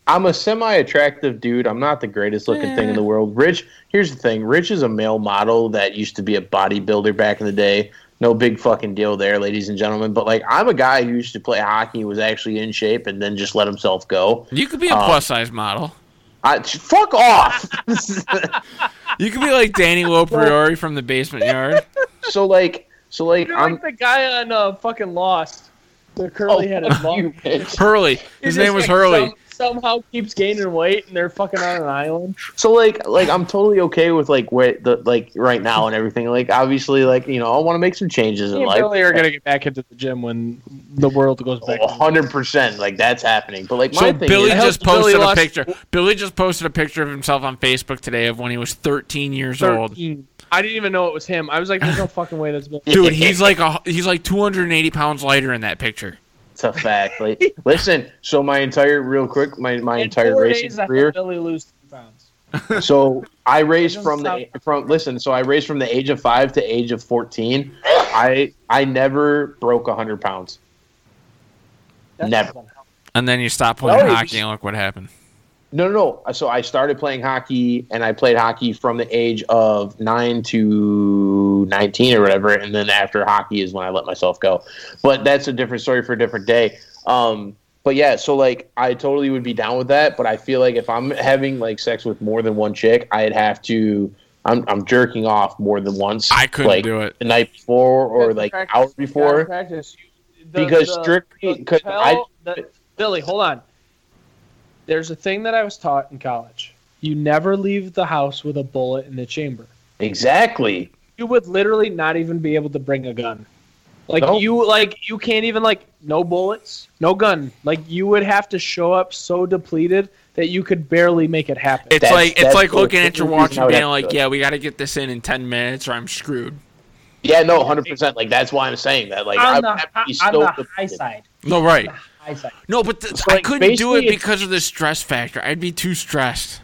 I'm a semi-attractive dude. I'm not the greatest looking thing in the world. Rich, here's the thing. Rich is a male model that used to be a bodybuilder back in the day. No big fucking deal there, ladies and gentlemen. But like, I'm a guy who used to play hockey, was actually in shape, and then just let himself go. You could be a Um, plus size model. I, fuck off. You could be like Danny LoPriore from the basement yard. so like, so like, You're I'm. like the guy on uh, fucking Lost, the Oh, curly headed fuck you. Hurley. He His just, name was like, Hurley. some- somehow keeps gaining weight, and they're fucking on an island. So like, like I'm totally okay with like where the like right now and everything. Like obviously, like you know, I want to make some changes in Me and life. Billy are gonna get back into the gym when the world goes back. to- hundred percent, like that's happening. But like my So thing Billy is, just Billy posted a lost- picture. Billy just posted a picture of himself on Facebook today of when he was 13 years old. I didn't even know it was him. I was like, "There's no fucking way that's Billy." Dude, he's like a he's like 280 pounds lighter in that picture. It's a fact. Like, listen, so my entire real quick, my my In entire four racing days, career. helped Billy lose two pounds. So I raced from the stop. from listen. So I raced from the age of five to age of fourteen. I I never broke hundred pounds. That's Never. And then you stop playing No, hockey, and look what happened. No, no, no. So I started playing hockey, and I played hockey from the age of nine to nineteen or whatever. And then after hockey is when I let myself go. But that's a different story for a different day. Um, but yeah, so like I totally would be down with that. But I feel like if I'm having like sex with more than one chick, I'd have to. I'm I'm jerking off more than once. I couldn't like, do it. the night before or like practice. hour before. practice. The- Because the- strictly- the 'cause tell- I- the- Billy, hold on. There's a thing that I was taught in college. You never leave the house with a bullet in the chamber. Exactly. You would literally not even be able to bring a gun. Like No. you like you can't even like no bullets, no gun. Like you would have to show up so depleted that you could barely make it happen. It's That's- like it's that's like the- looking at your watch and being like, to- "Yeah, we got to get this in in 10 minutes, or I'm screwed." Yeah, no, hundred percent. Like that's why I'm saying that. Like I on would the, have to be on so the high side. No, right? High side. No, but th- So, I couldn't do it because of the stress factor. I'd be too stressed.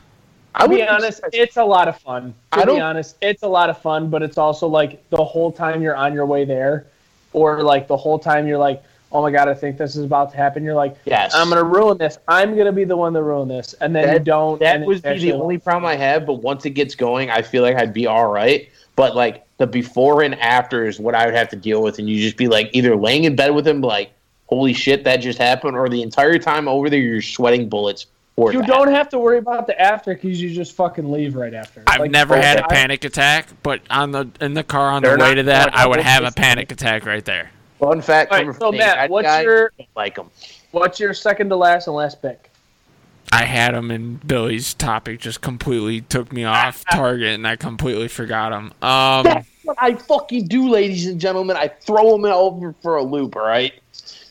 I To be would honest, it's a lot of fun. To I be don't- honest, it's a lot of fun, but it's also like the whole time you're on your way there, or like the whole time you're like, oh my god, I think this is about to happen. You're like, yes. I'm gonna ruin this. I'm gonna be the one to ruin this, and then you don't. that and would it's be the only problem I have. But once it gets going, I feel like I'd be all right. But like the before and after is what I would have to deal with, and you just be like either laying in bed with him, like holy shit, that just happened, or the entire time over there you're sweating bullets. For You to don't have to worry about the after because you just fucking leave right after. I've Like, never had a I- panic attack, but on the in the car on the way not- to that, I would have a both panic attack right there. Fun fact right, so the Matt, what's guy, your like him. what's your second to last and last pick? I had him, and Billy's topic just completely took me off target, and I completely forgot him. Um, That's what I fucking do, ladies and gentlemen. I throw him over for a loop. All right, and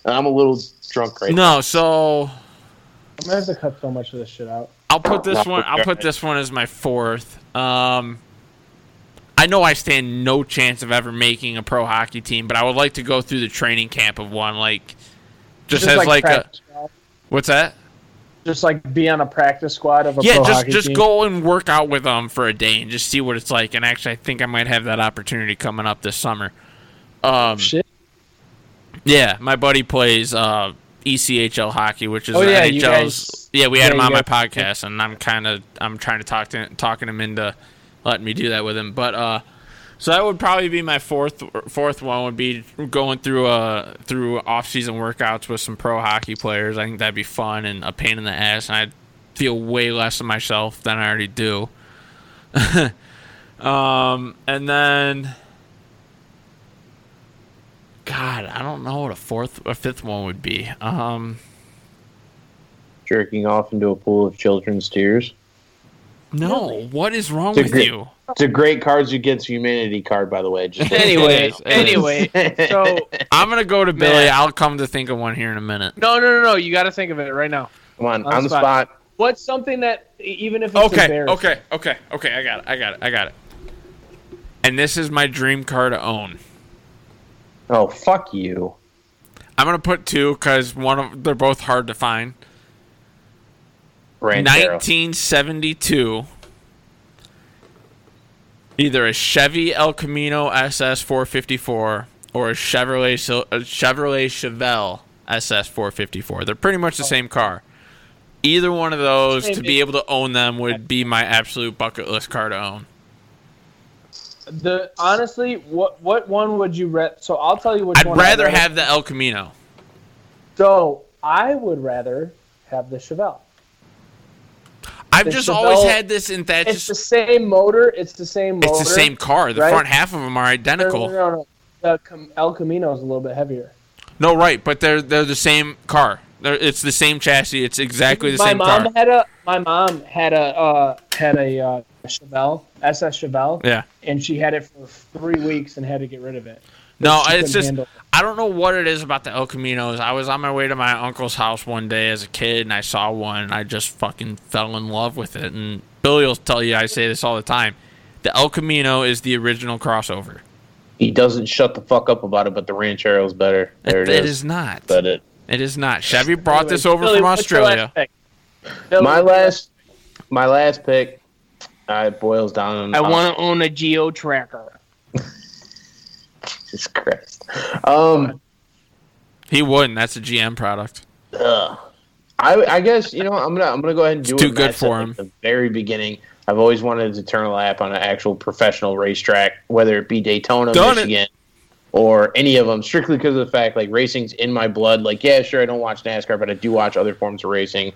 I'm a little drunk right now. no, so I'm gonna have to cut so much of this shit out. I'll put this one. I'll put this one as my fourth. Um, I know I stand no chance of ever making a pro hockey team, but I would like to go through the training camp of one. Like, just, as like, a squad. what's that? just like be on a practice squad of a Yeah, pro just hockey just team. go and work out with them for a day and just see what it's like. And actually, I think I might have that opportunity coming up this summer. Um, Shit. Yeah, my buddy plays uh, ECHL hockey, which is Oh, yeah, NHL's. guys- yeah, we had yeah, him on my guys- podcast, and I'm kind of I'm trying to talk to talking him into letting me do that with him. But uh, so that would probably be my fourth fourth one would be going through uh through off season workouts with some pro hockey players. I think that'd be fun and a pain in the ass, and I'd feel way less of myself than I already do. um, and then. God, I don't know what a fourth or fifth one would be. Um, jerking off into a pool of children's tears. No, what is wrong It's with great- you? It's a great Cards Against Humanity card, by the way. Just Anyway, It is, it anyway, so I'm gonna go to Billy. Man. I'll come to think of one here in a minute. no, no, no, no. You got to think of it right now. come on, On on the the spot. What's something that even if it's Okay, okay, okay, okay. I got it. I got it. I got it. And this is my dream car to own. Oh, fuck you. I'm gonna put two because one of they're both hard to find. Ranchero. 1972. Either a Chevy El Camino SS 454 or a Chevrolet a Chevrolet Chevelle SS 454. They're pretty much the same car. Either one of those to be able to own them would be my absolute bucket list car to own. The honestly, what what one would you re- So I'll tell you which I'd one. rather have the El Camino. So I would rather have the Chevelle. I've The just always had this in that It's the same motor. It's the same motor. it's the same car. The right? front half of them are identical. no, no, no. The El Camino is a little bit heavier. No, right, but they're they're the same car. They're, it's the same chassis. It's exactly the my same mom car. had a my mom had a uh, had a uh, Chevelle SS Chevelle, Yeah. and she had it for three weeks and had to get rid of it. No, it's just it. I don't know what it is about the El Caminos. I was on my way to my uncle's house one day as a kid, and I saw one, and I just fucking fell in love with it. And Billy will tell you I say this all the time. The El Camino is the original crossover. He doesn't shut the fuck up about it, but the Ranchero's better. There it, it it is. is not. But it. It is not. Chevy brought Anyway, this over Billy, from Australia. last My last, my last pick, uh, it boils down. I want to own a Geo Tracker. Jesus Christ. Um, He wouldn't. That's a GM product. ugh. I, I guess you know I'm gonna I'm gonna go ahead and do It's it. too good Matt said for at him. The very beginning, I've always wanted to turn a lap on an actual professional racetrack, whether it be Daytona, Done it. Michigan, or any of them, strictly because of the fact like racing's in my blood. Like, yeah, sure, I don't watch NASCAR, but I do watch other forms of racing.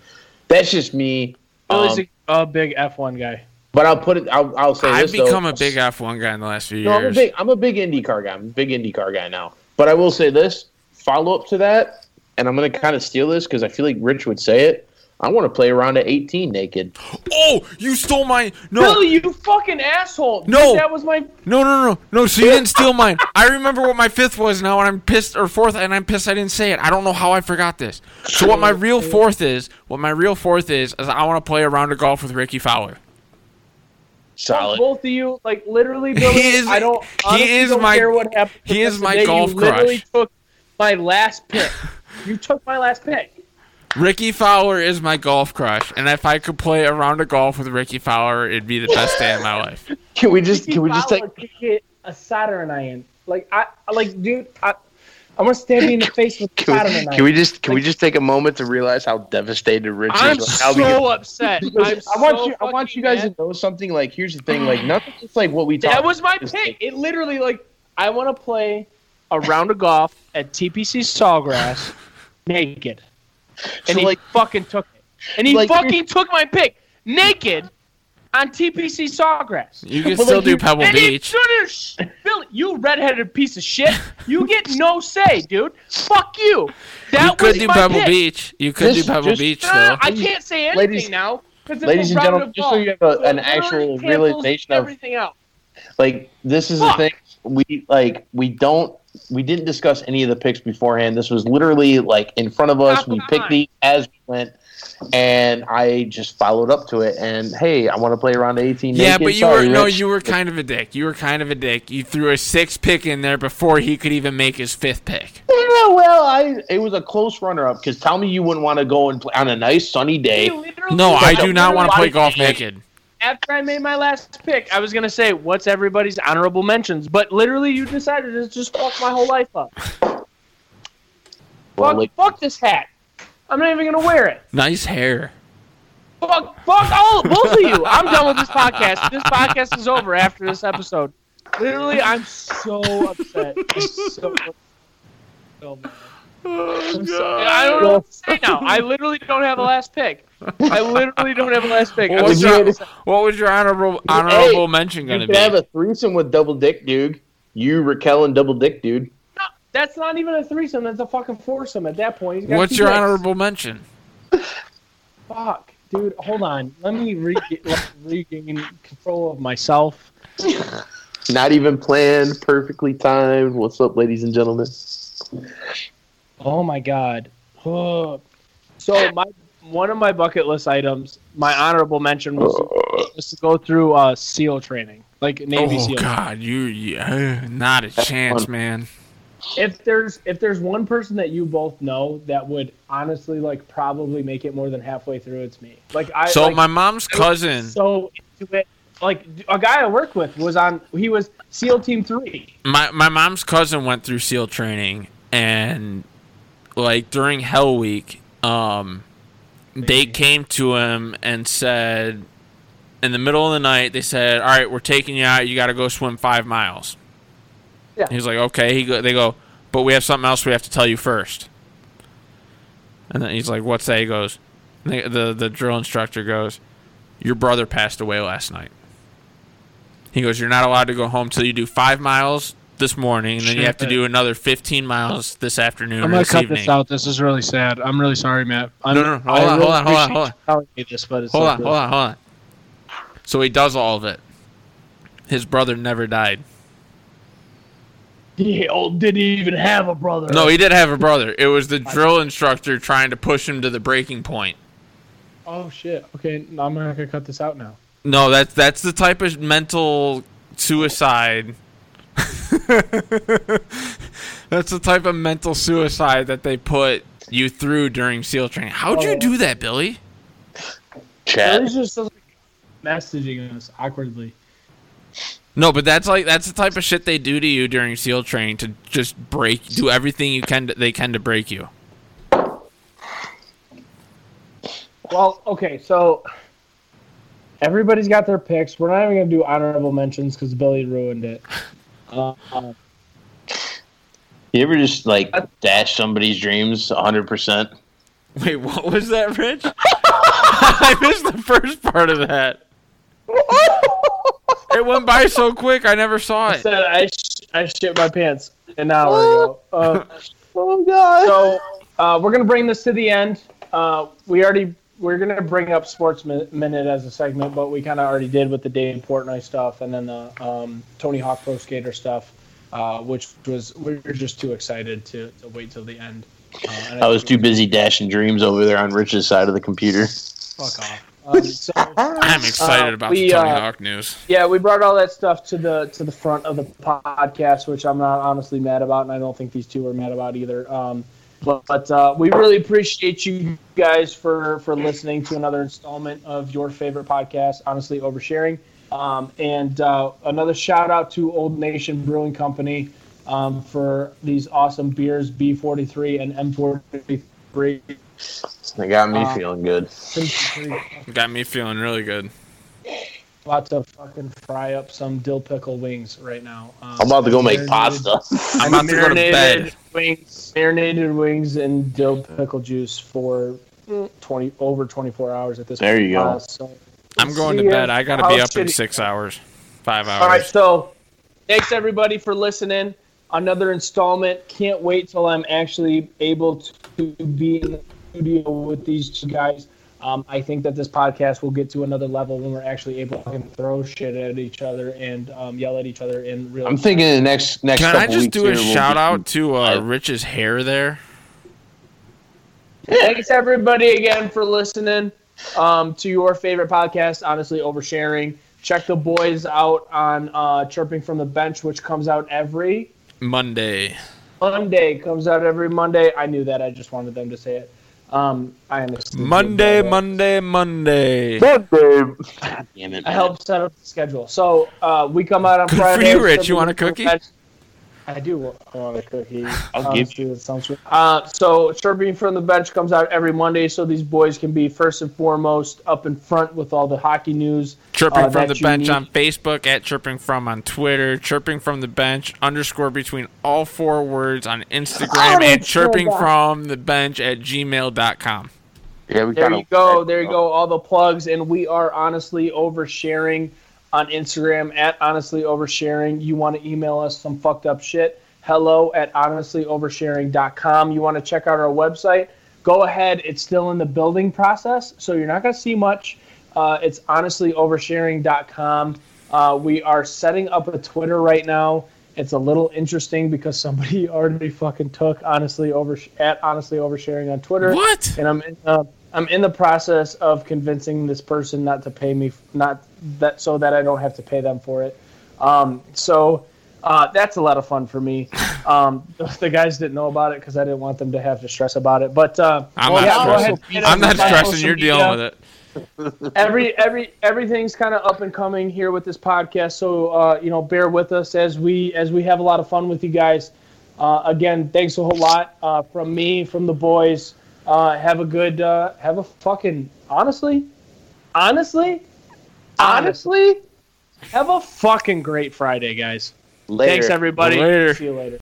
That's just me. Billy's Um, a, a big F1 guy. But I'll put it. I'll, I'll say I've this though. become a big F1 guy in the last few No, I'm a years. big I'm a big IndyCar guy. I'm a big IndyCar guy now. But I will say this follow up to that, and I'm gonna kind of steal this because I feel like Rich would say it. I want to play around at 18 naked. Oh, you stole my no. Billy, you fucking asshole! No. Dude, that was my. No, no, no, no. So you didn't steal mine. I remember what my fifth was now, and I'm pissed, or fourth, and I'm pissed I didn't say it. I don't know how I forgot this. So what my real fourth is, what my real fourth is, is I want to play a round of golf with Rickie Fowler. Solid. Both of you, like literally, Billy. He is- I don't. he is don't my- care what happened. he is my today. golf You literally took my last pick. you took my last pick. Rickie Fowler is my golf crush, and if I could play a round of golf with Rickie Fowler, it'd be the best day of my life. Can we just can we just Fowler take could hit a soldering iron? Like I, like, dude, I, I'm gonna stab you in the face with a can soldering we, iron. can we just can we just take a moment to realize how devastated Rich I'm is? How we so upset. I'm Because I want so you I want you guys mad. to know something. Like here's the thing. Like nothing. It's like what we talked. That was my Just pick. like- It literally like I want to play a round of golf at TPC Sawgrass naked, and So, he like- fucking took it. And he Like, fucking took my pick naked on TPC Sawgrass. You can But, still like, do you- Pebble and Beach. should've sh- Billy, you redheaded piece of shit. You get no say, dude. Fuck you. That You could was do Pebble pick. Beach. You could Just- do Pebble just- Beach No, though. no, no, I can't say anything Ladies- now. 'cause it's ladies and gentlemen, just so you have a- So an actual literally realization of- everything out. like this is Fuck. the thing we like we don't we didn't discuss any of the picks beforehand this was literally like in front of us Top we of picked mind. these as we went and i just followed up to it and hey i want to play around 18 Yeah, naked. but you Sorry, were no, Rich. you were kind of a dick. You were kind of a dick. You threw a six pick in there before he could even make his fifth pick. yeah, well i it was a close runner up because tell me you wouldn't want to go and play on a nice sunny day No, I do not want to play golf naked. After I made my last pick, I was gonna say, "What's everybody's honorable mentions?" But literally, you decided to just fuck my whole life up. Well, Fuck, like, fuck this hat. I'm not even gonna wear it. Nice hair. Fuck, fuck all both of you. I'm done with this podcast. This podcast is over after this episode. Literally, I'm so upset. I'm so, so mad. I'm so- oh, I don't know what to say now. I literally don't have a last pick. I literally don't have a last pick. What was your, upset. what was your honorable honorable mention going to could be? have a threesome with double dick dude you raquel and double dick dude No, that's not even a threesome. That's a fucking foursome at that point. Got What's your dicks. honorable mention? Fuck, dude, hold on. Let me re- let regain control of myself. Not even planned, perfectly timed. What's up, ladies and gentlemen? Oh my god. Oh. So my one of my bucket list items, my honorable mention was, was to go through uh, SEAL training, like Navy oh SEAL. Oh God, you yeah, not a chance, man. If there's if there's one person that you both know that would honestly like probably make it more than halfway through, it's me. Like I So like, my mom's cousin, so into it. Like a guy I work with was on. He was SEAL Team Three. my my mom's cousin went through SEAL training, and like during Hell Week, um, they came to him and said, in the middle of the night, they said, "All right, we're taking you out. You got to go swim five miles." Yeah. He's like, "Okay." He go, they go, "But we have something else we have to tell you first. And then he's like, "What's that?" He goes, the the, the drill instructor goes, "Your brother passed away last night." He goes, "You're not allowed to go home till you do five miles this morning, and then you have to do another 15 miles this afternoon I'm gonna cut evening." this out. This is really sad. I'm really sorry, Matt. I'm, No, no, no. Hold I on, really hold on, hold on, appreciate hold you telling me this, but it's Hold so on, good. hold on, hold on. So he does all of it. His brother never died. He oh, didn't even have a brother. No, he did have a brother. It was the drill instructor trying to push him to the breaking point. Oh shit. Okay, no, I'm not gonna cut this out now. No, that's that's the type of mental suicide. that's the type of mental suicide that they put you through during SEAL training. How'd you Oh. do that, Billy? Chat. He's just like, messaging us awkwardly. No, but that's like that's the type of shit they do to you during SEAL training to just break, do everything you can they can to break you. Well, okay, so everybody's got their picks. We're not even gonna do honorable mentions because Billy ruined it. Uh, You ever just like dash somebody's dreams 100%? Wait, what was that, Rich? I missed the first part of that. it went by so quick, I never saw it. I it. said I sh- I shit my pants an hour ago. Uh, Oh God! so uh, we're gonna bring this to the end. Uh, we already we're gonna bring up Sports Minute as a segment, but we kind of already did with the Dave Portnoy stuff and then the um, Tony Hawk Pro Skater stuff, uh, which was we were just too excited to, to wait till the end. Uh, and I was too busy dashing dreams over there on Rich's side of the computer. Fuck off. Um, so I'm excited Uh, about we, the Tony uh, Hawk news. yeah, we brought all that stuff to the to the front of the podcast, which I'm not honestly mad about, and I don't think these two are mad about either. Um, but but uh, we really appreciate you guys for for listening to another installment of your favorite podcast, honestly oversharing. Um, and uh, another shout out to Old Nation Brewing Company um, for these awesome beers, B43 and M43. They got me Uh, feeling good. Got me feeling really good. About to fucking fry up some dill pickle wings right now. Um, I'm about to go make pasta. I'm about to go to bed. Wings, marinated wings and dill pickle juice for twenty over twenty four hours at this. There point. you go. Uh, so I'm going to bed. I got to be up in six hours, five hours. All right, so thanks everybody for listening. Another installment. Can't wait till I'm actually able to be in the studio with these two guys. Um, I think that this podcast will get to another level when we're actually able to throw shit at each other and um, yell at each other in real. I'm thinking the next next Can I just do a here we'll shout out to uh, Uh, Rich's hair there? Thanks everybody again for listening um, to your favorite podcast, honestly oversharing. Check the boys out on uh, Chirping from the Bench, which comes out every Monday. Monday. Comes out every Monday. I knew that. I just wanted them to say it. Um, I understand. Monday, Monday, Monday. God damn it! I help set up the schedule. So uh, we come out on Good for you, Rich. You want a cookie? I do wa- want a cookie. I'll give Honestly, that sounds good. Uh, so Chirping from the Bench comes out every Monday, so these boys can be first and foremost up in front with all the hockey news. Chirping uh, from the bench need. on Facebook, at Chirping from on Twitter, Chirping from the bench underscore between all four words on Instagram, and Chirping from the bench at gmail.com. Yeah, we There kinda- you go. There you go. All the plugs, and we are honestly oversharing on Instagram at honestly oversharing. You want to email us some fucked up shit? Hello at honestlyoversharing.com. You want to check out our website? go ahead. It's still in the building process, so you're not going to see much. Uh, it's honestly oversharing.com. Uh, we are setting up a Twitter right now. It's a little interesting because somebody already fucking took honestly over at honestly oversharing on Twitter. What? And I'm in, uh, I'm in the process of convincing this person not to pay me, not that so that I don't have to pay them for it. Um, so uh, that's a lot of fun for me. Um, the guys didn't know about it because I didn't want them to have to stress about it. But uh, I'm well, not yeah, stressing. I'm not stressing. You're dealing with it. Every every everything's kind of up and coming here with this podcast so uh, you know bear with us as we as we have a lot of fun with you guys. Uh, again thanks a whole lot uh, from me from the boys. Uh, have a good uh, have a fucking honestly honestly honestly have a fucking great friday guys. Later. thanks everybody. Later. see you later